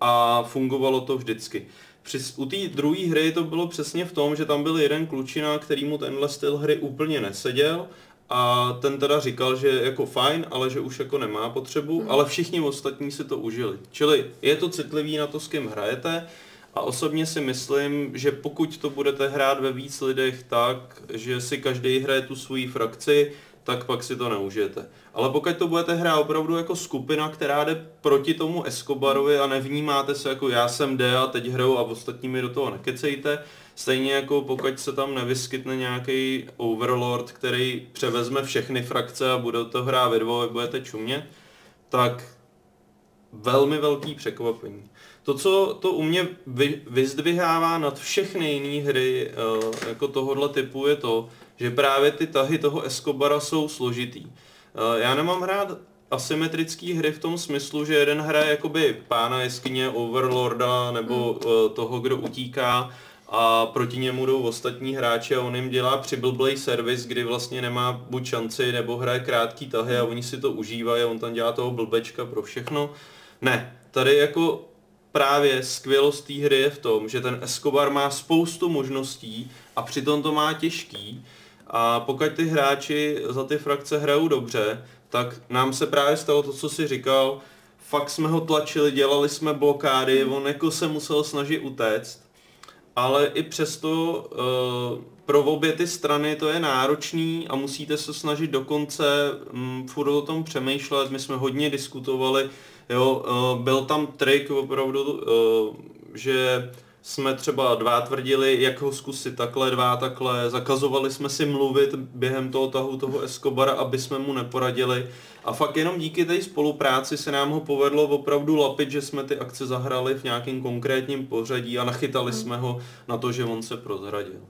a fungovalo to vždycky. Při, u té druhé hry to bylo přesně v tom, že tam byl jeden klučina, kterýmu tenhle styl hry úplně neseděl a ten teda říkal, že jako fajn, ale že už jako nemá potřebu, Hmm. ale všichni ostatní si to užili. Čili je to citlivý na to, s kým hrajete a osobně si myslím, že pokud to budete hrát ve víc lidech tak, že si každý hraje tu svoji frakci, tak pak si to neužijete. Ale pokud to budete hrát opravdu jako skupina, která jde proti tomu Escobarovi a nevnímáte se jako já jsem D a teď hraju a ostatní mi do toho nekecejte, stejně jako pokud se tam nevyskytne nějaký overlord, který převezme všechny frakce a bude to hrát ve dvou, budete čumět, tak velmi velký překvapení. To, co to u mě vy, vyzdvihává nad všechny jiné hry uh, jako tohohle typu, je to, že právě ty tahy toho Escobara jsou složitý. Uh, já nemám hrát asymetrický hry v tom smyslu, že jeden hraje jakoby pána jeskyně, overlorda nebo uh, toho, kdo utíká a proti němu jdou ostatní hráči a on jim dělá přiblblej servis, kdy vlastně nemá buď šanci nebo hraje krátký tahy a oni si to užívají a on tam dělá toho blbečka pro všechno. Ne, tady jako právě skvělost té hry je v tom, že ten Escobar má spoustu možností a přitom to má těžký. A pokud ty hráči za ty frakce hrajou dobře, tak nám se právě stalo to, co si říkal, fakt jsme ho tlačili, dělali jsme blokády, on jako se musel snažit utéct, ale i přesto uh, pro obě ty strany to je náročný a musíte se snažit dokonce um, furt o tom přemýšlet, my jsme hodně diskutovali, Jo, uh, byl tam trik opravdu, uh, že jsme třeba dva tvrdili, jak ho zkusit takhle, dva takhle, zakazovali jsme si mluvit během toho tahu toho Escobara, aby jsme mu neporadili. A fakt jenom díky té spolupráci se nám ho povedlo opravdu lapit, že jsme ty akce zahrali v nějakém konkrétním pořadí a nachytali hmm. jsme ho na to, že on se prozradil.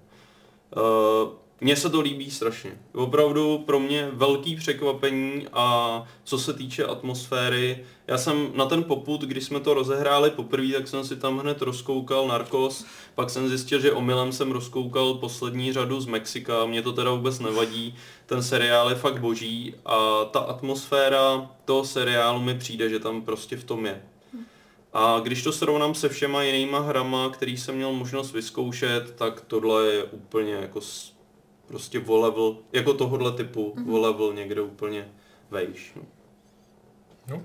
Uh, mně se to líbí strašně. Opravdu pro mě velký překvapení a co se týče atmosféry, já jsem na ten poput, když jsme to rozehráli poprvé, tak jsem si tam hned rozkoukal Narcos, pak jsem zjistil, že omylem jsem rozkoukal poslední řadu z Mexika, mě to teda vůbec nevadí, ten seriál je fakt boží a ta atmosféra toho seriálu mi přijde, že tam prostě v tom je. A když to srovnám se všema jinýma hrama, který jsem měl možnost vyzkoušet, tak tohle je úplně jako prostě o level, jako tohohle typu, mm-hmm. o level někde úplně vejš. No. Jo.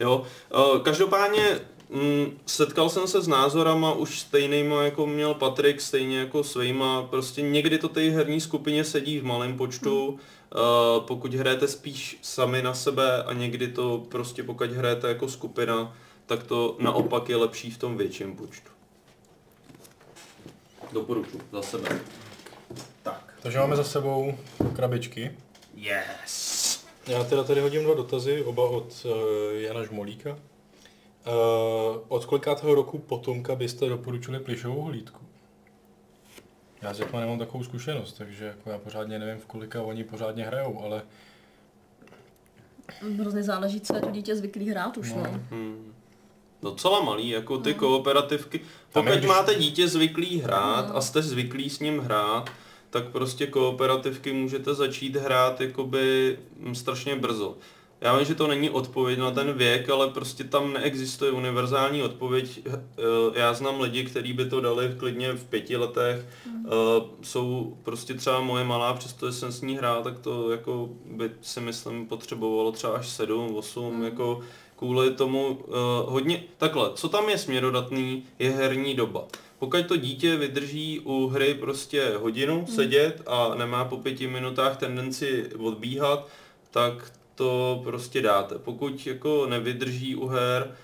Jo, uh, každopádně mm, setkal jsem se s názorama už stejnýma, jako měl Patrik, stejně jako svýma, prostě někdy to té herní skupině sedí v malém počtu, mm. uh, pokud hrajete spíš sami na sebe a někdy to prostě pokud hrajete jako skupina, tak to naopak je lepší v tom větším počtu. Doporučuji za sebe. Tak. Takže máme za sebou krabičky. Yes. Já teda tady hodím dva dotazy, oba od uh, Jana Žmolíka. Uh, od kolikátého roku potomka byste doporučili plišovou hlídku? Já s dětma nemám takovou zkušenost, takže jako já pořádně nevím, v kolika oni pořádně hrajou, ale... Hrozně záleží, co je to dítě zvyklý hrát už, no. no. Hmm. Docela malý, jako ty no. kooperativky. Pokud když... máte dítě zvyklý hrát no. a jste zvyklý s ním hrát, tak prostě kooperativky můžete začít hrát jakoby mm, strašně brzo. Já vím, že to není odpověď na ten věk, ale prostě tam neexistuje univerzální odpověď. Eh, já znám lidi, kteří by to dali klidně v pěti letech. Mm. Jsou prostě třeba moje malá, přestože jsem s ní hrál, tak to jako by si myslím potřebovalo třeba až sedm, osm, mm. jako kvůli tomu uh, hodně, takhle, co tam je směrodatný, je herní doba. Pokud to dítě vydrží u hry prostě hodinu hmm. sedět a nemá po pěti minutách tendenci odbíhat, tak to prostě dáte. Pokud jako nevydrží u her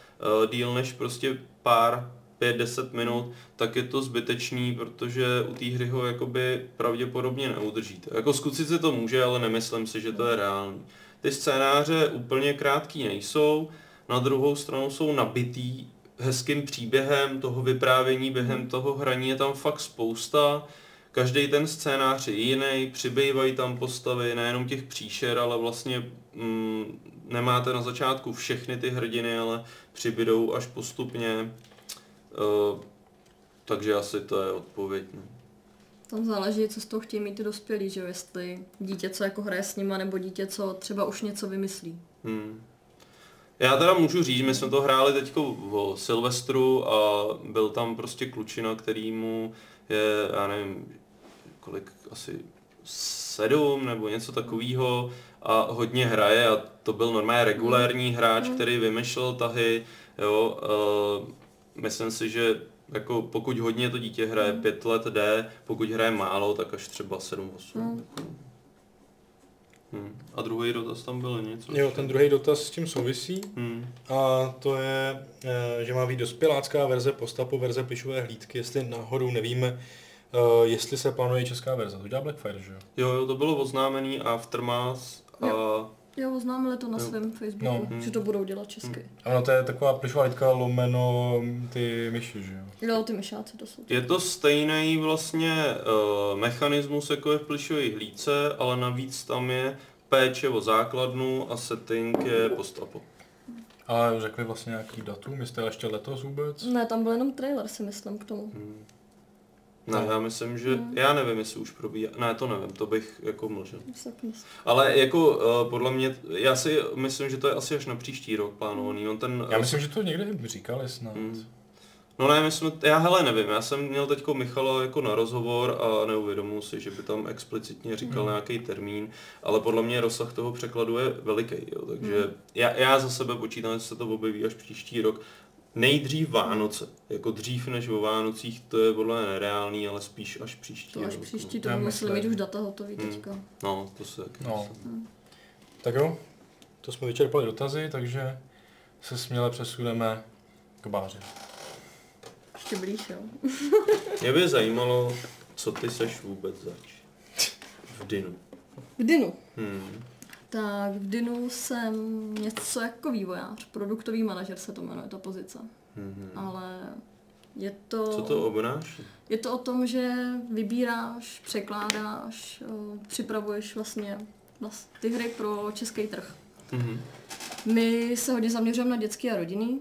uh, díl než prostě pár 5-10 minut, tak je to zbytečný, protože u té hry ho jakoby pravděpodobně neudržíte. Jako zkusit si to může, ale nemyslím si, že to je reálný. Ty scénáře úplně krátký nejsou, na druhou stranu jsou nabitý hezkým příběhem toho vyprávění během toho hraní je tam fakt spousta. Každý ten scénář je jiný, přibývají tam postavy, nejenom těch příšer, ale vlastně mm, nemáte na začátku všechny ty hrdiny, ale přibydou až postupně. Uh, takže asi to je odpověď. No. Tam záleží, co z toho chtějí mít ty dospělí, že jestli dítě, co jako hraje s nima, nebo dítě, co třeba už něco vymyslí. Hmm. Já teda můžu říct, my jsme to hráli teď o Silvestru a byl tam prostě klučina, kterýmu je, já nevím, kolik, asi sedm nebo něco takového a hodně hraje a to byl normálně regulérní hráč, mm. který vymýšlel tahy, jo, uh, myslím si, že jako pokud hodně to dítě hraje pět let jde, pokud hraje málo, tak až třeba sedm, osm. Mm. Hmm. A druhý dotaz tam byl něco? Jo, ten druhý dotaz s tím souvisí. Hmm. A to je, eh, že má být dospělácká verze, postapo verze plišové hlídky, jestli náhodou nevíme, eh, jestli se plánuje česká verze. To dělá Blackfire, že jo? Jo, jo, to bylo oznámený Aftermath a Jo, oznámili to na Jo. svém Facebooku, No. že to budou dělat česky. A no, to je taková plišová hlídka lomeno ty myši, že jo? Jo, ty myšáci to jsou. je to stejný vlastně uh, mechanismus jako je v plišové hlídce, ale navíc tam je péče o základnu a setting je postapo. Ale řekli vlastně nějaký datum, jestli ještě letos vůbec? Ne, tam byl jenom trailer, si myslím, k tomu. Hmm. Ne, já myslím, že, já nevím, jestli už probíhá, ne, to nevím, to bych jako myslím. Ale jako uh, podle mě, já si myslím, že to je asi až na příští rok plánovaný, on ten... Já myslím, že to někde říkali snad. Hmm. No ne, my jsme, já hele nevím, já jsem měl teďko Michala jako na rozhovor a neuvědomil si, že by tam explicitně říkal Hmm. nějaký termín, ale podle mě rozsah toho překladu je veliký, jo, takže Hmm. já, já za sebe počítám, že se to objeví až příští rok. Nejdřív Vánoce, jako dřív než o Vánocích, to je podle mě nereálný, ale spíš až příští To až rok. příští, to Já by museli mít už data hotový Hmm. teďka. No, to se taky No. myslím. Tak jo, to jsme vyčerpali dotazy, takže se směle přesuneme k báři. Ještě blíž, jo. Mě by zajímalo, co ty seš vůbec zač. V Dinu. V Dinu. Hmm. Tak v Dinu jsem něco jako vývojář, produktový manažer se to jmenuje, ta pozice. Hmm. Ale je to... Co to obnáší? Je to o tom, že vybíráš, překládáš, připravuješ vlastně vlast- ty hry pro český trh. Mhm. My se hodně zaměřujeme na dětský a rodinný.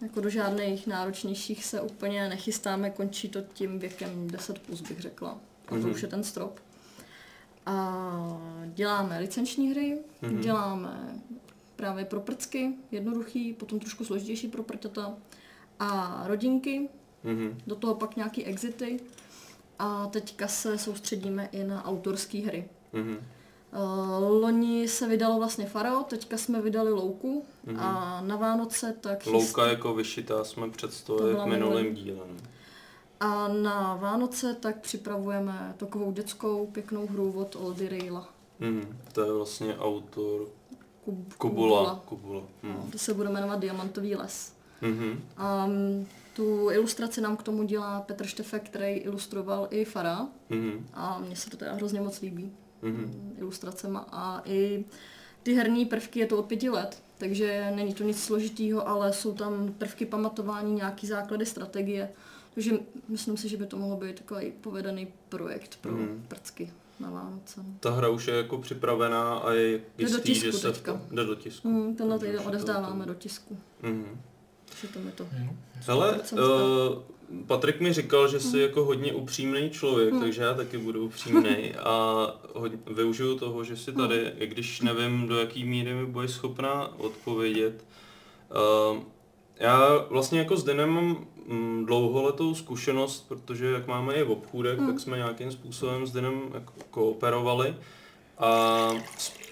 Jako do žádných náročnějších se úplně nechystáme, končí to tím věkem 10 plus, bych řekla. A to Mhm. už je ten strop. A děláme licenční hry, Mhm. děláme právě pro prcky, jednoduchý, potom trošku složitější pro prťata a rodinky, Mhm. do toho pak nějaký exity a teďka se soustředíme i na autorské hry. Mhm. Uh, loni se vydalo vlastně Faro, teďka jsme vydali Louku Mhm. a na Vánoce tak Louka jako vyšitá jsme představili v minulém díle. no. A na Vánoce tak připravujeme takovou dětskou pěknou hru od Oldy Rayla. Mhm. To je vlastně autor Kub, Kubula. Kubula. No, Mhm. to se bude jmenovat Diamantový les. Mhm. A mm, tu ilustraci nám k tomu dělá Petr Štefek, který ilustroval i Fara Mhm. a mně se to teda hrozně moc líbí. Mhm. mm, ilustracema a i ty herní prvky je to od pěti let, takže není to nic složitýho, ale jsou tam prvky pamatování, nějaký základy strategie, takže myslím si, že by to mohlo být takový povedený projekt pro Mhm. prcky na Vánoce. Ta hra už je jako připravená a je do jistý, tisku že se v teďka. tom, jde do tisku. Hmm, tenhle týden to odevzdáváme do tisku, Mhm. že to mi to. Hele, 100%. uh, Patrik mi říkal, že jsi jako hodně upřímný člověk, Hmm. takže já taky budu upřímný a hodně, využiju toho, že jsi tady, Hmm. i když nevím, do jaký míry mi budeš schopná odpovědět. Uh, já vlastně jako s Denem mám mm, dlouholetou zkušenost, protože jak máme i v obchůdek, Hmm. tak jsme nějakým způsobem s Denem jako kooperovali a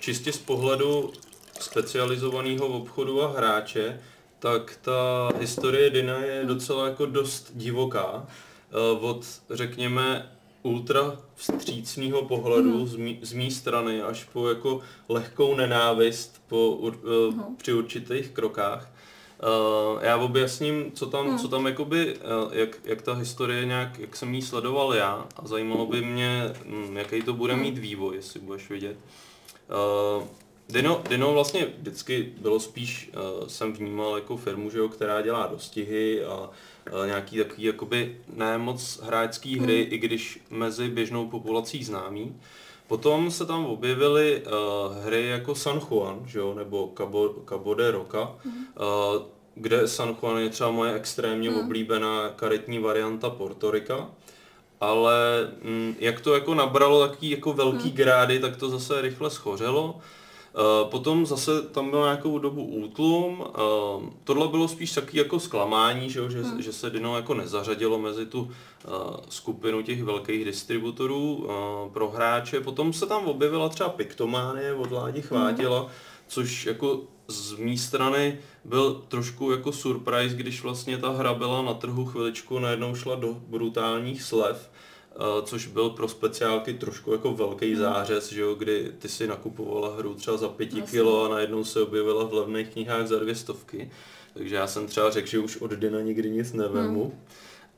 čistě z pohledu specializovaného obchodu a hráče, tak ta historie Dina je docela jako dost divoká. Eh, Od, řekněme, ultra vstřícného pohledu Mhm. z, mý, z mý strany až po jako lehkou nenávist po, uh, Mhm. při určitých krokách. Uh, já objasním, co tam, Mhm. co tam jakoby, uh, jak, jak ta historie nějak, jak jsem jí sledoval já a zajímalo by mě, hm, jaký to bude Mhm. mít vývoj, jestli budeš vidět. Uh, Dino, Dino vlastně vždycky bylo spíš, uh, jsem vnímal jako firmu, že jo, která dělá dostihy a uh, nějaký takový jakoby ne moc hráčský hry, i když mezi běžnou populací známý. Potom se tam objevily uh, hry jako San Juan, že jo, nebo Cabo, Cabo de Roca, uh, kde San Juan je třeba moje extrémně Mhm. oblíbená karetní varianta Porto Rica. Ale mm, jak to jako nabralo takový jako velký Hmm. grády, tak to zase rychle schořelo. Uh, potom zase tam byl nějakou dobu útlum. Uh, tohle bylo spíš taky jako zklamání, že, Hmm. že se Dino jako nezařadilo mezi tu uh, skupinu těch velkých distributorů pro hráče. Potom se tam objevila třeba Piktománie od Ládi Chvátila, což jako z mé strany byl trošku jako surprise, když vlastně ta hra byla na trhu chviličku, najednou šla do brutálních slev. Uh, což byl pro speciálky trošku jako velký zářez, že jo, kdy ty si nakupovala hru třeba za pěti Jasně. kilo a najednou se objevila v levných knihách za dvě stovky. Takže já jsem třeba řekl, že už od Dyna nikdy nic nevemu. Hmm.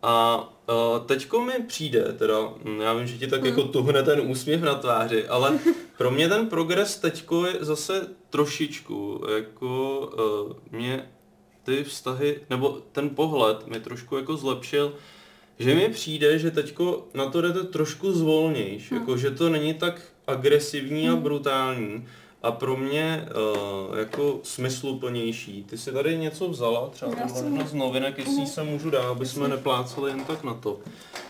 A uh, teďko mi přijde, teda, hm, já vím, že ti tak hmm. jako tuhne ten úsměv na tváři, ale pro mě ten progres teďko je zase trošičku, jako uh, mě ty vztahy, nebo ten pohled mi trošku jako zlepšil, že mi přijde, že teďko na to jdete trošku zvolnějš, hmm. jako že to není tak agresivní a brutální a pro mě uh, jako smysluplnější. Ty si tady něco vzala, třeba jedna z novinek, jestli ji se můžu dát, aby jsme nepláceli jen tak na to.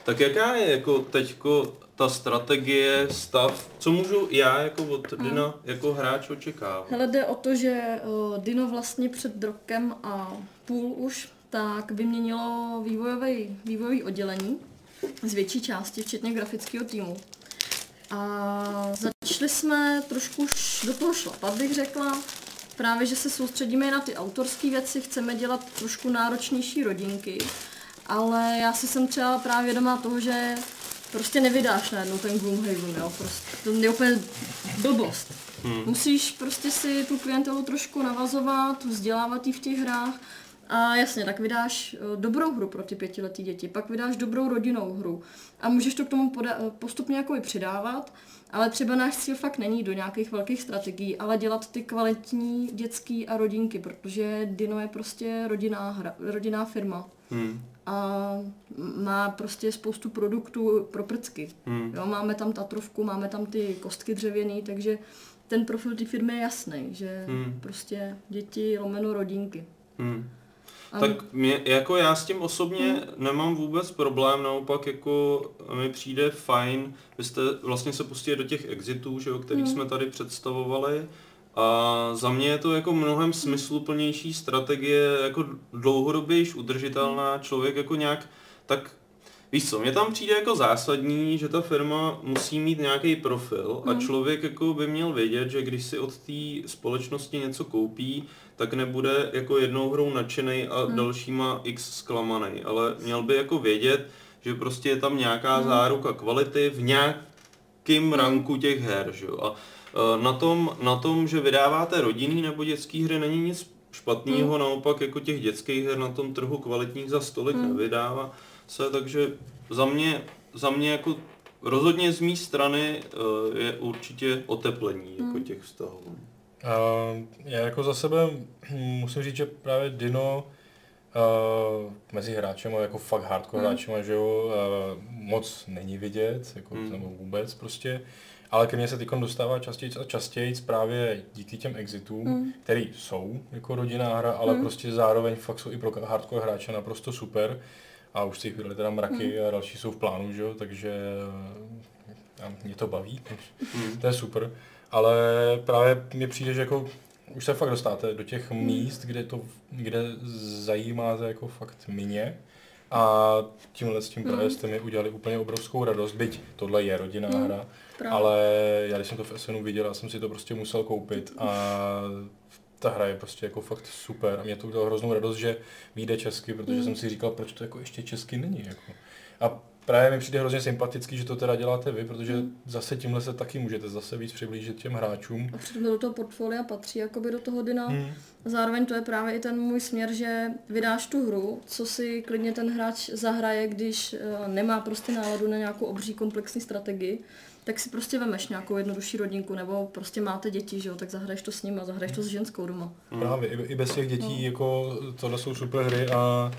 Tak jaká je jako teďko ta strategie, stav, co můžu já jako od Dina jako hráč očekávat? Hele, jde o to, že uh, Dino vlastně před rokem a půl už tak vyměnilo vývojový, vývojový oddělení z větší části, včetně grafického týmu. A začali jsme trošku už do toho šlapat, bych řekla. Právě, že se soustředíme i na ty autorské věci, chceme dělat trošku náročnější rodinky, ale já si jsem třeba právě vědomá toho, že prostě nevydáš najednou ten Gloomhaven, jo, prostě to je úplně blbost. Hmm. Musíš prostě si tu klientelu trošku navazovat, vzdělávat ji v těch hrách a jasně, tak vydáš eh, dobrou hru pro ty pětiletý děti, pak vydáš dobrou rodinnou hru a můžeš to k tomu poda- eh, postupně jako i přidávat, ale třeba náš cíl fakt není do nějakých velkých strategií, ale dělat ty kvalitní dětský a rodinky, protože Dino je prostě rodinná, hra, rodinná firma Hmm. a má prostě spoustu produktů pro prcky. Hmm. Jo, máme tam Tatrovku, máme tam ty kostky dřevěný, takže ten profil té firmy je jasný, že Hmm. prostě děti lomeno rodinky. Hmm. A Tak mě, jako já s tím osobně nemám vůbec problém, naopak jako mi přijde fajn, vy jste vlastně se pustili do těch exitů, že jo, který jsme tady představovali. A za mě je to jako mnohem smysluplnější strategie, jako dlouhodobější udržitelná, člověk jako nějak tak Víš co, mně tam přijde jako zásadní, že ta firma musí mít nějaký profil a člověk jako by měl vědět, že když si od té společnosti něco koupí, tak nebude jako jednou hrou nadšený a dalšíma x zklamaný, ale měl by jako vědět, že prostě je tam nějaká záruka kvality v nějakým ranku těch her, že jo. A e, na tom, na tom, že vydáváte rodinný nebo dětský hry, není nic špatného, naopak jako těch dětských her na tom trhu kvalitních za stolik nevydává se, takže za mě, za mě jako rozhodně z mé strany e, je určitě oteplení jako těch vztahů. Já jako za sebe musím říct, že právě Dino uh, mezi hráčem jako fakt hardcore Hmm. hráčem, že jo, uh, moc není vidět, jako, Hmm. nebo vůbec prostě. Ale ke mně se teď dostává častěji a častěji právě díky těm exitům, Hmm. který jsou jako rodinná hra, ale prostě zároveň fakt jsou i pro hardcore hráče naprosto super. A už si jich vydali teda mraky Hmm. a další jsou v plánu, že jo, takže a mě to baví, Hmm. to je super. Ale právě mi přijde, že jako už se fakt dostáte do těch míst, kde to, kde zajímáte jako fakt mě. A tímhle s tím právě jste mi udělali úplně obrovskou radost, byť tohle je rodinná Mm, hra, právě. ale já když jsem to v SNu viděl, já jsem si to prostě musel koupit a ta hra je prostě jako fakt super a mě to udělalo hroznou radost, že vyjde česky, protože Mm. jsem si říkal, proč to jako ještě česky není. Jako. A právě mi přijde hrozně sympatický, že to teda děláte vy, protože Mm. zase tímhle se taky můžete zase víc přiblížit těm hráčům. A přitom to do toho portfolia patří jakoby do toho Dina. Hmm. Zároveň to je právě i ten můj směr, že vydáš tu hru, co si klidně ten hráč zahraje, když eh, nemá prostě náladu na nějakou obří komplexní strategii, tak si prostě vemeš nějakou jednodušší rodinku, nebo prostě máte děti, že jo, tak zahraješ to s nimi a zahraješ to s ženskou doma. Právě, i, i bez těch dětí, No. jako tohle jsou super hry a,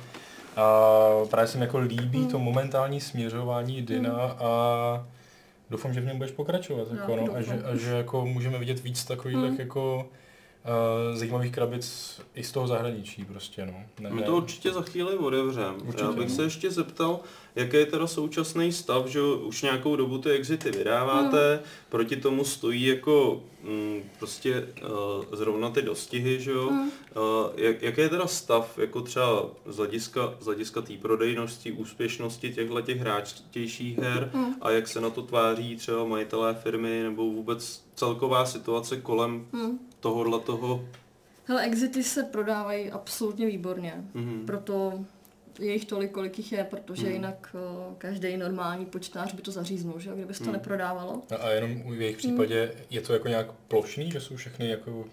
a právě se mi jako líbí to momentální směřování Dina a doufám, že v něm budeš pokračovat. Jako, no, a, doufám. že, a že jako můžeme vidět víc takových Mm. jako zajímavých krabic i z toho zahraničí prostě, no. Ne, My ne. to určitě za chvíli otevřem. Určitě, Já bych no. se ještě zeptal, jaký je teda současný stav, že už nějakou dobu ty exity vydáváte, proti tomu stojí jako mm, prostě uh, zrovna ty dostihy, že jo. Mm. Uh, jak, jaký je teda stav, jako třeba z hlediska, z hlediska té prodejnosti, úspěšnosti těchto těch hráčtějších her Mm. a jak se na to tváří třeba majitelé firmy nebo vůbec celková situace kolem Hmm. Tohohle toho. Hele, exity se prodávají absolutně výborně. Mhm. Proto je jich tolik, kolik jich je, protože jinak uh, každý normální počtář by to zaříznul, že jo, kdyby se to neprodávalo. A, a jenom v jejich případě je to jako nějak plošný, že jsou všechny jako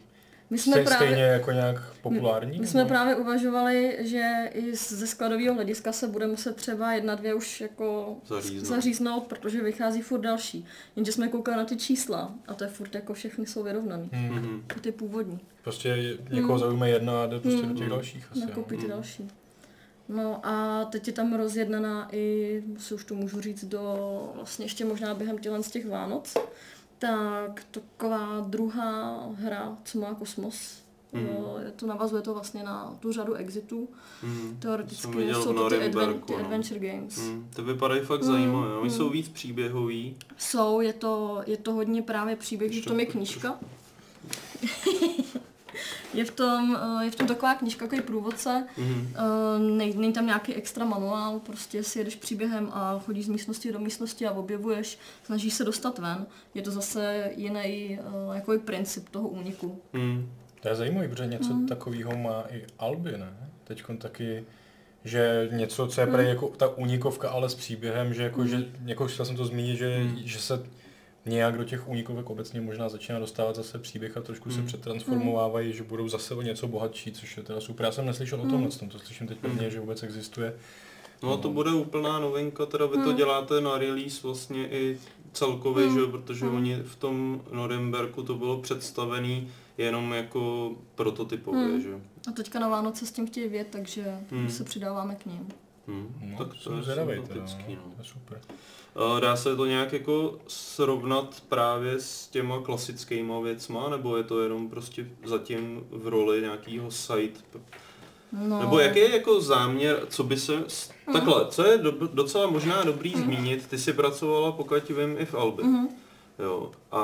My jsme stej, právě... stejně jako nějak populární? My jsme nebo? právě uvažovali, že i z- ze skladového hlediska se bude muset třeba jedna, dvě už jako Zaříznout. zaříznout, protože vychází furt další. Jenže jsme koukali na ty čísla a to je furt jako všechny jsou vyrovnaný. Hmm. Mhm. Ty původní. Prostě někoho zaujme jedna a jde prostě do těch Hmm. dalších asi. Nakoupí no. ty další. No a teď je tam rozjednaná i, si už to můžu říct, do vlastně ještě možná během tělen z těch Vánoc. Tak taková druhá hra, co má kosmos. Mhm. Jo, to navazuje to vlastně na tu řadu exitů. Jsem Teoreticky jsou to ty, adven, ty no. adventure games. Mm, to vypadají fakt zajímavé. Oni jsou víc příběhový. Jsou, je to, je to hodně právě příběh, že tom je knížka. je, v tom, eh, je v tom taková knížka, jako je průvodce. Mhm. Eh, nej, není tam nějaký extra manuál, prostě si jedeš příběhem a chodíš z místnosti do místnosti a objevuješ, snažíš se dostat ven. Je to zase jiný uh, jako princip toho úniku. Mm. To je zajímavé, protože něco Hmm. takového má i Albi, ne? Teď taky, že něco, co je Hmm. prej jako ta unikovka, ale s příběhem, že jako, že, jako chtěl jsem to zmínit, že, Hmm. že se nějak do těch únikovek obecně možná začíná dostávat zase příběh a trošku se Hmm. přetransformovávají, že budou zase o něco bohatší, což je teda super. Já jsem neslyšel o Hmm. tomhle, tom, to slyším teď prvně, že vůbec existuje. No to bude úplná novinka, teda vy to Hmm. děláte na release vlastně i celkově, Hmm. že jo, protože Hmm. oni v tom Norimberku to bylo představený jenom jako prototypově, Hmm. že jo. A teďka na Vánoce s tím chtějí vědět, takže Hmm. se přidáváme k ním. Hmm. No, tak to je sympatický, no. no. To je super. A Dá se to nějak jako srovnat právě s těma klasickýma věcma, nebo je to jenom prostě zatím v roli nějakého site? No, Nebo jaký je jako záměr, co by se... s- Takhle, co je do, docela možná dobrý zmínit, ty jsi pracovala, pokud vím, i v Albi. Mhm. Jo. A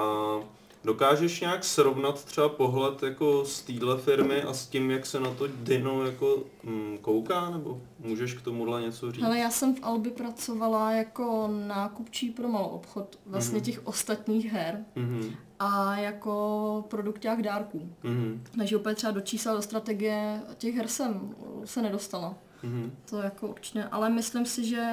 dokážeš nějak srovnat třeba pohled jako z téhle firmy a s tím, jak se na to Dino jako mm, kouká, nebo můžeš k tomuhle něco říct? Hele, já jsem v Albi pracovala jako nákupčí pro malou obchod vlastně Mhm. těch ostatních her Mhm. a jako produkták dárků. Mhm. Takže úplně třeba do čísel, do strategie těch her jsem se nedostala. Mhm. To jako určitě, ale myslím si, že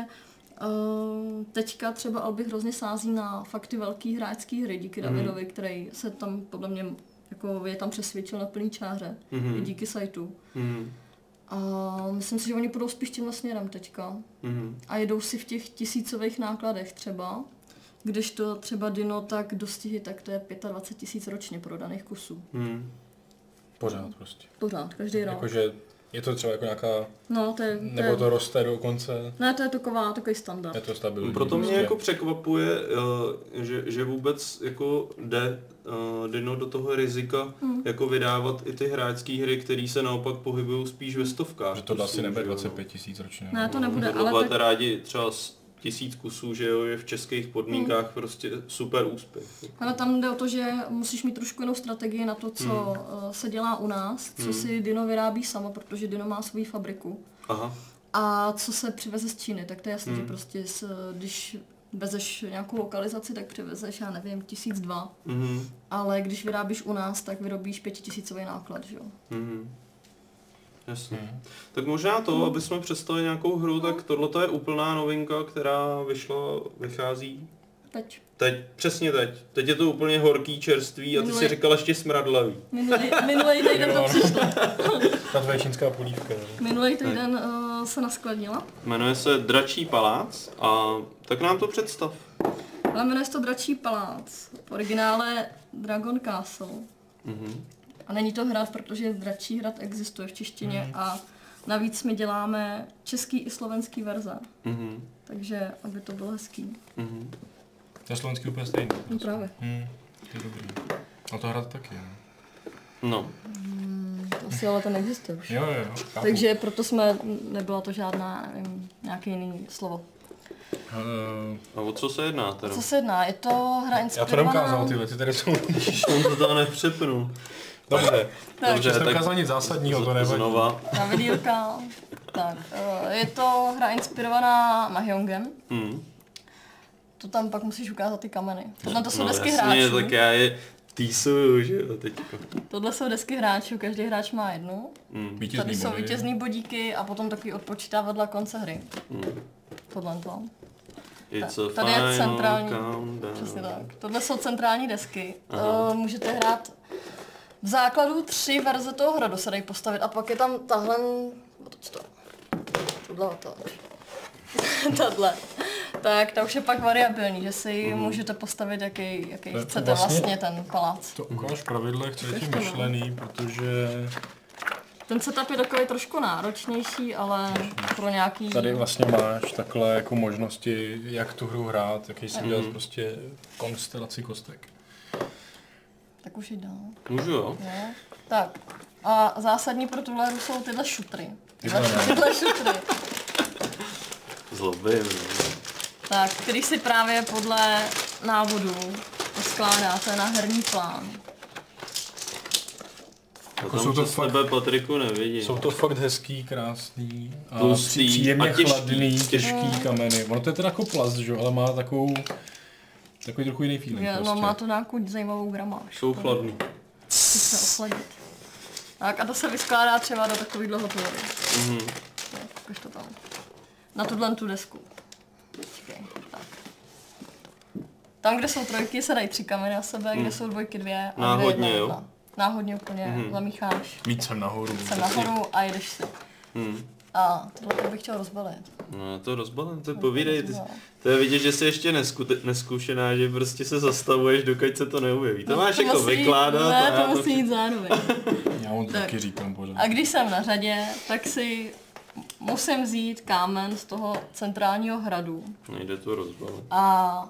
teďka třeba Albi hrozně sází na fakt ty velký hráčský hry díky Mhm. Davidovi, který se tam podle mě jako je tam přesvědčil na plný čáře Mhm. i díky sajtu. Mhm. A myslím si, že oni půjdou spíš tímhle směrem teďka. Mhm. A jedou si v těch tisícových nákladech třeba. Když to třeba Dino tak dostihy, tak to je 25 tisíc ročně prodaných kusů. Mhm. Pořád prostě. Pořád, každý rok. Jakože je to třeba jako nějaká, No, to je, to nebo je, to roste dokonce, ne, to je taková, takový standard. je to stabilní. Proto mě prostě. jako překvapuje, eh, že, že vůbec jako jde eh, Dino do toho rizika Hmm. jako vydávat i ty hráčské hry, které se naopak pohybují spíš ve stovkách. Že to asi nebude že jo, no. 25 tisíc ročně. Ne, to nebude, ale Tohle tak, rádi třeba tisíc kusů, že jo, je v českých podmínkách prostě super úspěch. ale tam jde o to, že musíš mít trošku jinou strategii na to, co Hmm. eh, se dělá u nás, co si Dino vyrábí samo, protože Dino má svou fabriku. Aha. A co se přiveze z Číny, tak to je jasné, Hmm. že prostě s, když vezeš nějakou lokalizaci, tak přivezeš, já nevím, tisíc dva. Mhm. Ale když vyrábíš u nás, tak vyrobíš pětitisícový náklad, že jo? Mhm. Jasně. Mhm. Tak možná to, aby jsme představili nějakou hru, tak tohle je úplná novinka, která vyšla, vychází Teď. teď, přesně teď. Teď je to úplně horký, čerstvý a ty si Minulý- říkal ještě smradlavý. Minulý, minulý týden to Jo. přišlo. Ta tvoje čínská polívka. no. Minulý týden uh, se naskladnila. Jmenuje se Dračí palác a tak nám to představ. Ale jmenuje se to Dračí palác. V originále Dragon Castle. Mhm. A není to hrad, protože Dračí hrad existuje v češtině Mhm. a navíc my děláme český i slovenský verze. Mhm. Takže, aby to bylo hezký. Mhm. To je slovenský úplně stejný. No právě. Hmm, to je dobrý. A to hrát taky, no. No. To asi ale to neexistuje už. Jo, jo, chápu. Takže proto jsme, nebyla to žádná, nevím, nějaké jiný slovo. Eh, A o co se jedná teda? Co se jedná? Je to hra já to inspirovaná... neukázal, ty ty tady jsou. On to tam nepřepnu. Dobře. Tak, Dobře, Jsem tak ukázal nic zásadního, to nevadí. znova. na vidílka. tak, eh, je to hra inspirovaná Mahjongem. Hmm. To tam pak musíš ukázat ty kameny. Tohle to jsou no, desky jasně, hráčů. tak já je Týsuju, že jo, teďko. Tohle jsou desky hráčů, každý hráč má jednu. Mm. Vítězný Tady jsou body. vítězný bodíky a potom takový odpočítávadla konce hry. Mm. Tohle to. It's tady je centrální- countdown. Přesně tak. Tohle jsou centrální desky. Aha. Uh, můžete hrát v základu tři verze toho hradu se dají postavit a pak je tam tahle... To. Tohle otoč. Tahle. Tak ta už je pak variabilní, že si Mhm. můžete postavit, jaký, jaký To chcete vlastně- vlastně ten palác. To ukáž pravidlech, co je tím myšlený, protože Ten setup je takový trošku náročnější, ale pro nějaký... tady vlastně máš takhle jako možnosti, jak tu hru hrát, jaký si udělat Mhm. prostě konstelaci kostek. Tak už jít dál. Můžu jo? Jo. Tak. A zásadní pro tuhle hru jsou tyhle šutry. Tyhle, šutry. Zlobím, no. Tak, který si právě podle návodu skládáte na herní plán. Jako jsou to fakt- tebe, Patriku, nevidím. Jsou to fakt hezký, krásný a Tlustý příjemně a těžký. chladný, těžký kameny. Ono to je teda jako plast, že? jo, ale má takovou takový trochu jiný feeling Je, prostě. no má to nějakou zajímavou gramáž. Jsou chladný. Chci se ochladit. Tak a to se vyskládá třeba do takovýhle tvory. Mhm. Tak, ukaž to tam. Na tuhle tu desku. Počkej, tak. Tam, kde jsou trojky, se dají tři kameny na sebe, kde jsou dvojky dvě. A Náhodně, jedna jo? jedna. Náhodně úplně Mhm. zamícháš Víc sem nahoru. se nahoru a jedeš si. Hm. A tohle bych chtěl rozbalit. No to rozbalím, to povídej. Ty, to je vidět, že jsi ještě nesku, neskušená, že prostě se zastavuješ, dokud se to neujeví. To máš No, to jako musí- vykládat Ne, to musí jít zároveň. Já mu to Tak. taky říkám pořád. A když jsem na řadě, tak si musím vzít kámen z toho centrálního hradu. Nejde to rozbalit. A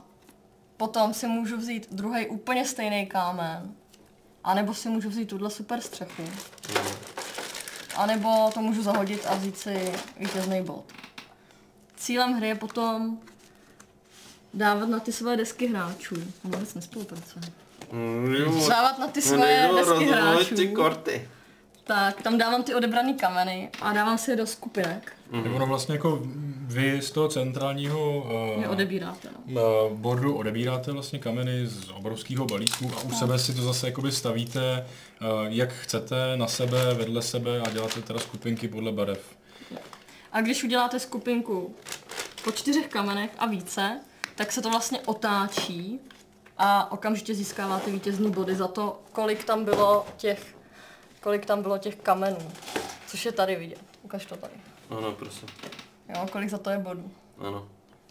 potom si můžu vzít druhý úplně stejný kámen. A nebo si můžu vzít tuhle super střechu. No. A nebo to můžu zahodit a vzít si vítězný bod. Cílem hry je potom dávat na ty své desky hráčů. On vůbec nespolupracuje. Mm. Dávat na ty No, nejdu desky hráčů. ty korty. Tak, tam dávám ty odebrané kameny a dávám si je do skupinek. Tak ono vlastně jako vy z toho centrálního uh, odebíráte. No. uh, bordu odebíráte vlastně kameny z obrovského balíku a u sebe si to zase jakoby stavíte, uh, jak chcete, na sebe, vedle sebe a děláte teda skupinky podle barev. A když uděláte skupinku po čtyřech kamenech a více, tak se to vlastně otáčí a okamžitě získáváte vítězný body za to, kolik tam bylo těch, kolik tam bylo těch kamenů. Což je tady vidět. Ukaž to tady. Ano, prosím. Jo, kolik za to je bodů. Ano.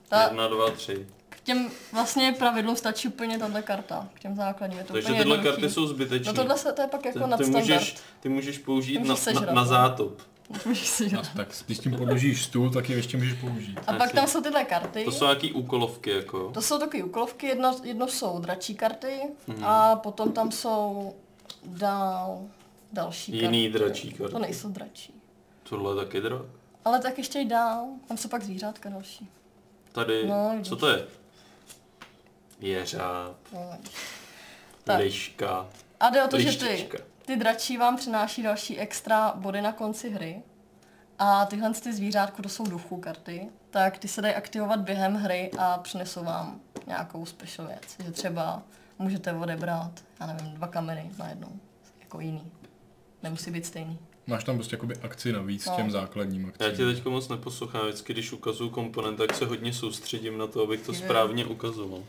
Ta- Jedna, dva, tři. K těm vlastně pravidlům stačí úplně tahle karta. K těm základním je to Takže úplně tyhle jednoduchý. karty jsou zbytečné. No tohle se, to je pak ty, jako ty, nadstandard. můžeš, ty můžeš použít Můžeš na, sežrat, na, na no. zátop. Můžeš si A dělat. tak když tím podložíš stůl, tak je ještě můžeš použít. A pak tam jsou tyhle karty. To jsou nějaký úkolovky, jako. To jsou takové úkolovky, jedno, jedno jsou dračí karty Mhm. a potom tam jsou dál další Jiný karty. dračí karty. To nejsou dračí. Tohle je taky drak. Ale tak ještě i dál, tam jsou pak zvířátka další. Tady, No, vidíš. co to je? Jeřáb. Tak. liška, a jde o to, že ty, lištička. ty dračí vám přináší další extra body na konci hry. A tyhle ty zvířátku, to jsou duchů karty, tak ty se dají aktivovat během hry a přinesou vám nějakou special věc. Že třeba můžete odebrat, já nevím, dva kameny najednou, jako jiný. Nemusí být stejný. Máš tam prostě jakoby akci navíc No. těm základním akcím. Já tě teďko moc neposlouchám, vždycky když ukazuju komponent, tak se hodně soustředím na to, abych to správně ukazoval.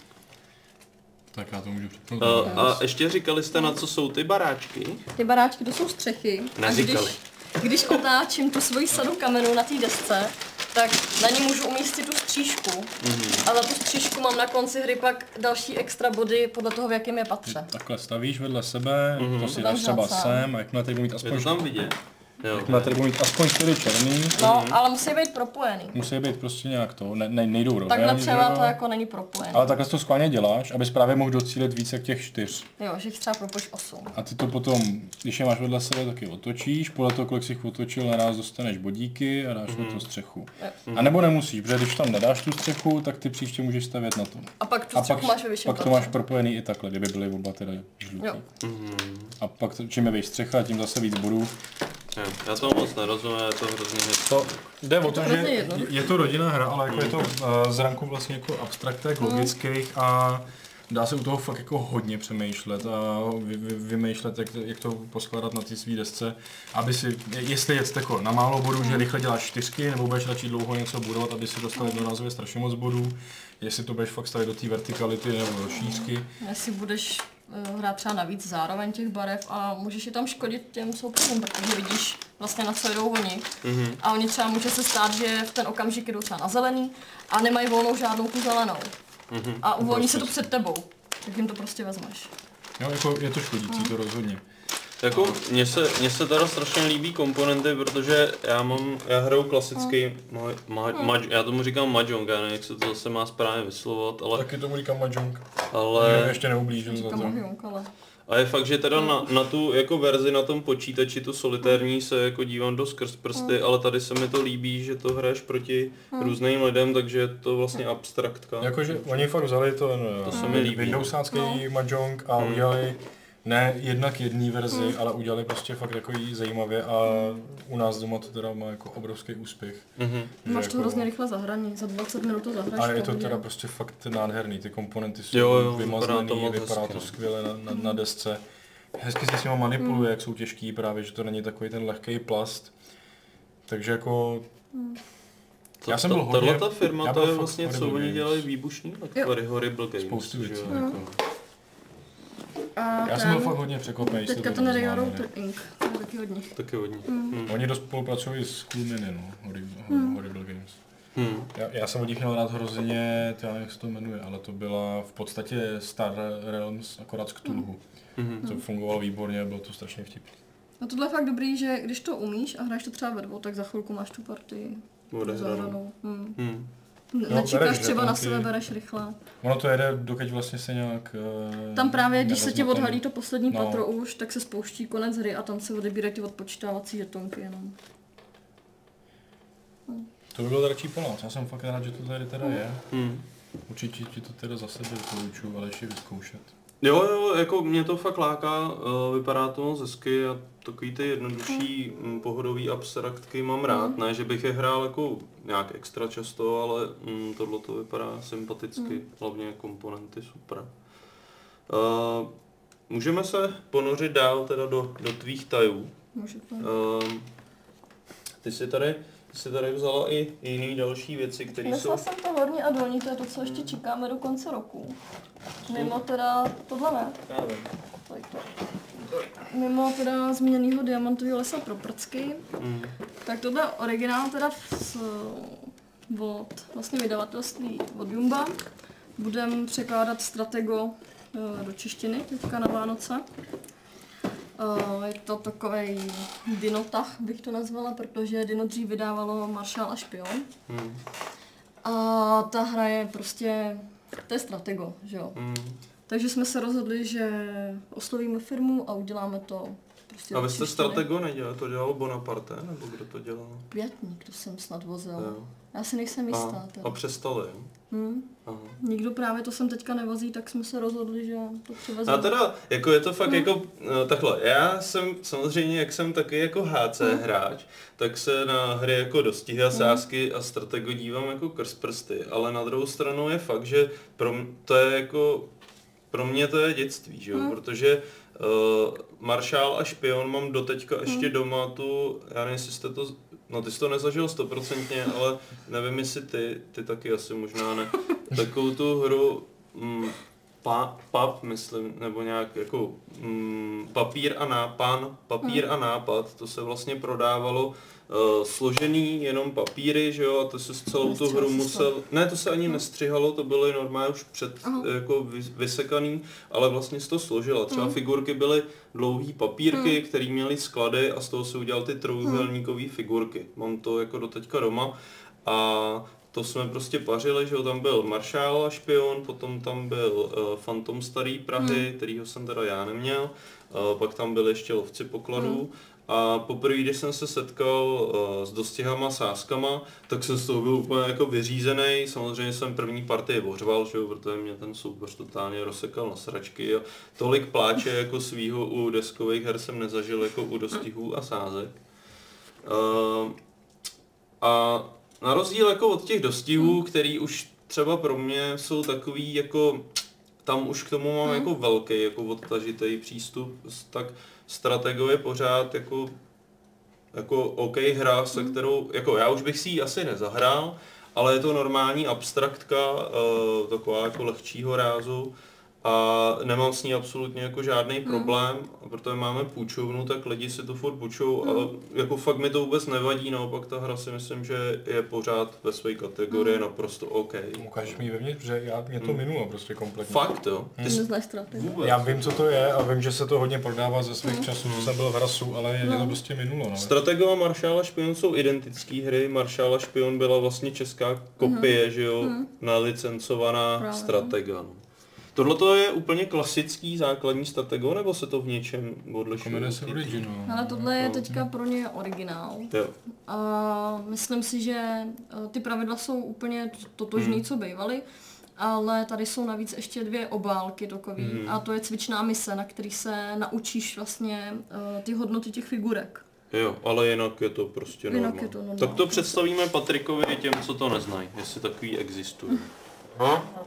Tak já to můžu přepnout. A, a ještě říkali jste, na co jsou ty baráčky? Ty baráčky, to jsou střechy. Neříkali. A když, když otáčím tu svoji sadu kamenů na té desce, tak na ní můžu umístit tu střížku. Mm-hmm. A za tu střížku mám na konci hry pak další extra body podle toho, v jakém je patře. Takhle stavíš vedle sebe, Mhm. to si To dáš tam třeba sám. sem a jakmile tady budu mít Je aspoň, to tam vidět? Jo. tady budu mít aspoň čtyři černý, No, ale musí být propojený. musí být prostě nějak to, ne, ne, nejdou rovně. Takhle třeba jo? to jako není propojený. Ale takhle to schválně děláš, abys právě mohl docílit více těch čtyř. Jo, že jich třeba propojíš 8. A ty to potom, když je máš vedle sebe, taky otočíš, podle toho, kolik jsi jich otočil, naraz dostaneš bodíky a dáš mm. na to střechu. A nebo nemusíš, protože když tam nedáš tu střechu, tak ty příště můžeš stavět na to. A pak tu A pak, máš ve vyšším pak to máš propojený i takhle, kdyby byly oba teda žlutý. Jo. Mhm. A pak to- čím je střecha, tím zase víc bodů. Já to moc nerozumím, je to hrozně. To jde o to, že je to rodinná hra, ale jako je to uh, z ranku vlastně jako abstraktek, logických a dá se u toho fakt jako hodně přemýšlet a vy, vy, vymýšlet, jak, jak to poskládat na ty svý desce, aby si, jestli jet jako na málo bodů, že rychle děláš čtyřky, nebo budeš radši dlouho něco budovat, aby si dostal jednorázově strašně moc bodů, jestli to budeš fakt stavit do té vertikality nebo do šířky. Jestli budeš hrát třeba navíc zároveň těch barev a můžeš je tam škodit těm soupeřům, protože vidíš vlastně na co jdou oni. Mhm. A oni třeba může se stát, že v ten okamžik jdou třeba na zelený a nemají volnou žádnou tu zelenou. Mhm. A uvolní se to před tebou. Tak jim to prostě vezmeš. Jo, jako je to škodící, to rozhodně. Jako, mně se, mně se teda strašně líbí komponenty, protože já mám, já hraju klasický, ma, ma, ma, já tomu říkám mahjong, já nevím, jak se to zase má správně vyslovovat, ale, Taky tomu říkám mahjong. ale Ještě neublížil za to. ale... a je fakt, že teda na, na tu jako verzi na tom počítači, tu solitérní se jako dívám dost skrz prsty, ale tady se mi to líbí, že to hraješ proti různým lidem, takže je to vlastně abstraktka. Jakože oni fakt vzali to, To no, se mi líbí. Windowsácký No. mahjong a Hmm. udělali ne jednak jedné verzi, ale udělali prostě fakt takový zajímavě a u nás doma to teda má jako obrovský úspěch. Mhm. Že Máš to jako- hrozně rychle zahraní, za 20 minut to zahraješ. Ale je to teda prostě fakt nádherný, ty komponenty jsou Jo, jo, vypadá vymazlený, to moc vypadá to no. skvěle na, na, na desce. Hezky se s nimi manipuluje, jak jsou těžký právě, že to není takový ten lehký plast. Takže jako To- Já jsem to- byl hodně- Tahle ta firma, já to byl je vlastně, co oni dělají výbušný, tak Horrible Horrible Games. spoustu věcí. jo. Jako. A Já ten, jsem byl fakt hodně překvapený. že teďka to ten Railroad známé. Inc. To je taky od nich. Taky hodně. Hmm. Oni dost spolupracují s Cool Mini, no, Horrible, Horrible Games. Hmm. Já, já jsem od nich měl rád hrozně, to já nevím, jak se to jmenuje, ale to byla v podstatě Star Realms, akorát z Cthulhu. Mhm. To fungovalo výborně, bylo to strašně vtipný. No tohle je fakt dobrý, že když to umíš a hraješ to třeba ve dvou, tak za chvilku máš tu partii Odehranou. zahranou. Hmm. Hmm. No, Nečekáš třeba na sebe, bereš rychle. Ono to jede, dokud vlastně se nějak... eh, Tam právě, když se ti odhalí to poslední no. patro už, tak se spouští konec hry a tam se odebírají ty odpočítávací žetonky jenom. To by bylo radši pomoc, já jsem fakt rád, že to tady teda je. Hmm. Určitě ti to teda za sebe doporučuju, ale ještě vyzkoušet. Jo, jo, jako mě to fakt láká, eh, vypadá to moc hezky a takový ty jednodušší mm, pohodový abstraktky mám rád, ne, že bych je hrál jako nějak extra často, ale mm, tohle to vypadá sympaticky, hlavně komponenty super. Uh, můžeme se ponořit dál teda do, do tvých tajů. Um, ty si tady, ty si tady vzala i jiný další věci, které jsou... Nesla jsem to horní a dolní, to je to, co ještě čekáme do konce roku. Mimo teda, tohle ne, Já vím. to. Mimo teda zmíněného diamantového lesa pro prcky, Mm. tak tohle je originál teda z, od vlastně vydavatelství od Jumba. Budem překládat Stratego eh, do češtiny teďka na Vánoce. Eh, Je to takový dinotah, bych to nazvala, protože Dino dřív vydávalo Marshall a Špion. Mm. A ta hra je prostě, to je Stratego, že jo. Mm. Takže jsme se rozhodli, že oslovíme firmu a uděláme to prostě A vy jste stratego nedělal, to dělal Bonaparte, nebo kdo to dělal? Pětník, to jsem snad vozil. Jo. Já si nejsem jistá. A, teda. a přestali, jo? Hm? Aha. Nikdo právě to sem teďka nevozí, tak jsme se rozhodli, že to přivezeme. A teda, jako je to fakt jako, no, takhle, já jsem samozřejmě, jak jsem taky jako HC hráč, tak se na hry jako dostihy a sázky a stratego dívám jako krz prsty, ale na druhou stranu je fakt, že pro m- to je jako, pro mě to je dětství, že jo, protože uh, Maršál a špion mám doteďka ještě doma tu, já nevím, jestli jste to, no ty jsi to nezažil stoprocentně, ale nevím, jestli ty, ty taky asi možná ne, takovou tu hru, mm, pa, pap, myslím, nebo nějak jako mm, papír a nápan, papír a nápad, to se vlastně prodávalo složený jenom papíry, že jo, a to se s celou tu hru to. musel, ne, to se ani nestřihalo, to byly normálně už před, Aha. jako vys- vysekaný, ale vlastně se to složila. Třeba figurky byly dlouhý papírky, které měly sklady a z toho se udělal ty trojuhelníkové figurky. Mám to jako doteďka doma. A to jsme prostě pařili, že jo, tam byl Maršál a špion, potom tam byl uh, Phantom Starý Prahy, kterýho jsem teda já neměl, uh, pak tam byly ještě lovci pokladů a poprvé, když jsem se setkal uh, s dostihama, sázkama, tak jsem z toho byl úplně jako vyřízený. Samozřejmě jsem první partii ořval, že jo, protože mě ten soupeř totálně rozsekal na sračky a tolik pláče jako svýho u deskových her jsem nezažil jako u dostihů a sázek. Uh, a na rozdíl jako od těch dostihů, který už třeba pro mě jsou takový jako tam už k tomu mám jako velký, jako odtažitý přístup, tak Stratego je pořád jako jako OK hra, se kterou, jako já už bych si ji asi nezahrál, ale je to normální abstraktka, uh, taková jako lehčího rázu a nemám s ní absolutně jako žádný problém, a protože máme půjčovnu, tak lidi si to furt půjčou, ale jako fakt mi to vůbec nevadí, naopak ta hra si myslím, že je pořád ve své kategorii naprosto OK. Ukážeš mi vevnitř, protože já, mě to minulo prostě kompletně. Fakt jo? Ty jsi vůbec. Já vím, co to je a vím, že se to hodně prodává ze svých časů, co jsem byl v Hrasu, ale mě to prostě minulo. No. Stratego a Maršála špion jsou identické hry. Maršála špion byla vlastně česká kopie, že jo, nalicencovaná Právě. Stratega. No. Tohle to je úplně klasický základní stratego, nebo se to v něčem odlišuje? Komedie se original. Ale tohle je teďka pro ně originál. Jo. A myslím si, že eh, ty pravidla jsou úplně totožný, co bývaly, ale tady jsou navíc ještě dvě obálky takový a to je cvičná mise, na který se naučíš vlastně eh, ty hodnoty těch figurek. jo, ale jinak je to prostě Jinak normál. je to normál. Tak to představíme Patrikovi těm, co to neznají, jestli takový existují.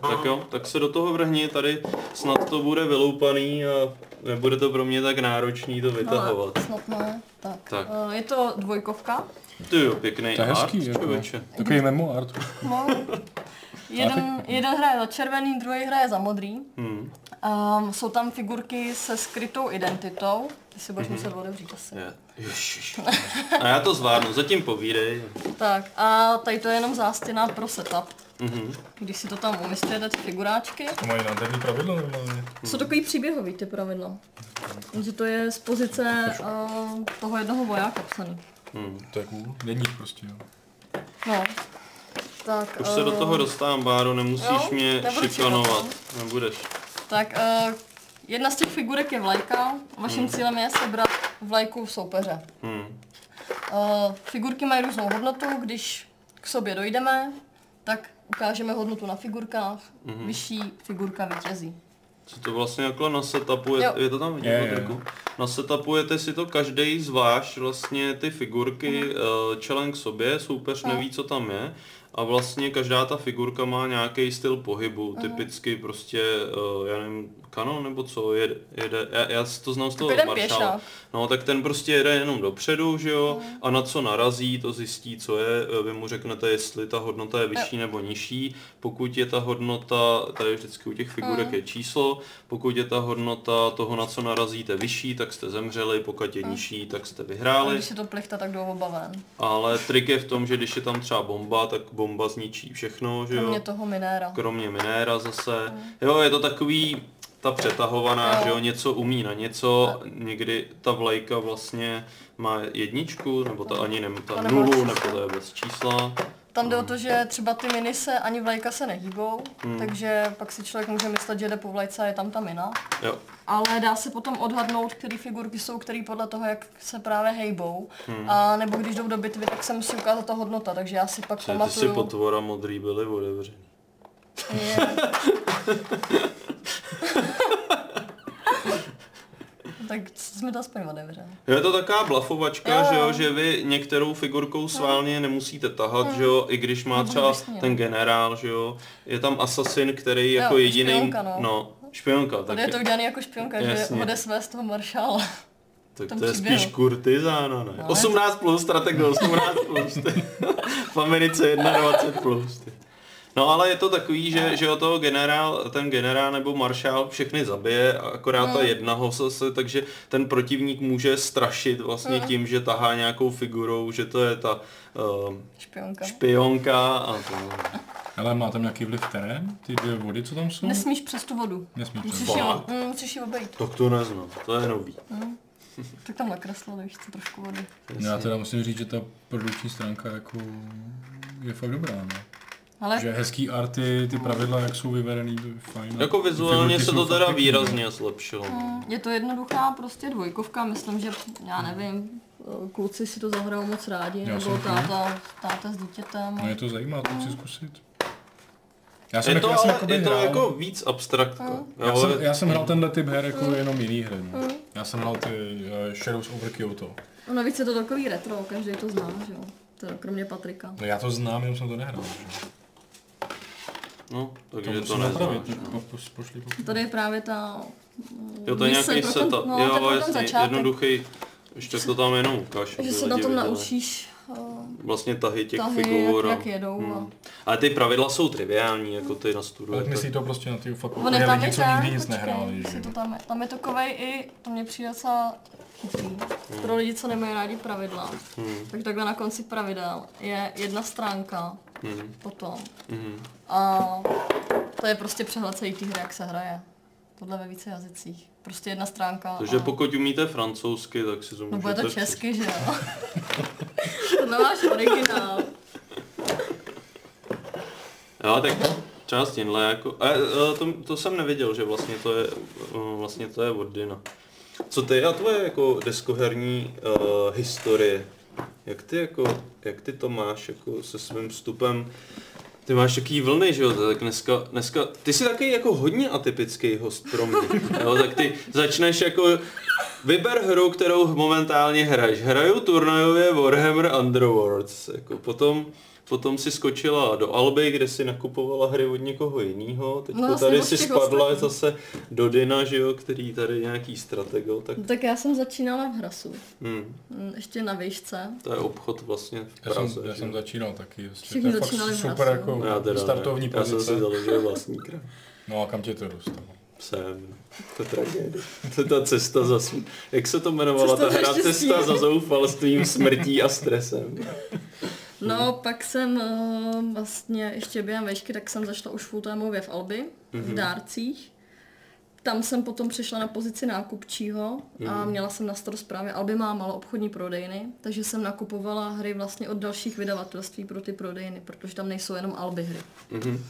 Tak jo, tak se do toho vrhni, tady snad to bude vyloupaný a nebude to pro mě tak náročný to vytahovat. Ale snad ne. Tak. Tak. Eh, Je to dvojkovka. Ty jo, pěkný To je art, hezký, jako. člověče. Takový memo art. No. Jeden, jeden hraje za červený, druhý hraje za modrý. Hmm. Um, jsou tam figurky se skrytou identitou. Ty si budeš muset otevřít asi. Ježiš. A já to zvládnu, zatím povídej. Tak a tady to je jenom zástěna pro setup. Mhm. Když si to tam umístíte, ty figuráčky. To mají nádherný pravidlo normálně. Jsou takový příběhový ty pravidla. Takže to je z pozice uh, toho jednoho vojáka psaný. Hmm. To je cool. Deník prostě, jo. No. Tak, Už se do eh, toho dostávám, Báro, nemusíš jo, mě šikanovat. Nebudeš. Tak uh, jedna z těch figurek je vlajka. Vaším cílem je sebrat vlajku soupeře. Hmm. Uh, figurky mají různou hodnotu, když k sobě dojdeme, tak ukážeme hodnotu na figurkách, Mhm. vyšší figurka vítězí. Co to vlastně jako nasetapuje, Jo. je to tam vidět, Je, je, Patriku? Nasetapujete si to každý zvlášť, vlastně ty figurky Mhm. uh, čelen k sobě, soupeř No. neví, co tam je. A vlastně každá ta figurka má nějaký styl pohybu, Mhm. typicky prostě, uh, já nevím, kanon nebo co, jede, jede já, já to znám z toho Maršála. No tak ten prostě jede jenom dopředu, že jo, a na co narazí, to zjistí, co je, eh, vy mu řeknete, jestli ta hodnota je vyšší nebo nižší, pokud je ta hodnota, tady vždycky u těch figurek je číslo, pokud je ta hodnota toho, na co narazíte vyšší, tak jste zemřeli, pokud je nižší, tak jste A vyhráli, když se to plichta, tak jdou oba ven. ale trik je v tom, že když je tam třeba bomba, tak bomba zničí všechno, že jo, Kromě toho minéra. kromě minéra zase. Jo, je to takový ta přetahovaná, Jo. že jo, něco umí na něco, někdy ta vlajka vlastně má jedničku, nebo ta ani nemá ta nemá nulu, nebo to je bez čísla. Tam jde o to, že třeba ty miny se ani vlajka se nehýbou, Hmm. takže pak si člověk může myslet, že jde po vlajce a je tam ta mina. Jo, Ale dá se potom odhadnout, které figurky jsou, které podle toho, jak se právě hejbou. Hmm. A nebo když jdou do bitvy, tak se musí ukázat ta hodnota, takže já si pak ty si pamatuju. potvora modrý byly otevřený. Tak jsme to aspoň otevřeli. Jo, Je to taková blafovačka, Jo, že jo, jo. že vy některou figurkou sválně nemusíte tahat, že jo, i když má Nebo třeba vlastně, ten no. generál, že jo, je tam asasin, který jako Jo, jediný, špionka, no. no, špionka, Tady je to udělané jako špionka, že Jasně. ode své z toho maršála. Tak to je příběhu. spíš kurtizána, ne? No, 18 plus, strateg 18 plus. V Americe 21 plus, ty. No ale je to takový, že, že o toho generál, ten generál nebo maršál všechny zabije, a akorát Mm. ta jedna ho zase, takže ten protivník může strašit vlastně Mm. tím, že tahá nějakou figurou, že to je ta uh, Špionka. špionka a to. Ale má tam nějaký vliv terén? Ty dvě vody, co tam jsou? Nesmíš přes tu vodu. Nesmíš. Musíš přes- ji, Fakt? mm, musíš ji obejít. Tak to neznám, to je nový. Tak tam nakreslili, co, trošku vody. Já teda musím říct, že ta produkční stránka jako je fakt dobrá, no. Ale Že hezký arty, ty pravidla, jak jsou vyvedený, to je fajn. Jako vizuálně se to teda výrazně zlepšilo. mm, je to jednoduchá prostě dvojkovka, myslím, že, já nevím, kluci si to zahrajou moc rádi, Já nebo jsem táta, táta s dítětem. No je to zajímá, to chci zkusit. Já Je jako- to, já jsem ale, je to hrál- jako víc abstraktka. Já Jo, jsem, já jsem hrál tenhle typ her Mm. jako jenom jiný hry. No. Já jsem hrál ty uh, Shadows over Kyoto. No navíc je to takový retro, každý to zná, že jo. To kromě Patrika. No já to znám, jenom jsem to nehrál. Že? No, To takže to, musím neznáš. napravit. tak po- po- Pošli po- Tady je právě ta... Jo, to je nějaký pro ten- setup. no, to je jo, ten jasně, začátek. jednoduchý. Ještě to tam jenom ukáž. Že se na tom viděli. naučíš uh, Vlastně tahy těch tahy, figur. jak, a- jak jedou. A... Hmm. Ale ty pravidla jsou triviální, jako ty na Ale studuje. myslí to prostě na ty je tam lidi, co ten, nikdy nic nehráli. to tam, je, tam je takovej i, to mě přijde docela chytrý. Pro lidi, co nemají rádi pravidla. Hmm. Tak takhle na konci pravidel je jedna stránka Hmm. potom. Hmm. A to je prostě přehled celý té hry, jak se hraje. Tohle ve více jazycích. Prostě jedna stránka. Takže a... pokud umíte francouzsky, tak si to můžete... No bude to česky, že jo? Tohle máš originál. Jo, tak část tímhle jako... A, a, to, to, jsem nevěděl, že vlastně to je, uh, vlastně to je od Dina. Co ty a tvoje jako deskoherní uh, historie? Jak ty jako, jak ty to máš jako se svým vstupem? Ty máš takový vlny, že jo, tak dneska, dneska, ty jsi taky jako hodně atypický host pro mě, jo, tak ty začneš jako, vyber hru, kterou momentálně hraješ. Hraju turnajově Warhammer Underworlds, jako potom, potom si skočila do Alby, kde si nakupovala hry od někoho jiného, teď No, vlastně tady si spadla ostatních. zase do Dina, že jo, který tady nějaký stratego, tak No, tak já jsem začínala v Hrasu. hm, Mm, Ještě na výšce. to je obchod vlastně v Já Praze. jsem, já jsem začínal taky. Vlastně. Všichni to začínali v super Hrasu. jako Já teda startovní ne. Já jsem pozice. si založil vlastní krám. No a kam tě to dostalo? Jsem. To je tragédie. To je ta cesta za svým. Jak se to jmenovala Cesta ta hra? Cesta za zoufalstvím, smrtí a stresem. No, pak jsem uh, vlastně ještě během vešky, tak jsem zašla už fulltimeově v Albi, v dárcích. Tam jsem potom přešla na pozici nákupčího a měla jsem na starost právě Albi má malo obchodní prodejny, takže jsem nakupovala hry vlastně od dalších vydavatelství pro ty prodejny, protože tam nejsou jenom Albi hry. Mhm.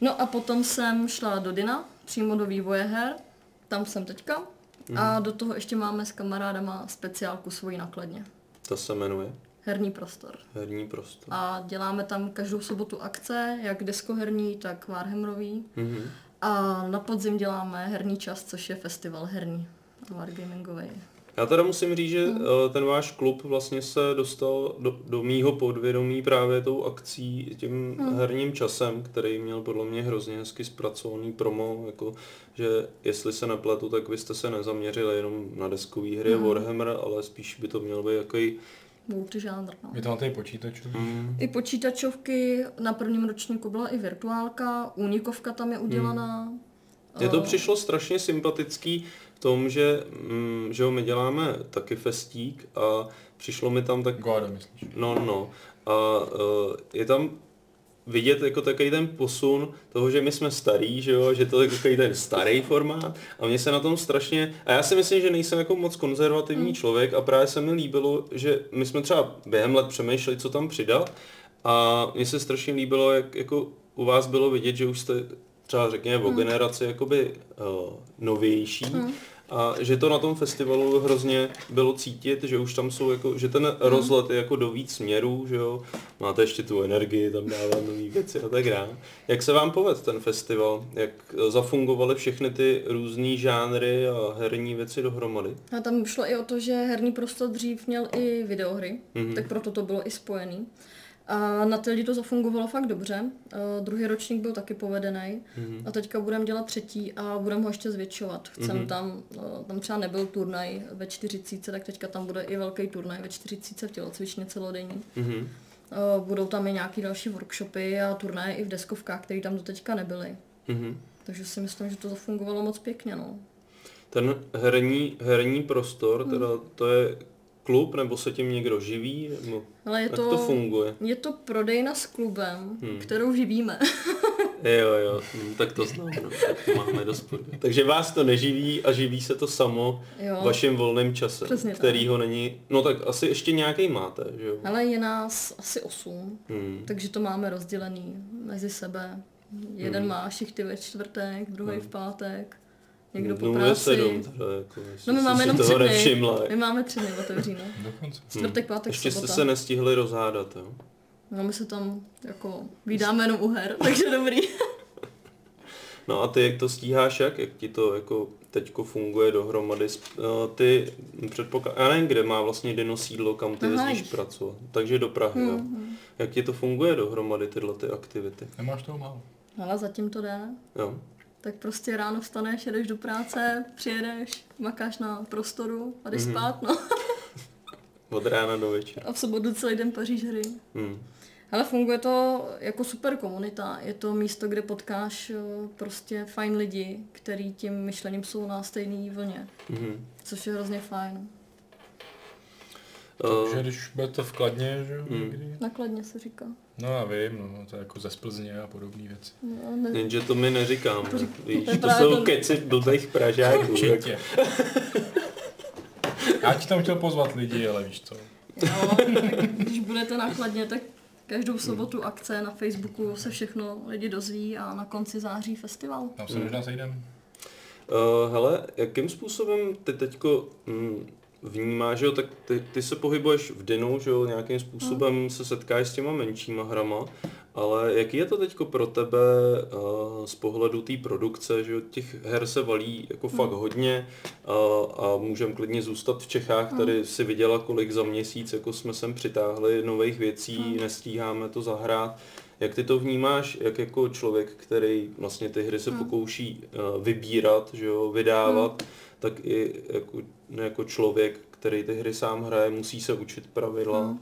No a potom jsem šla do Dina, přímo do vývoje her, tam jsem teďka. A do toho ještě máme s kamarádama speciálku svojí nakladně. Ta se jmenuje Herní prostor. Herní prostor. A děláme tam každou sobotu akce, jak deskoherní, tak Warhammerový. Mhm. A na podzim děláme herní čas, což je festival herní. Wargamingový. Já teda musím říct, že Hmm. eh, ten váš klub vlastně se dostal do, do mýho podvědomí právě tou akcí, tím Hmm. herním časem, který měl podle mě hrozně hezky zpracovaný promo, jako, že jestli se nepletu, tak vy jste se nezaměřili jenom na deskové hry Hmm. Warhammer, ale spíš by to měl být jaký Multižánr, no. Je to na té počítačů? mm, I počítačovky, na prvním ročníku byla i virtuálka, únikovka tam je udělaná. Mně to Eh, přišlo strašně sympatický v tom, že, mm, že jo, my děláme taky festík a přišlo mi tam tak Goada, myslíš? No, no. A uh, je tam vidět jako takový ten posun toho, že my jsme starý, že jo, že to je takový ten starý formát. A mně se na tom strašně, a já si myslím, že nejsem jako moc konzervativní Hmm. člověk a právě se mi líbilo, že my jsme třeba během let přemýšleli, co tam přidat. A mně se strašně líbilo, jak jako u vás bylo vidět, že už jste třeba řekněme o generaci jakoby uh, novější a že to na tom festivalu hrozně bylo cítit, že už tam jsou jako, že ten rozlet je jako do víc směrů, že jo, máte ještě tu energii, tam dávat nové věci a tak dále. Jak se vám povedl ten festival? Jak zafungovaly všechny ty různé žánry a herní věci dohromady? A tam šlo i o to, že herní prostor dřív měl i videohry, Mhm. mm-hmm. tak proto to bylo i spojený. A na ty lidi to zafungovalo fakt dobře. Uh, druhý ročník byl taky povedený. Mm-hmm. A teďka budeme dělat třetí a budeme ho ještě zvětšovat. Chcem mm-hmm. tam, uh, tam třeba nebyl turnaj ve 40, tak teďka tam bude i velký turnaj ve 40 v tělocvičně celodenní. Mhm. Uh, budou tam i nějaký další workshopy a turnaje i v deskovkách, které tam doteďka nebyly. Mhm. Takže si myslím, že to zafungovalo moc pěkně. No. Ten herní, herní prostor, teda to je klub, nebo se tím někdo živí? Nebo Ale je jak to, to funguje? je to prodejna s klubem, Hmm. hmm. kterou živíme. Jo, jo, hm, tak to znám, no, tak to máme do spodu. Takže vás to neživí a živí se to samo Jo. v vašem volném čase, Přesně tak. kterýho není, no tak asi ještě nějaký máte, že jo? Ale je nás asi osm, Hmm. takže to máme rozdělený mezi sebe. Jeden Hmm. má šichty ve čtvrtek, druhý v pátek, někdo po no, práci. sedm, teda, jako, No my jsi máme jenom toho tři dny. nevšimla. My máme tři dny otevřeno. Dokonce. Čtvrtek, pátek, Ještě sobota. jste se nestihli rozhádat, jo? No my se tam jako vydáme jenom u her, takže dobrý. No a ty jak to stíháš, jak? Jak ti to jako teďko funguje dohromady? Eh, Ty předpoklad, já nevím, kde má vlastně Dino sídlo, kam ty Aha, jezdíš pracovat. Takže do Prahy, jo? Mhm. Jak ti to funguje dohromady tyhle ty aktivity? Nemáš toho málo. Ale zatím to jde. Jo. Tak prostě ráno vstaneš, jedeš do práce, přijedeš, makáš na prostoru a jdeš Mhm. spát, no. Od rána do večera. A v sobotu celý den paříš hry. Hmm. Ale funguje to jako super komunita. Je to místo, kde potkáš eh, prostě fajn lidi, který tím myšlením jsou na stejné vlně. Mhm. Což je hrozně fajn. Takže Uh, když budete v Kladně, že jo, Hmm. Nakladně se říká. No já vím, no, to je jako ze Splzně a podobné věci. No, ne, jenže to my neříkáme. To řík- Víš, to to jsou to- keci blbých Pražáků. Určitě. Já ti tam chtěl pozvat lidi, ale víš co. jo, tak když budete nakladně, tak každou sobotu akce na Facebooku se všechno lidi dozví a na konci září festival. Tam se Hmm. možná sejdem. Uh, hele, jakým způsobem ty teďko mm, vnímáš, že jo, tak ty, ty se pohybuješ v Dinu, že jo, nějakým způsobem se setkáš s těma menšíma hrama, ale jaký je to teďko pro tebe uh, z pohledu té produkce, že jo, těch her se valí jako fakt hodně uh, a můžeme klidně zůstat v Čechách, tady si viděla kolik za měsíc, jako jsme sem přitáhli nových věcí, nestíháme to zahrát. Jak ty to vnímáš, jak jako člověk, který vlastně ty hry se pokouší uh, vybírat, že jo, vydávat, tak i jako, no, jako člověk, který ty hry sám hraje, musí se učit pravidla.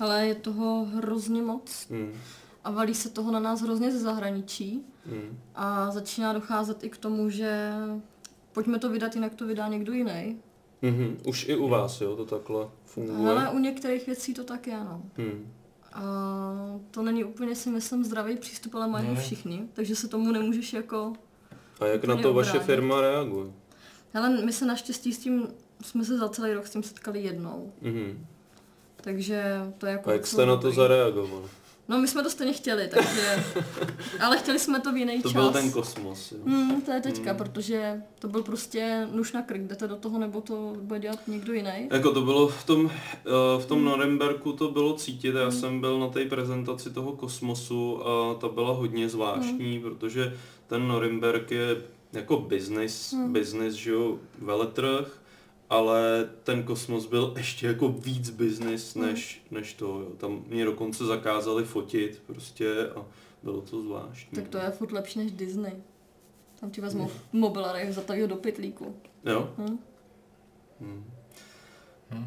Ale je toho hrozně moc Hmm. a valí se toho na nás hrozně ze zahraničí Hmm. a začíná docházet i k tomu, že pojďme to vydat, jinak to vydá někdo jiný. Mhm. Už i u vás, jo, to takhle funguje. Ale u některých věcí to tak je, no. Hmm. A to není úplně si myslím zdravý přístup, ale mají ho všichni, takže se tomu nemůžeš jako... A jak na to vaše obránit. firma reaguje? Ale my se naštěstí s tím, jsme se za celý rok s tím setkali jednou, Mhm. takže to je jako... A jak jste na to dobrý. zareagovali? No my jsme to stejně chtěli, takže... ale chtěli jsme to v jiný To čas. byl ten kosmos, jo. Hmm, to je teďka, Hmm. protože to byl prostě nůž na krk, jdete do toho, nebo to bude dělat někdo jiný. Jako to bylo v tom, eh, v tom Norimberku to bylo cítit, já jsem byl na té prezentaci toho kosmosu a ta byla hodně zvláštní, protože ten Norimberg je jako business, business, že jo, veletrh, ale ten kosmos byl ještě jako víc business než, než to, jo. Tam mě dokonce zakázali fotit prostě a bylo to zvláštní. Tak to je furt lepší než Disney. Tam ti vezmou mobil a zataví ho do pytlíku. Jo? Hm? Hmm. Hm.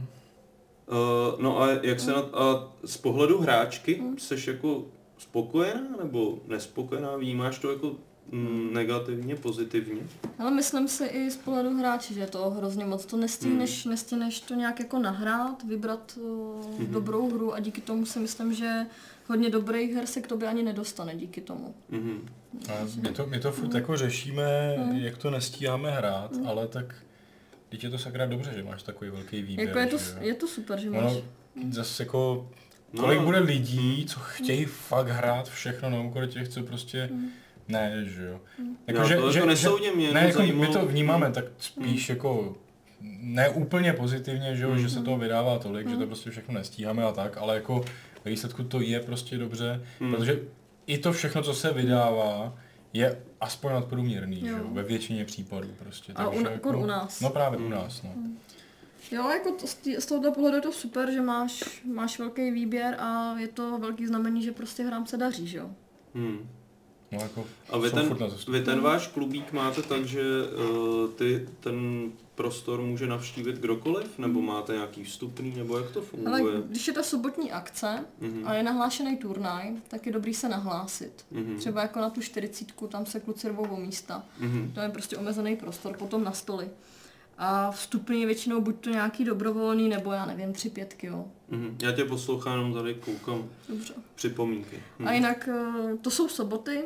Uh, no a jak se na, a z pohledu hráčky seš jako spokojená nebo nespokojená? Vnímáš to jako negativně, pozitivně? Ale myslím si i z pohledu hráče, že je to hrozně moc. To nestíneš, Hmm. nestíneš to nějak jako nahrát, vybrat uh, Mhm. dobrou hru a díky tomu si myslím, že hodně dobrých her se k tobě ani nedostane díky tomu. Mhm. A my to, my to furt jako řešíme, Hmm. jak to nestíháme hrát, ale tak teď je to sakra dobře, že máš takový velký výběr. Jako je to, že je to super, že máš. Ono zase jako, No. kolik bude lidí, co chtějí fakt hrát všechno na úkor těch, co prostě Hmm. Ne, že jo. Já to jako nesoudím, mě ne, jako my to vnímáme tak spíš jako ne úplně pozitivně, že, jo, že se toho vydává tolik, že to prostě všechno nestíháme a tak, ale jako ve výsledku to je prostě dobře, Hmm. protože i to všechno, co se vydává, je aspoň nadprůměrný, že Jo. jo, ve většině případů prostě. A u- jako u nás. No právě u nás, no. Jo, jako to, z tohoto pohledu je to super, že máš, máš velký výběr a je to velký znamení, že prostě hrám se daří, že jo. Hmm. No jako A vy ten, vy ten váš klubík máte tak, že uh, ty ten prostor může navštívit kdokoliv? Nebo máte nějaký vstupný? Nebo jak to Ale funguje? když je ta sobotní akce Mhm. a je nahlášený turnaj, tak je dobrý se nahlásit. Mhm. Třeba jako na tu 40, tam se kluci rvou o místa. Mhm. To je prostě omezený prostor, potom na stoly. A vstupný je většinou buď to nějaký dobrovolný, nebo já nevím, tři pětky, jo. Mhm. Já tě poslouchám, jenom tady koukám Dobře. připomínky. Hm. A jinak eh, to jsou soboty,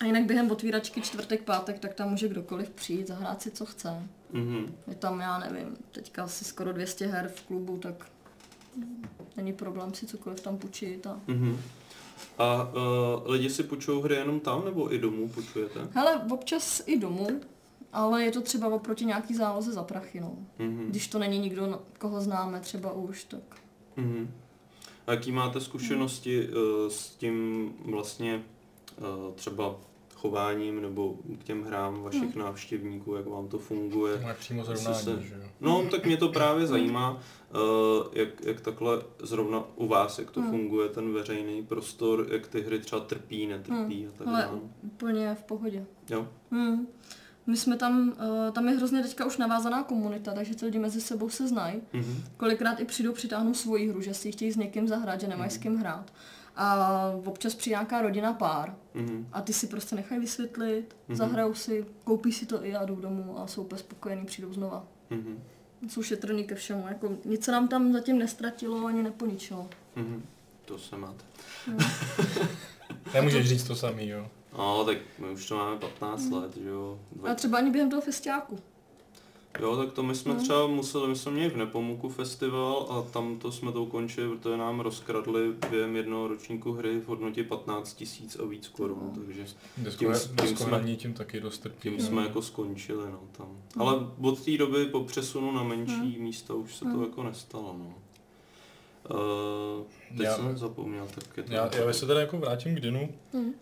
a jinak během otvíračky čtvrtek, pátek, tak tam může kdokoliv přijít, zahrát si, co chce. Mhm. Je tam, já nevím, teďka asi skoro 200 her v klubu, tak není problém si cokoliv tam půjčit. A... Mhm. A uh, lidi si půjčují hry jenom tam, nebo i domů půjčujete? Hele, občas i domů, ale je to třeba oproti nějaký záloze za prachy, no. Mhm. Když to není nikdo, no, koho známe třeba už, tak... Mhm. A jaký máte zkušenosti uh, s tím vlastně uh, třeba chováním nebo k těm hrám vašich Hmm. návštěvníků, jak vám to funguje. Přímo zrovnání, se- že jo? No, tak mě to právě zajímá, eh, jak, jak takhle zrovna u vás, jak to Hmm. funguje, ten veřejný prostor, jak ty hry třeba trpí, netrpí a tak Ale dále. úplně v pohodě. Jo? Hmm. My jsme tam, uh, tam je hrozně teďka už navázaná komunita, takže ty lidi mezi sebou se znají. Mhm. Kolikrát i přijdou, přitáhnou svoji hru, že si ji chtějí s někým zahrát, že nemají s kým hrát. A občas přijde nějaká rodina pár Mhm. a ty si prostě nechají vysvětlit, Mhm. zahrajou si, koupí si to i a jdou domů a jsou úplně spokojení, přijdou znova. Mhm. Jsou šetrní ke všemu, jako nic se nám tam zatím nestratilo ani neponičilo. Mhm. To se máte. Nemůžeš říct to samý, jo. No, tak my už to máme 15 let, že jo. Dva- A třeba ani během toho festiáku. Jo, tak to my jsme No. třeba museli, my jsme měli v Nepomuku festival a tam to jsme to ukončili, protože nám rozkradli během jednoho ročníku hry v hodnotě 15 tisíc a víc korun, No. takže Desko, Tím- tím, tím desko jsme- tím taky dost trpí. tím no. jsme jako skončili, no tam. Ale od té doby po přesunu na menší místa už se to Hmm. jako nestalo, no. Uh, teď Já- jsem zapomněl, tak je to... Já, já se teda jako vrátím k Dinu. Hm. Uh,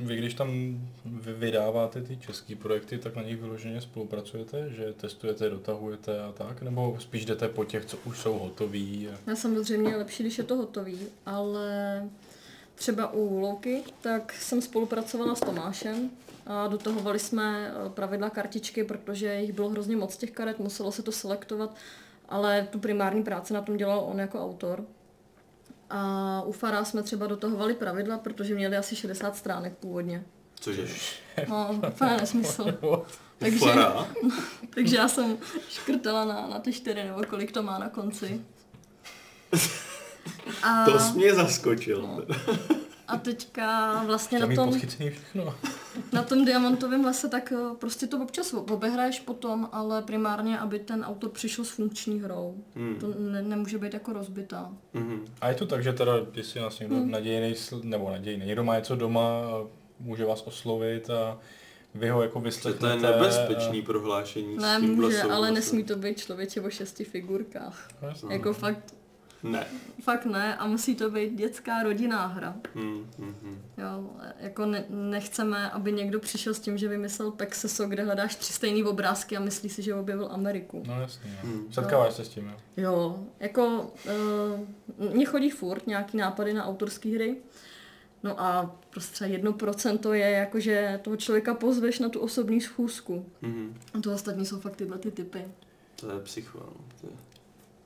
vy když tam vy vydáváte ty české projekty, tak na nich vyloženě spolupracujete, že testujete, dotahujete a tak, nebo spíš jdete po těch, co už jsou hotový? A... Já samozřejmě je lepší, když je to hotový, ale třeba u Louky, tak jsem spolupracovala s Tomášem a dotahovali jsme eh, pravidla kartičky, protože jich bylo hrozně moc těch karet, muselo se to selektovat, ale tu primární práci na tom dělal on jako autor. A u Fara jsme třeba dotahovali pravidla, protože měli asi 60 stránek původně. Cože? No, úplně nesmysl. Takže, takže já jsem škrtala na, na ty čtyři, nebo kolik to má na konci. A, To jsi mě zaskočil. No. A teďka vlastně na tom, na tom diamantovém lese, tak eh, prostě to občas obehraješ potom, ale primárně, aby ten autor přišel s funkční hrou. Hmm. To ne, nemůže být jako rozbitá. Mhm. A je to tak, že teda, jestli nás někdo Hmm. nadějný, nebo nadějný, někdo má něco doma, může vás oslovit a vy ho jako vyslechnete. to je nebezpečný prohlášení Ne, může, ale nesmí to být člověče o šesti figurkách. Jasně. Jako fakt, Ne. fakt ne a musí to být dětská rodinná hra. Hmm, hmm, hmm. Jo, jako ne, nechceme, aby někdo přišel s tím, že vymyslel Pexeso, kde hledáš tři stejný obrázky a myslí si, že objevil Ameriku. No jasně, no. Hmm. Setkáváš se s tím, jo? Jo, jako uh, mně chodí furt nějaký nápady na autorské hry, no a prostě třeba jedno procento je jako, že toho člověka pozveš na tu osobní schůzku. Mhm. A to ostatní jsou fakt tyhle ty typy. To je psycho, no. To je...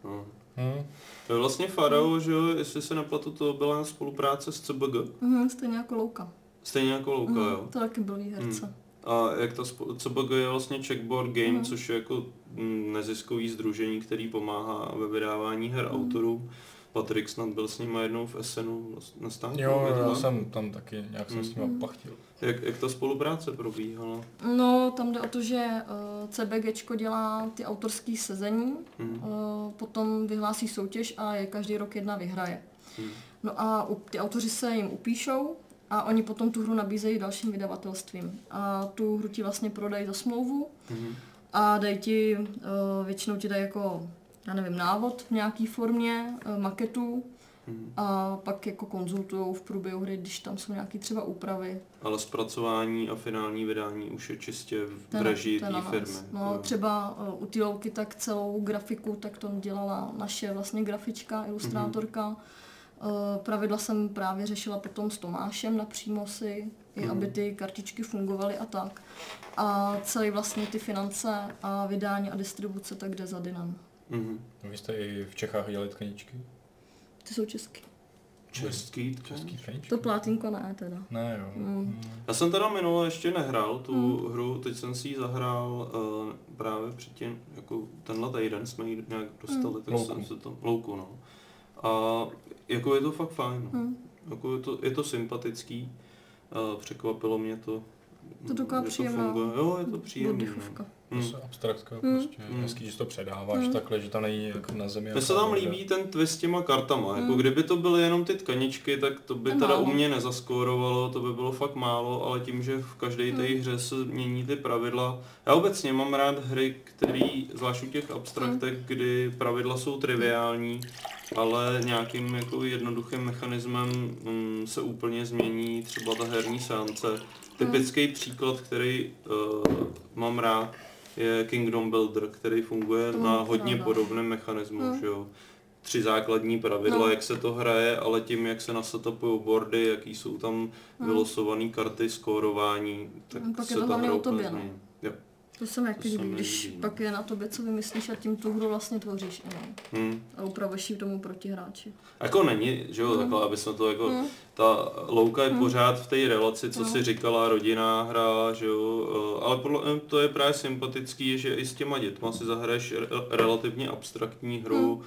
No. Hm? To je vlastně Farao, že jo, jestli se nepletu, to byla spolupráce s CBG. Mhm, stejně jako Louka. Stejně jako Louka, Mhm, jo. to taky byl herce. A jak ta spo- CBG je vlastně Checkboard Game, Mhm. což je jako mm, neziskový združení, který pomáhá ve vydávání her Mhm. autorům. Patrik snad byl s nimi jednou v Essenu na stánku. Jo, já jsem tam taky nějak jsem s Hmm. ním plachtil. Jak, jak ta spolupráce probíhala? No, tam jde o to, že uh, CBGčko dělá ty autorský sezení, Mhm. uh, potom vyhlásí soutěž a je každý rok jedna vyhraje. Mhm. No a u- ty autoři se jim upíšou a oni potom tu hru nabízejí dalším vydavatelstvím. A tu hru ti vlastně prodají za smlouvu Mhm. a dají ti, uh, většinou ti dají jako, já nevím, návod v nějaké formě, uh, maketu Mhm. a pak jako konzultují v průběhu hry, když tam jsou nějaké třeba úpravy. Ale zpracování a finální vydání už je čistě v režii té firmy. No, Jo. třeba uh, u té louky tak celou grafiku, tak to dělala naše vlastně grafička, ilustrátorka. Uh, pravidla jsem právě řešila potom s Tomášem napřímo si, i Mhm. aby ty kartičky fungovaly a tak. A celý vlastně ty finance a vydání a distribuce tak jde za Dynem. Mhm. Vy jste i v Čechách dělali tkaničky? Ty jsou český. Český, Český tkaničky? To plátínko ne teda. Ne, jo. Mm. Mm. Já jsem teda minule ještě nehrál tu Hmm. hru, teď jsem si ji zahrál uh, právě předtím, jako tenhle týden jsme ji nějak dostali, Hmm. tak Louku. jsem se to, louku no. A jako je to fakt fajn, no. Hmm. jako je to, je to sympatický, uh, překvapilo mě to, To taková příjemná funguje. Jo, je to příjemný, prostě abstraktka, Hmm. prostě hezký, že to předáváš takhle, že tam není jako na zemi. Mně jako se tam líbí ten twist s těma kartama, Hmm. jako kdyby to byly jenom ty tkaničky, tak to by To teda u mě nezaskórovalo, to by bylo fakt málo, ale tím, že v každé té Hmm. hře se mění ty pravidla. Já obecně mám rád hry, který, zvlášť u těch abstraktech, Hmm. kdy pravidla jsou triviální, ale nějakým jako jednoduchým mechanismem mm, se úplně změní třeba ta herní seance. Typický příklad, který uh, mám rád, je Kingdom Builder, který funguje To na hodně podobném mechanismu, Hmm. že jo. Tři základní pravidla, No. jak se to hraje, ale tím, jak se nasetupují boardy, jaký jsou tam vylosované karty, skórování, tak Hmm, pak je se to ta hlavně o tobě, no. To se mi jak To se líbí, když líbí, no. pak je na tobě, co vymyslíš a tím tu hru vlastně tvoříš. No. Hmm. A upravuješ ji tomu protihráči. Jako není, že jo, Hmm. takhle, aby jsme to jako, Hmm. ta louka je pořád v té relaci, co No. si říkala, rodinná hra, že jo, eh, ale podle, eh, to je právě sympatický, že i s těma dětma si zahraješ re, relativně abstraktní hru,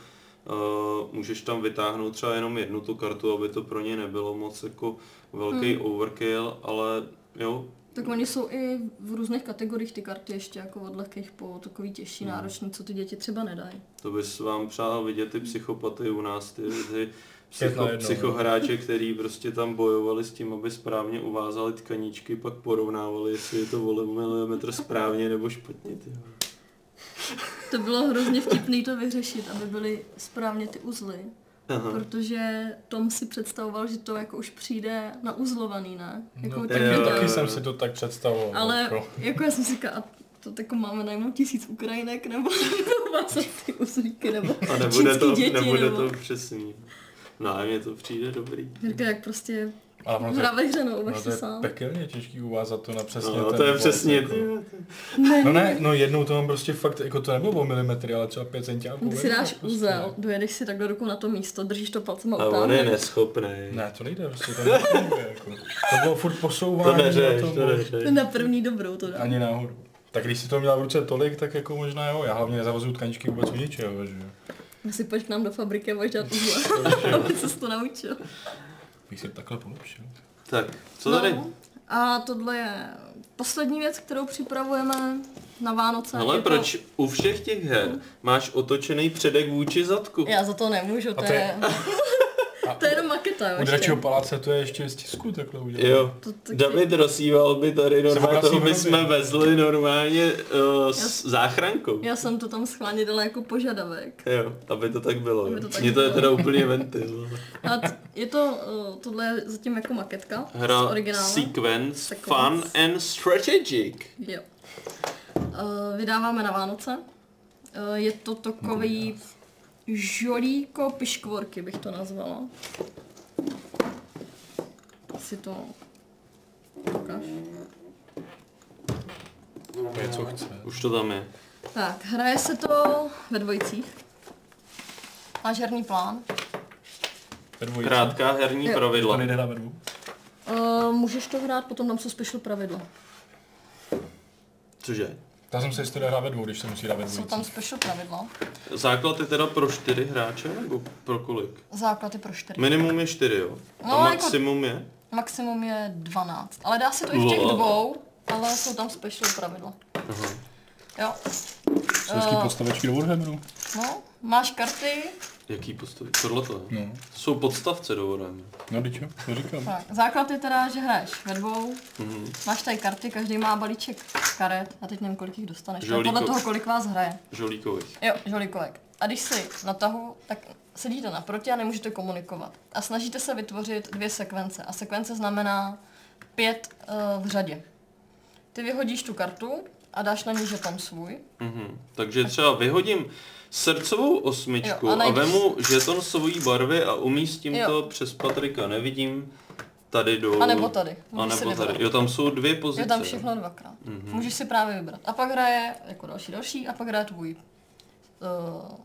Uh, můžeš tam vytáhnout třeba jenom jednu tu kartu, aby to pro ně nebylo moc jako velký overkill, ale jo, Tak oni jsou i v různých kategoriích ty karty ještě jako od lehkých po takový těžší, Hmm. náročný, co ty děti třeba nedají. To bys vám přál vidět ty psychopaty u nás, ty, ty psycho, jedno, psychohráče, který prostě tam bojovali s tím, aby správně uvázali tkaničky, pak porovnávali, jestli je to vole milimetr správně nebo špatně. Ty. To bylo hrozně vtipný to vyřešit, aby byly správně ty uzly. Aha. Protože Tom si představoval, že to jako už přijde na uzlovaný, ne? Jako No, tak jo, taky, jsem si to tak představoval. Ale Jako. jako já jsem si říkala, a to jako máme najmout tisíc Ukrajinek, nebo má se ty uzlíky, nebo A nebude to, děti, nebude nebo... to přesný. No, a mně to přijde dobrý. Říká, jak prostě Ale ono to, ve hře, no, to je sám. pekelně těžký uvázat to na přesně No, ten to je přesně, jako. ty, Ne, No ne, no jednou to mám prostě fakt, jako to nebylo o milimetry, ale třeba pět centiáků. Ty si dáš prostě. uzel, dojedeš si tak do ruku na to místo, držíš to palcem a a on je utáhneš. neschopný. Ne, to nejde, prostě to nefunguje, jako. To bylo furt posouvání. To neřeš, na tom, to neřeš. Na první dobrou to dá. Ani náhodou. Tak když si to měla v ruce tolik, tak jako možná jo. Já hlavně nezavozuju tkaničky vůbec u ničeho, že jo. Si pojď k nám do fabriky a budeš dělat. Aby se to naučil. Bych si takhle polepšil. Tak, co tady? No, a tohle je poslední věc, kterou připravujeme na Vánoce. Ale to- proč u všech těch her máš otočený předek vůči zadku? Já za to nemůžu, to, to je- je... to je jenom maketa, jo. U ještě. dračího paláce to je ještě z tisku takhle udělat. Jo. To taky- David rozsíval by tady normálně, toho by hrozně. jsme vezli normálně uh, s záchrankou. Já jsem to tam schválně dala jako požadavek. Jo, aby to tak bylo. Aby to tak Mně to je teda úplně ventil. A t- je to, uh, tohle je zatím jako maketka Hra z originálu. Sequence, Sequence. Fun and Strategic. Jo. Uh, vydáváme na Vánoce. Uh, je to takový žolíko piškvorky, bych to nazvala. Si to ukáž. Je co chce. Už to tam je. Tak, hraje se to ve dvojicích. Máš herní plán. Krátká herní Jo. To pravidla. nejde hrát ve dvou. Uh, můžeš to hrát, potom tam jsou special pravidla. Cože? Já jsem se jestli jde hrát ve dvou, když se musí hrát ve Jsou dvojici. tam special pravidla. Základ je teda pro čtyři hráče nebo pro kolik? Základ je pro čtyři. Minimum je čtyři, jo? No, A jako- maximum je? Maximum je 12. Ale dá se to i v těch dvou, ale jsou tam special pravidla. Aha. Jo. Jsou hezký Eh, postavečky do Warhammeru. No, máš karty, Jaký postavy? Tohle to. No. To jsou podstavce do Warhammeru. No, teď jo, to říkám. tak, základ je teda, že hraješ ve dvou, Mhm. máš tady karty, každý má balíček karet, a teď nevím, kolik jich dostaneš, Žolíko. podle toho, kolik vás hraje. Žolíkových. Jo, žolíkovek. A když si na tahu, tak sedíte naproti a nemůžete komunikovat. A snažíte se vytvořit dvě sekvence. A sekvence znamená pět uh, v řadě. Ty vyhodíš tu kartu a dáš na ní žeton svůj. Mhm. Takže třeba vyhodím srdcovou osmičku Jo, a a, vemu žeton svojí barvy a umístím Jo. to přes Patrika. Nevidím tady do... A nebo tady. A Můžeš si nebo vybrat. tady. Jo, tam jsou dvě pozice. Je tam všechno dvakrát. Mhm. Můžeš si právě vybrat. A pak hraje jako další další a pak hraje tvůj uh,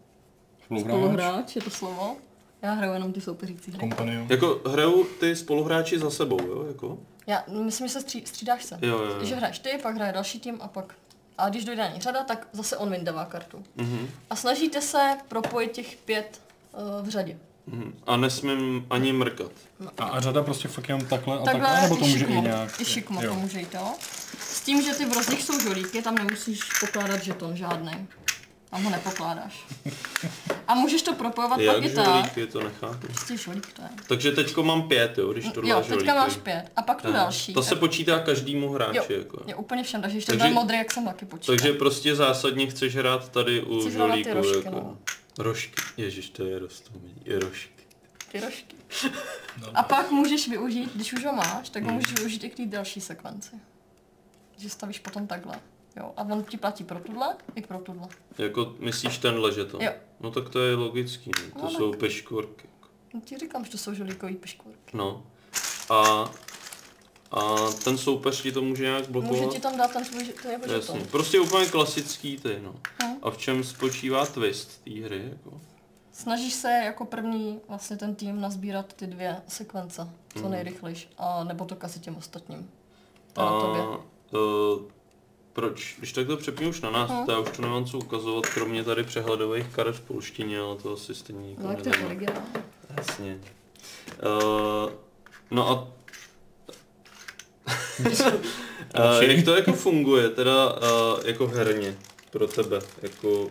Spoluhráč. spoluhráč, je to slovo. Já hraju jenom ty soupeřící hry. Kompanion. Jako hrajou ty spoluhráči za sebou, jo? Jako? Já myslím, že se stří, střídáš se. Jo, jo, jo. Že hraješ ty, pak hraje další tým a pak... A když dojde na ní řada, tak zase on vyndává kartu. Mhm. A snažíte se propojit těch pět uh, v řadě. Mhm. A nesmím ani mrkat. A, a řada prostě fakt jenom takhle a Takhle takhle, nebo to i může i nějak... I šikmo to může jít, jo. S tím, že ty v rozdích jsou žolíky, tam nemusíš pokládat žeton žádný. Tam ho nepokládáš. A můžeš to propojovat Jak pak i tak. žolíky, to nechápu. Prostě žolík to je. Takže teďko mám pět, jo, když tohle Jo, žolíky. teďka máš pět. A pak tu Aha. další. To se počítá každému hráči, Jo, jako. je úplně všem, takže ještě Takže- ten modrý, jak jsem taky počítal. Takže prostě zásadně chceš hrát tady u Chci na ty žolíku, rožky, jako. no. Rožky. Ježiš, to je rostomilý. Je rožky. Ty rožky. No. A pak můžeš využít, když už ho máš, tak ho můžeš využít i k té další sekvenci. Že stavíš potom takhle. Jo, a on ti platí pro tuhle i pro tuhle. Jako myslíš tenhle žeton? Jo. No tak to je logický, no. to No, jsou peškvorky. No ti říkám, že to jsou žolíkový piškůrky. No. A, a ten soupeř ti to může nějak Může blokovat? ti tam dát ten tvůj, to je Jasně. žeton. Prostě úplně klasický ty, no. No. A v čem spočívá twist té hry, jako? Snažíš se jako první vlastně ten tým nazbírat ty dvě sekvence, co Mhm. nejrychlejš, a nebo to kazit těm ostatním. To A na tobě. uh, proč? Když tak to přepnu už na nás, Hm. to já už tu nemám co ukazovat, kromě tady přehledových karet v polštině, ale to asi stejně nikoho No, to je nezajímá. originál. Jasně. Uh, no a uh, jak to jako funguje, teda uh, jako herně pro tebe? Jako,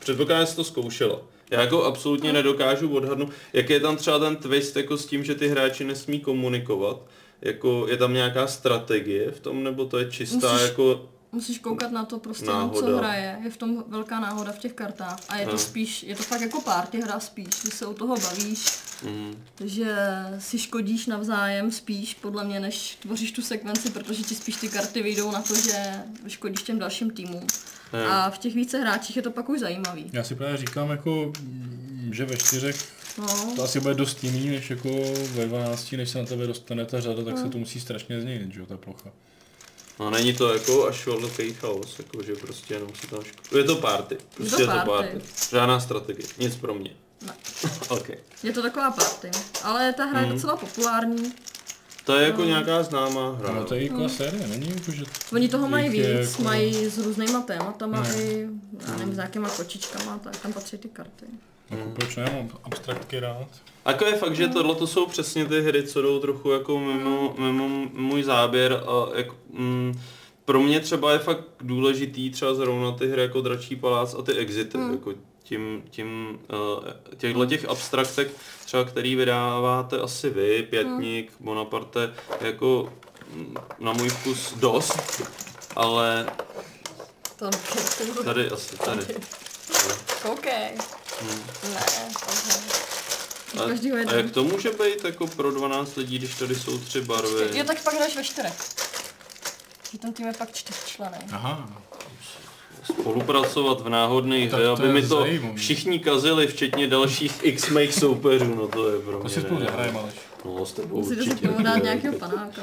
předpokládám, že jsi to zkoušela. Já jako absolutně nedokážu odhadnout, jak je tam třeba ten twist jako s tím, že ty hráči nesmí komunikovat. Jako je tam nějaká strategie v tom, nebo to je čistá Musíš- jako... Musíš koukat na to prostě, Náhoda. co hraje. Je v tom velká náhoda v těch kartách. A je to Hm. spíš, je to fakt jako party hra spíš, že se u toho bavíš, Mm, že si škodíš navzájem spíš, podle mě, než tvoříš tu sekvenci, protože ti spíš ty karty vyjdou na to, že škodíš těm dalším týmům. ne. A v těch více hráčích je to pak už zajímavý. Já si právě říkám, jako, že ve čtyřech No, to asi bude dost jiný, než jako ve 12, než se na tebe dostane ta řada, tak se to musí strašně změnit, že jo, ta plocha. No není to jako až velký chaos, jako že prostě jenom si tam ško... Je to party, prostě je to party. party. Žádná strategie, nic pro mě. Ne. ok. je to taková party. Ale ta hra je Mhm. docela populární. To je jako nějaká známá hra. Ale to je jako série, není jako, že... Oni toho mají víc, jako- mají s různýma tématama Ne. i, já nevím, s nějakýma kočičkama, tak tam patří ty karty. Jako, proč ne, mám abstraktky rád. Jako je fakt, že tohle to jsou přesně ty hry, co jdou trochu jako mimo, mimo můj záběr a jako, mm, pro mě třeba je fakt důležitý třeba zrovna ty hry jako Dračí palác a ty Exity, Mm. jako tím, tím uh, těchto těch abstraktek, třeba který vydáváte asi vy, Pětník, Bonaparte, jako mm, na můj vkus dost, ale tady asi, tady. OK. Hmm. Ne. A, a jak to může být jako pro 12 lidí, když tady jsou tři barvy? Jo, tak pak jdeš ve čtyřech. Ten tým je pak čtyřčlený. Aha, spolupracovat v náhodné Tak hře, to aby mi to zajímavý. všichni kazili, včetně dalších x mých soupeřů, no to je pro mě to si spolu zahrajeme, Aleš. No, s tebou Musíte si určitě. povodat jo, nějakého tak- panáka.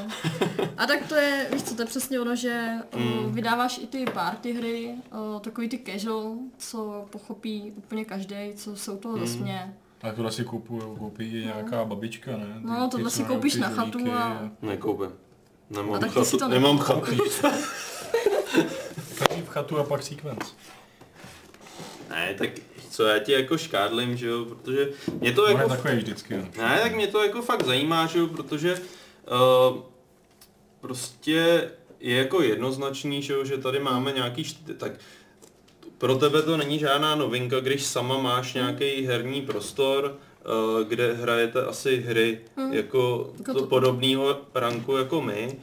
A tak to je, víš co, to je přesně ono, že Mm. vydáváš i ty party hry, o, takový ty casual, co pochopí úplně každý, co se u toho Mm. zasměje. A tohle si koupuje, koupí nějaká babička, ne? Ty- No, ty, tohle co si hrajou koupíš na chatu žolíky a- Nekoupím. A Nemám tak si chatu, to nemám chatu. V chatu a pak sequence. Ne, tak co já ti jako škádlím, že jo, protože mě to On jako... takový vždycky. no. Ne, tak mě to jako fakt zajímá, že jo, protože uh, prostě je jako jednoznačný, že jo, že tady máme nějaký, št- tak pro tebe to není žádná novinka, když sama máš nějaký herní prostor, uh, kde hrajete asi hry Hmm. jako Jako to to- podobného ranku jako my.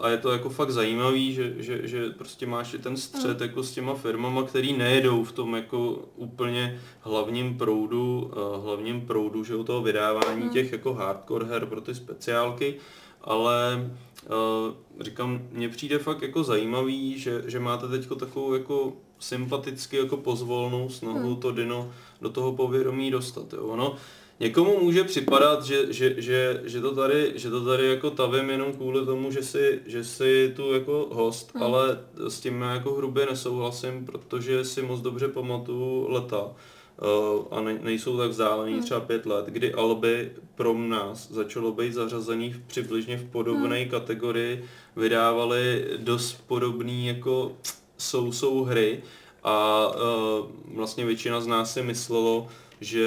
A je to jako fakt zajímavý, že, že, že prostě máš i ten střed jako s těma firmama, který nejedou v tom jako úplně hlavním proudu, uh, hlavním proudu, že u toho vydávání Hmm. těch jako hardcore her pro ty speciálky, ale uh, říkám, mně přijde fakt jako zajímavý, že, že máte teď takovou jako sympaticky jako pozvolnou snahu Hmm. to dino do toho povědomí dostat. Jo. Ono, Někomu může připadat, že, že, že, že, to tady, že to tady jako tavím jenom kvůli tomu, že si, že si tu jako host, Hmm. ale s tím já jako hrubě nesouhlasím, protože si moc dobře pamatuju leta uh, a ne, nejsou tak vzdálený Hmm. třeba pět let, kdy Alby pro nás začalo být zařazený v přibližně v podobné Hmm. kategorii, vydávali dost podobný jako jsou, jsou hry a uh, vlastně většina z nás si myslelo, že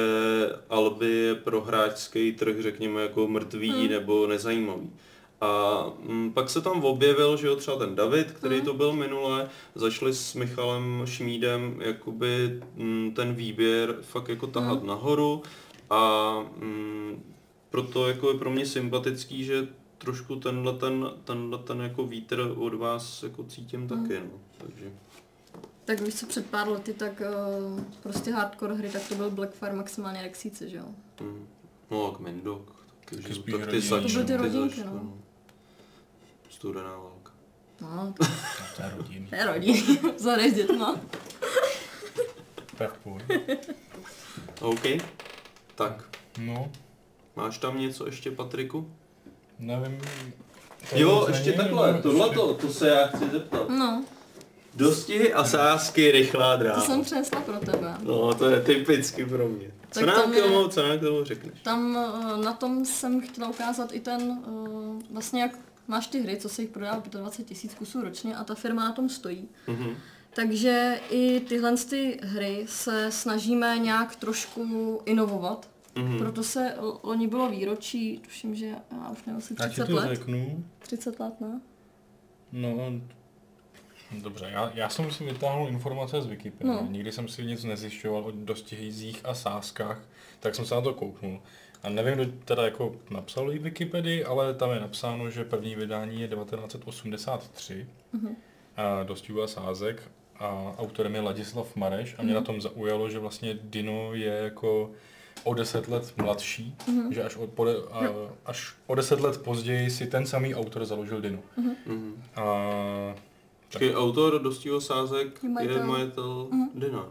Alby je pro hráčský trh, řekněme, jako mrtvý Hmm. nebo nezajímavý. A mm, pak se tam objevil, že jo, třeba ten David, který Mhm. to byl minule, zašli s Michalem Šmídem jakoby mm, ten výběr fakt jako tahat Mhm. nahoru a mm, proto jako je pro mě sympatický, že trošku tenhle ten, tenhle ten jako vítr od vás jako cítím Mhm. taky, no. Takže, Tak víš co, před pár lety, tak uh, prostě hardcore hry, tak to byl Blackfire maximálně Rexíce, že jo? mm. No a Mendok, taky, že tak ty zač, To byly ty rodinky, zač, no. Studená válka. No, No, to je rodinný. to je rodinný, vzoreš dětma. Tak pojď. OK, tak. No, Máš tam něco ještě, Patriku? nevím. Jo, To ještě takhle, no, tohleto, to se já chci zeptat. No, Dostihy a sásky, rychlá to dráha. jsem přinesla pro tebe. No, to je typicky pro mě. Co Tak nám tam k je- tomu, co nám k tomu řekneš? Tam eh, na tom jsem chtěla ukázat i ten, eh, vlastně jak máš ty hry, co se jich prodá 25 tisíc kusů ročně a ta firma na tom stojí. Mhm. Takže i tyhle ty hry se snažíme nějak trošku inovovat. Mhm. Proto se loni bylo výročí, tuším, že já už nevím, asi Já ti 30 to let. řeknu. 30 let, ne? No, dobře, já, já jsem si vytáhl informace z Wikipedie. No. Nikdy jsem si nic nezjišťoval o dostihizích a sázkách, tak jsem se na to kouknul. A nevím, kdo teda jako napsal i Wikipedii, ale tam je napsáno, že první vydání je 1983. Mhm. A dostihů a sázek. A autorem je Ladislav Mareš a mě Mhm. na tom zaujalo, že vlastně Dino je jako o deset let mladší, Mhm. že až o, a, až o deset let později si ten samý autor založil Dino. Mhm. A Počkej, autor Dostího sázek Je je majitel. majitel Mhm. Dina.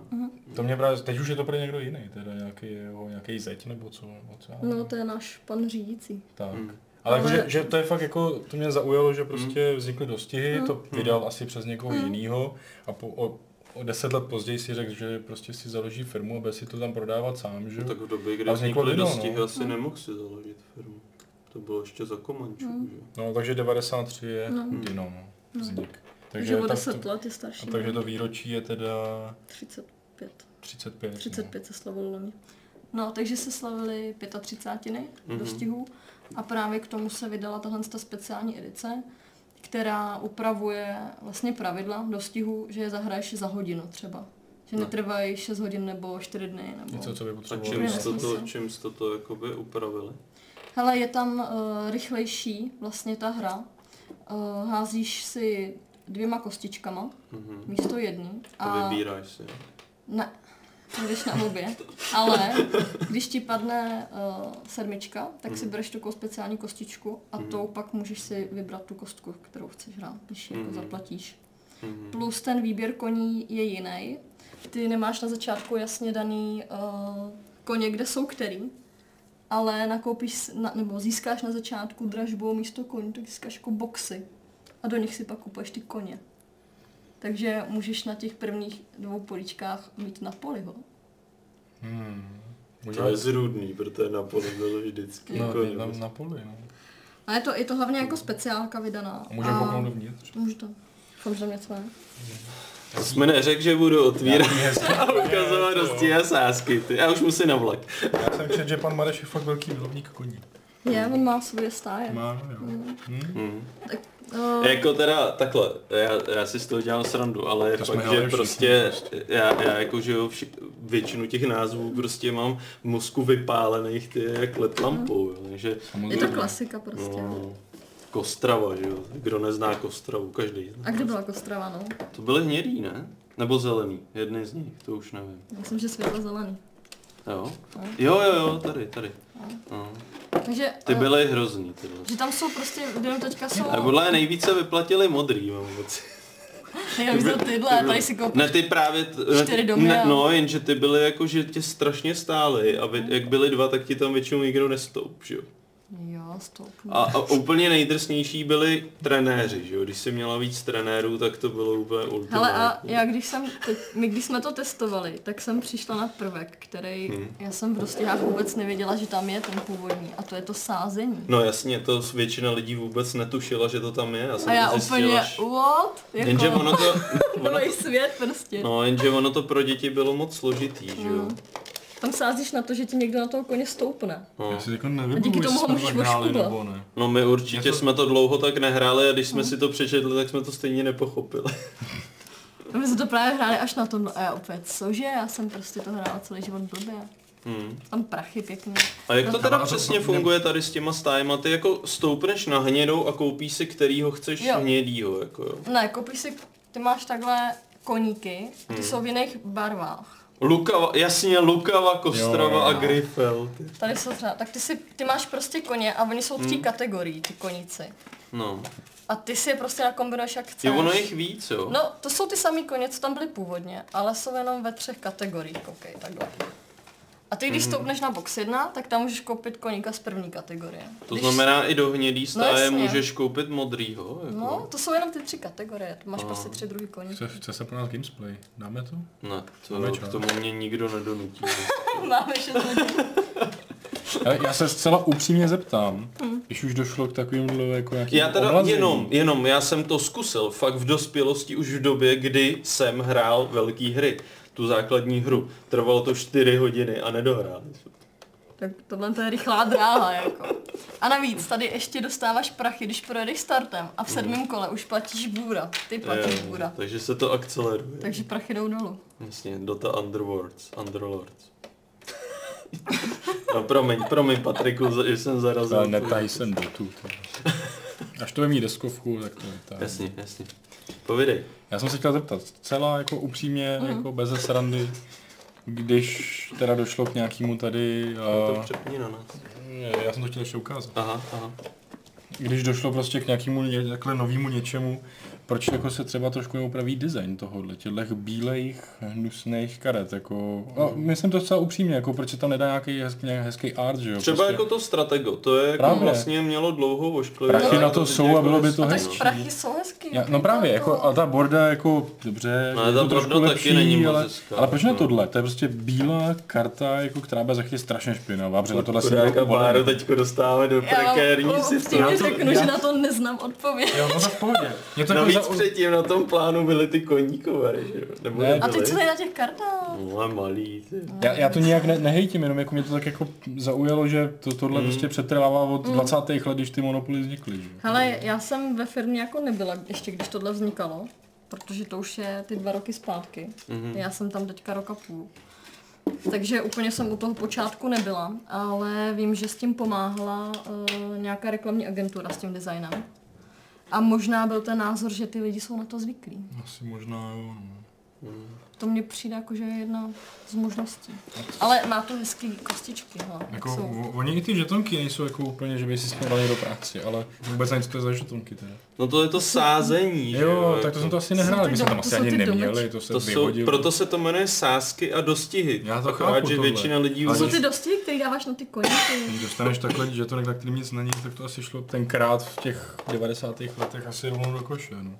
To mě právě, teď už je to pro někdo jiný, teda nějaký, jeho, nějaký zeď nebo co, nebo co No, to je náš pan řídící. tak. Mhm. Ale, Ale- jako, že, že, to je fakt jako, to mě zaujalo, že prostě vznikly dostihy, Mm. to vydal asi přes někoho Mm. jinýho a po, o, o deset let později si řekl, že prostě si založí firmu a bude si to tam prodávat sám, že? No, tak v době, kdy vznikly Dino, no. dostihy, asi nemohl si založit firmu. To bylo ještě za Komančů, Mhm. že? No, takže 93 je No. Dino, no, vznik. Takže o tak 10 to, let je a starší. takže to výročí je teda 35. 35. 35 se slavilo loni. No, takže se slavily 35 Mhm. dostihů a právě k tomu se vydala tahle ta speciální edice, která upravuje vlastně pravidla dostihu, že je zahraješ za hodinu třeba. Že No. netrvají 6 hodin nebo 4 dny. Nebo... Něco, co by A potřeboval. čím jste to, nesmysl. čím jste to jakoby upravili? Hele, je tam uh, rychlejší vlastně ta hra. Uh, házíš si dvěma kostičkama Mhm. místo jedný. A vybíráš si. Ne, jdeš na obě. Ale když ti padne uh, sedmička, tak si Mhm. bereš takovou speciální kostičku a Mhm. tou pak můžeš si vybrat tu kostku, kterou chceš hrát, když ji jako Mhm. zaplatíš. Mhm. Plus ten výběr koní je jiný. Ty nemáš na začátku jasně daný uh, koně, kde jsou který, ale nakoupíš, na, nebo získáš na začátku dražbou místo koní, tak získáš jako boxy a do nich si pak kupuješ ty koně. Takže můžeš na těch prvních dvou políčkách mít na poliho. Hmm. To je zrůdný, protože na poli bylo vždycky. No, jako je tam na poli, no. A je to, je to hlavně jako speciálka vydaná. A můžeme kouknout dovnitř. Můžete. Doufám, že tam něco je. To jsme neřekl, že budu otvírat Já- a ukazovat dosti a sásky. Ty. Já už musím na vlak. Já jsem četl, že pan Mareš je fakt velký milovník koní. Je, on má svoje stáje. Má, jo. Hmm? Hmm. Uh, Jako teda takhle, já, já si z toho dělám srandu, ale je To fakt, že všichni prostě já, já jako že jo, vši, většinu těch názvů prostě mám v mozku vypálených ty jak let lampou, jo, takže je to klasika prostě. no, Kostrava, že jo, kdo nezná Kostravu, každý. zná. A kde byla Kostrava, no? To byly hnědý, ne? Nebo zelený, jedný z nich, to už nevím. Myslím, že světlo zelený. Jo? Jo, jo, jo, tady, tady. No. Takže, Ty eh, byly hrozný, tyhle. že tam jsou prostě, kde teďka jsou... A podle nejvíce vyplatili modrý, mám pocit. Já bych to tyhle, tady si koupíš. Ne, ty právě... T, Čtyři domy ne, no, jenže ty byly jako, že tě strašně stály a vy, jak byly dva, tak ti tam většinou nikdo nestoup, že jo. Jo, stoupnu. A, a úplně nejdrsnější byli trenéři, že jo. Když jsi měla víc trenérů, tak to bylo úplně ultimátní. Hele a já když jsem, teď, my když jsme to testovali, tak jsem přišla na prvek, který, Hmm. já jsem prostě já vůbec nevěděla, že tam je ten původní a to je to sázení. No jasně, to většina lidí vůbec netušila, že to tam je. Já jsem A já to zjistila úplně, až- what? Jako, Jenže ono to, ono to, svět prostě. no, jenže ono to pro děti bylo moc složitý, že jo. Mm. Tam sázíš na to, že ti někdo na toho koně stoupne. No. Já si jako A nevybavuji, díky tomu ho můžeš hráli nebo ne. no my určitě Něco- jsme to dlouho tak nehráli a když jsme si to přečetli, tak jsme to stejně nepochopili. My jsme to právě hráli až na tom, no a já opět, cože, já jsem prostě to hrála celý život blbě. Hmm. Tam prachy pěkně. A jak to No, teda a to- přesně ne- funguje tady s těma stájema? Ty jako stoupneš na hnědou a koupíš si kterýho chceš Jo. hnědýho, jako jo. Ne, koupíš si, ty máš takhle koníky, ty Hmm. jsou v jiných barvách. Lukava, jasně, Lukava, Kostrava Jo, jo, a. Griffel. Tady jsou třeba, tak ty, si, ty máš prostě koně a oni jsou tří Hmm. kategorií, ty koníci. No. A ty si je prostě nakombinuješ jak chceš. Jo, ono je jich víc, jo. No, to jsou ty samý koně, co tam byly původně, ale jsou jenom ve třech kategoriích, koukej, takhle. A ty, když stoupneš na box 1, tak tam můžeš koupit koníka z první kategorie. To když, znamená i do hnědý stáje jasně. můžeš koupit modrýho, jako. No, to jsou jenom ty tři kategorie, tu máš No. prostě tři druhý koní. Chce, chce se pro nás Gamesplay. Dáme to? Ne, to, Máme k tomu mě nikdo nedonutí. Máme šest já se zcela upřímně zeptám, když už došlo k takovým jako nějakým Já teda omlazení. jenom, jenom, já jsem to zkusil fakt v dospělosti už v době, kdy jsem hrál velký hry. Tu základní hru. Trvalo to 4 hodiny a nedohrál. Tak tohle to je rychlá dráha, jako. A navíc, tady ještě dostáváš prachy, když projedeš startem a v sedmém kole už platíš bůra. Ty platíš bůra. takže se to akceleruje. Takže prachy jdou dolů. Jasně, Dota Underworlds, Underlords. no promiň, promiň Patriku, že jsem zarazil. Ale tvůj- netají sem do tu. Až to bude mít deskovku, tak to netaj. Jasně, jasně. Povidej. Já jsem se chtěl zeptat, celá jako upřímně, jako bez srandy, když teda došlo k nějakému tady, To uh, přepni na nás. já jsem to chtěl ještě ukázat, Aha, aha. když došlo prostě k nějakému ně, takhle novému něčemu, proč jako se třeba trošku neupraví design tohohle, těchto bílejch, hnusných karet, jako, a myslím to celá upřímně, jako proč se tam nedá nějaký hezký, nějaký hezký art, že jo? Třeba prostě. jako to stratego, to je jako Právě. vlastně mělo dlouho ošklivě. Prachy na to teď jsou a jako bylo by to hezčí. prachy jsou hezký. Já, no právě, jako, a ta borda jako, dobře, No, ta to trošku borda taky lepší, není moc ale, hezká, ale proč ne no. tohle? To je prostě bílá karta, jako, která bude za chvíli strašně špinavá, protože tohle Chudáka byl Báro teďko dostáváme do Já vám prekérní upřímně situace. řeknu, že na to neznám odpověď. Jo, no to v pohodě. Mě to Navíc jako za... předtím na tom plánu byly ty koníkové, že jo? Nebo Ne. nebyly? A teď co je na těch kartách? No malý, ty. já, já, to nijak ne, nehejtím, jenom jako mě to tak jako zaujalo, že to, tohle Mm. prostě přetrvává od 20. let, když ty monopoly vznikly. Že? Hele, já jsem ve firmě jako nebyla, ještě když tohle vznikalo, protože to už je ty dva roky zpátky. Mhm. Já jsem tam teďka roka půl. Takže úplně jsem u toho počátku nebyla, ale vím, že s tím pomáhala uh, nějaká reklamní agentura s tím designem. A možná byl ten názor, že ty lidi jsou na to zvyklí. Asi možná jo, no. To mně přijde jako, že je jedna z možností. Ale má to hezký kostičky, no. jak Jako, jsou. oni i ty žetonky nejsou jako úplně, že by si s tím dali do práce, ale vůbec nevím, co to je za žetonky teda. No to je to sázení, že Jo, tak jako. to jsem to asi nehrál, my jsme tam to asi jsou ani ty neměli, to se To jsou, proto se to jmenuje sázky a dostihy. Já to chápu, že tohle. většina lidí Ale To jsou ty dosti, který dáváš na ty koně. Když dostaneš takhle žetonek, na kterým nic není, tak to asi šlo tenkrát v těch 90. letech asi rovnou do koše, no.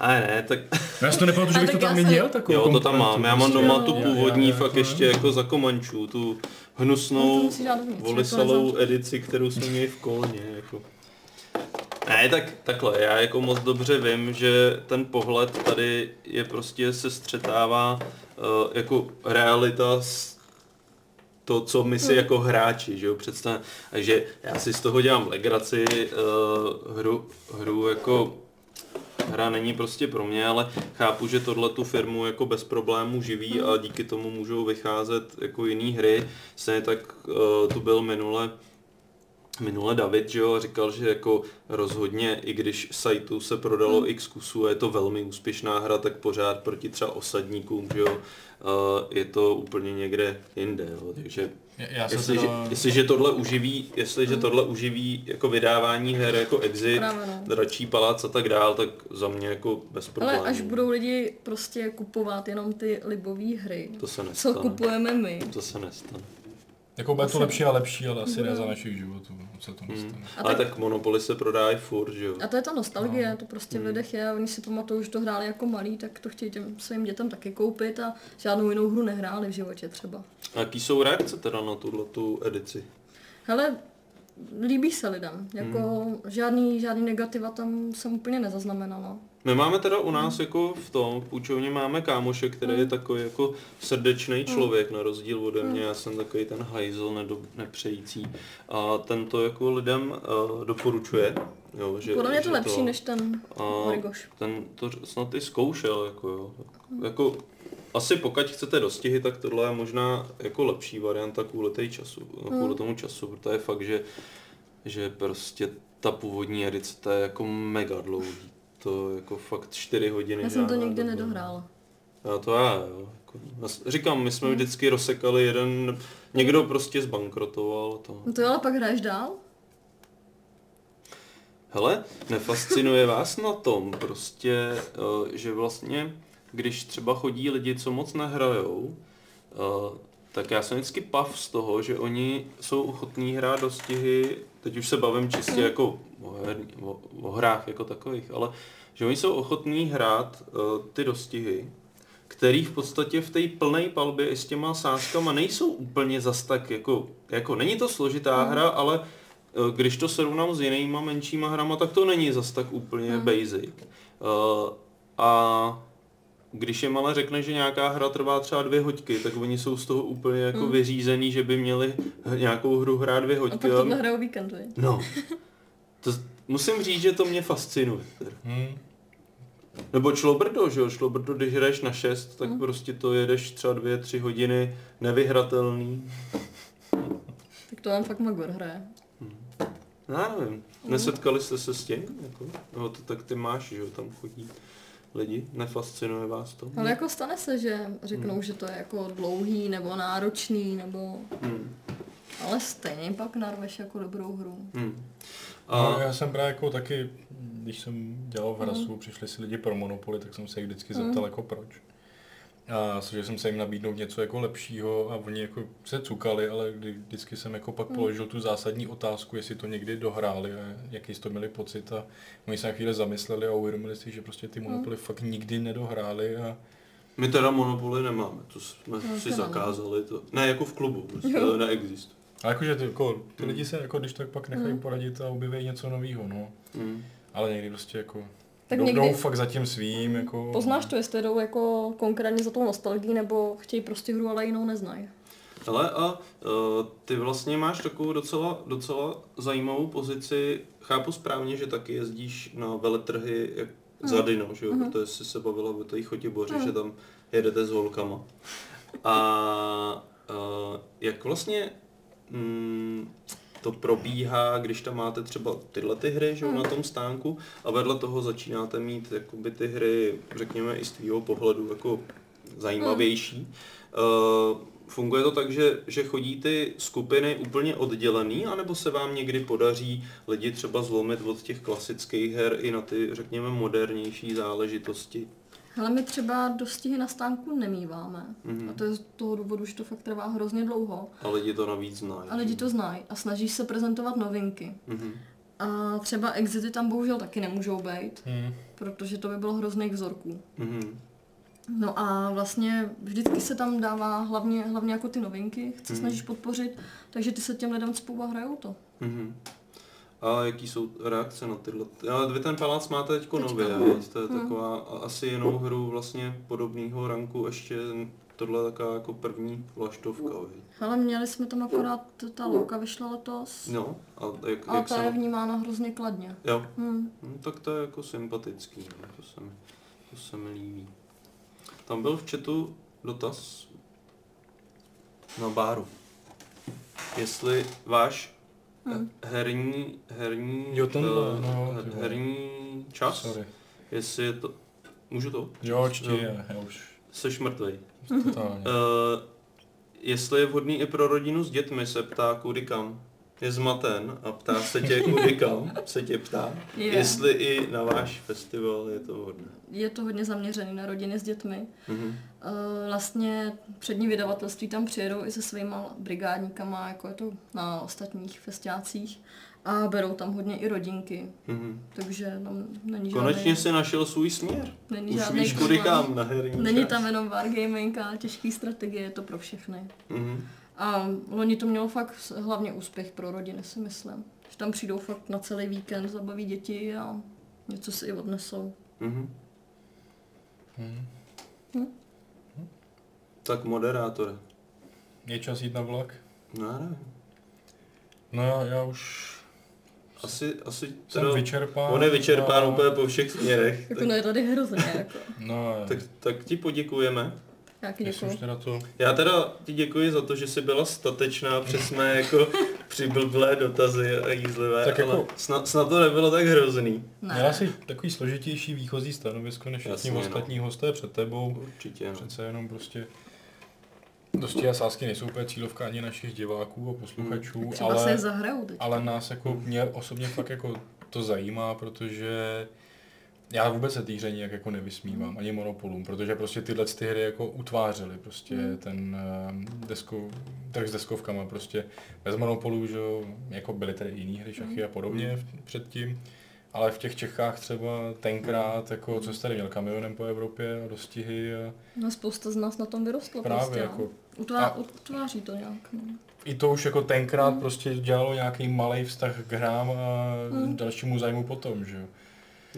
A ne, tak No já si to nepamatuju, že bych to tam já měl jsem- takovou jo, to tam mám. Já mám prostě. doma tu jo, původní já- já fakt ještě jako za komančů, tu No, hnusnou dát dovnitř, volisalou edici, kterou jsme měli v kolně. Jako. Ne, tak takhle, já jako moc dobře vím, že ten pohled tady je prostě se střetává uh, jako realita s to, co my si jako hráči, že jo, představ, takže já si z toho dělám legraci, uh, hru, hru jako hra není prostě pro mě, ale chápu, že tohle tu firmu jako bez problémů živí a díky tomu můžou vycházet jako jiný hry. Stejně tak uh, tu byl minule minule David, že jo, a říkal, že jako rozhodně, i když sajtu se prodalo x kusů a je to velmi úspěšná hra, tak pořád proti třeba osadníkům, že jo, uh, je to úplně někde jinde, jo, takže Já se jestliže, teda... jestliže tohle uživí, jestliže tohle uživí jako vydávání her jako Exit, Právě, no. Dračí palác a tak dál, tak za mě jako bez problémů. Ale až budou lidi prostě kupovat jenom ty libové hry, To se co nestane. kupujeme my, To se nestane. Jako bude to Asi- lepší a lepší, ale asi ne za našich životů, se to Hmm. nestane. Ale tak- tak Monopoly se prodávají furt, že jo. a to je ta nostalgie, No. to prostě Hmm. v lidech je a oni si pamatují, že to hráli jako malí, tak to chtějí těm svým dětem taky koupit a žádnou jinou hru nehráli v životě třeba. A jaký jsou reakce teda na tuhle tu edici? Hele, líbí se lidem, jako Hmm. žádný, žádný negativa tam jsem úplně nezaznamenala. My máme teda u nás jako v tom, v půjčovně máme kámoše, který je takový jako srdečný člověk, na rozdíl ode mě, já jsem takový ten hajzl nedo, nepřející. A ten to jako lidem uh, doporučuje. Jo, že, Podle mě je to že lepší než ten a Origoš. ten to snad i zkoušel, jako jo. Jako, asi pokud chcete dostihy, tak tohle je možná jako lepší varianta kvůli, tej času, kvůli tomu času, protože je fakt, že, že prostě ta původní edice, to je jako mega dlouhý. To jako fakt 4 hodiny. Já jsem to nikdy doba. nedohrála. Já to já, jo. Jako, říkám, my jsme vždycky rozsekali jeden, někdo prostě zbankrotoval. To. No to jo, ale pak hraješ dál? Hele, nefascinuje vás na tom prostě, eh, že vlastně, když třeba chodí lidi, co moc nehrajou, eh, tak já jsem vždycky pav z toho, že oni jsou ochotní hrát dostihy, teď už se bavím čistě jako o, herní, o, o hrách jako takových, ale že oni jsou ochotní hrát eh, ty dostihy, který v podstatě v té plné palbě i s těma sázkama nejsou úplně zas tak jako, jako není to složitá hra, ale eh, když to srovnám s jinýma menšíma hrama, tak to není zas tak úplně basic. Eh, a když jim ale řekne, že nějaká hra trvá třeba dvě hoďky, tak oni jsou z toho úplně jako vyřízený, že by měli nějakou hru hrát dvě A hoďky. tak tohle hrajou víkend? No. To, musím říct, že to mě fascinuje. Hmm. Nebo šlobrdo, že jo? Šlobrdo, když hraješ na 6, tak prostě to jedeš třeba dvě, tři hodiny nevyhratelný. Tak to vám fakt Magor hraje. Já nevím. Nesetkali jste se s tím? Jako? No to tak ty máš, že jo? Tam chodí lidi. Nefascinuje vás to? Ale jako stane se, že řeknou, že to je jako dlouhý nebo náročný, nebo... Hmm. Ale stejně pak narveš jako dobrou hru. Hmm. A A, já jsem právě jako taky, když jsem dělal v Hrasu, přišli si lidi pro Monopoly, tak jsem se jich vždycky zeptal jako proč. A že jsem se jim nabídnout něco jako lepšího a oni jako se cukali, ale kdy, vždycky jsem jako pak položil tu zásadní otázku, jestli to někdy dohráli a jaký toho měli pocit a oni se na chvíli zamysleli a uvědomili si, že prostě ty Monopoly fakt nikdy nedohráli a my teda monopoly nemáme, to jsme No, si to zakázali. To. Ne, jako v klubu, prostě to neexistuje. A jakože ty, jako, ty lidi se jako když tak pak nechají Mm. poradit a objeví něco nového, no. Hmm. Ale někdy prostě jako Tak jdou, někdy- jdou fakt za tím svým, jako... Poznáš to, jestli jdou jako konkrétně za tou nostalgií, nebo chtějí prostě hru, ale jinou neznají. Ale a uh, ty vlastně máš takovou docela, docela zajímavou pozici. Chápu správně, že taky jezdíš na veletrhy jak za Dino, že jo? Protože jsi se bavila o té Chotiboři, že tam jedete s holkama. A uh, jak vlastně mm, to probíhá, když tam máte třeba tyhle ty hry že jo, na tom stánku a vedle toho začínáte mít jakoby ty hry, řekněme i z tvýho pohledu jako zajímavější. Uh, funguje to tak, že, že chodí ty skupiny úplně oddělený, anebo se vám někdy podaří lidi třeba zlomit od těch klasických her i na ty, řekněme, modernější záležitosti? Hele, my třeba dostihy na stánku nemýváme. A to je z toho důvodu, že to fakt trvá hrozně dlouho. A lidi to navíc znají. A lidi to znají a snaží se prezentovat novinky. Mhm. A třeba exity tam bohužel taky nemůžou být, Hmm. protože to by bylo hrozných vzorků. Mhm. No a vlastně vždycky se tam dává hlavně, hlavně jako ty novinky, chce snažíš podpořit, takže ty se těm lidem spou a hrajou to. Mhm. A jaký jsou reakce na tyhle? Ale vy ten palác máte teďko Teďka, nově, no. to je taková a- asi jinou hru vlastně podobného ranku, ještě tohle je taková jako první vlaštovka? Ale měli jsme tam akorát, ta louka vyšla letos, No, a jak, a jak ta je se... vnímána hrozně kladně. Jo, Hmm. no, tak to je jako sympatický, no, to se mi, to se mi líbí. Tam byl v chatu dotaz na báru. Jestli váš Hmm. herní, herní, Jo, tenhle, eh, no, her- herní čas, Sorry. jestli je to, můžu to? Jo, Jo. je, já už Seš mrtvej. totálně. Uh, jestli je vhodný i pro rodinu s dětmi, se ptá kudy kam. Je zmaten a ptá se tě kudy kam, se tě ptá. Je. Jestli i na váš festival je to vhodné. Je to hodně zaměřený na rodiny s dětmi. Mhm. Eh, Vlastně přední vydavatelství tam přijedou i se svýma brigádníkama, jako je to na ostatních festiácích. A berou tam hodně i rodinky, Mhm. takže tam není Konečně žádný, si našel svůj směr. není Už žádný víš kudy kam na herní Není čas. tam jenom wargaming a těžký strategie, je to pro všechny. Mhm. A loni to mělo fakt hlavně úspěch pro rodiny, si myslím. Že tam přijdou fakt na celý víkend, zabaví děti a něco si i odnesou. Mhm. Hmm. Tak moderátore. Je čas jít na vlak? No, já nevím. No já, já už Asi, asi jsem teda, vyčerpán. on je vyčerpán a- úplně po všech směrech. Jako no je tady hrozně, jako. No, Tak, tak ti poděkujeme. Děkuju. už teda to... Já teda ti děkuji za to, že jsi byla statečná přes mé jako přiblblé dotazy a jízlivé, Tak ale jako- snad, snad to nebylo tak hrozný. Měla Ne. si takový složitější výchozí stanovisko než všichni no. ostatní hosté před tebou. Určitě. No. Přece jenom prostě dosti a sásky nejsou úplně cílovka ani našich diváků a posluchačů, Hmm. Třeba se ale, zahrajou teď. ale nás jako, mě osobně fakt jako to zajímá, protože já vůbec se té hře nijak jako nevysmívám, ani monopolům, protože prostě tyhle ty hry jako utvářely prostě Hmm. ten uh, desko, trh s deskovkama prostě bez monopolů, že jo, jako byly tady jiné hry, šachy a podobně v- předtím, ale v těch Čechách třeba tenkrát, jako co jsi tady měl kamionem po Evropě a dostihy a No spousta z nás na tom vyrostlo právě prostě, jako no. Utvá, a- utváří to nějak, no. i to už jako tenkrát prostě dělalo nějaký malý vztah k hrám a Hmm. dalšímu zájmu potom, že jo.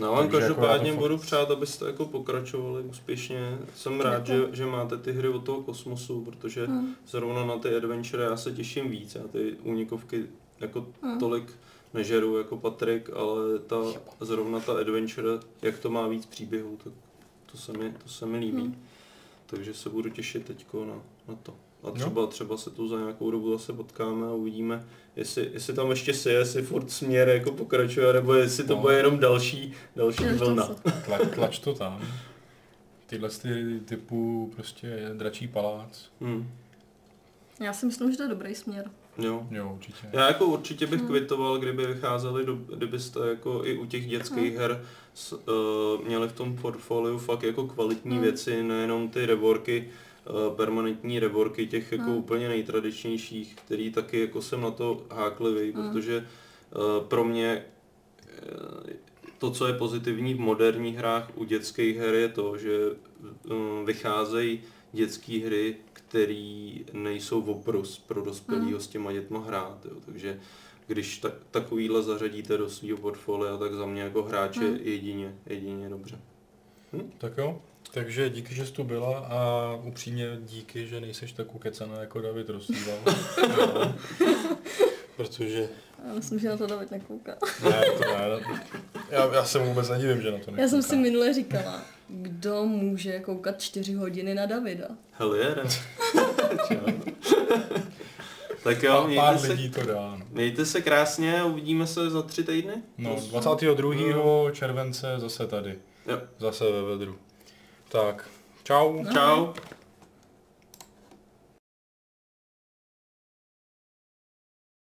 No, jako každopádně já to budu přát, abyste jako pokračovali úspěšně. Jsem rád, že, že máte ty hry od toho kosmosu, protože Hmm. zrovna na ty adventure já se těším víc. Já ty únikovky jako Hmm. tolik nežeru jako Patrik, ale ta, zrovna ta adventure, jak to má víc příběhů, tak to se mi, to se mi líbí. Hmm. Takže se budu těšit teďko na, na to. A třeba, třeba se tu za nějakou dobu zase potkáme a uvidíme, jestli, jestli tam ještě si, jestli furt směr jako pokračuje, nebo jestli to No. bude jenom další, další vlna. se- Tlač, tlač to tam. Tyhle ty typu prostě dračí palác. Hmm. Já si myslím, že to je dobrý směr. Jo. Jo, určitě. Já jako určitě bych Hmm. kvitoval, kdyby vycházeli, do, kdybyste jako i u těch dětských Hmm. her s, uh, měli v tom portfoliu fakt jako kvalitní Hmm. věci, nejenom ty reworky, uh, permanentní reworky těch jako Hmm. úplně nejtradičnějších, který taky jako jsem na to háklivý, Hmm. protože uh, pro mě uh, to, co je pozitivní v moderních hrách u dětských her je to, že vycházejí dětské hry, které nejsou oprus pro dospělého Mhm. s těma dětma hrát. Jo. Takže když ta, takovýhle zařadíte do svého portfolia, tak za mě jako hráče Mhm. jedině, jedině dobře. Tak jo. Takže díky, že jsi tu byla a upřímně díky, že nejseš tak ukecaná jako David Rosýval. No. Protože... Já myslím, že na to David nekouká. Ne, to ne. Já, já se vůbec nedivím, že na to nekouká. Já jsem si minule říkala, kdo může koukat čtyři hodiny na Davida. Hell yeah. tak jo, mějte pár se, lidí to dá. No. mějte se krásně a uvidíme se za tři týdny. No, To- 22. července zase tady. Jo. Zase ve vedru. Tak, čau. Čau.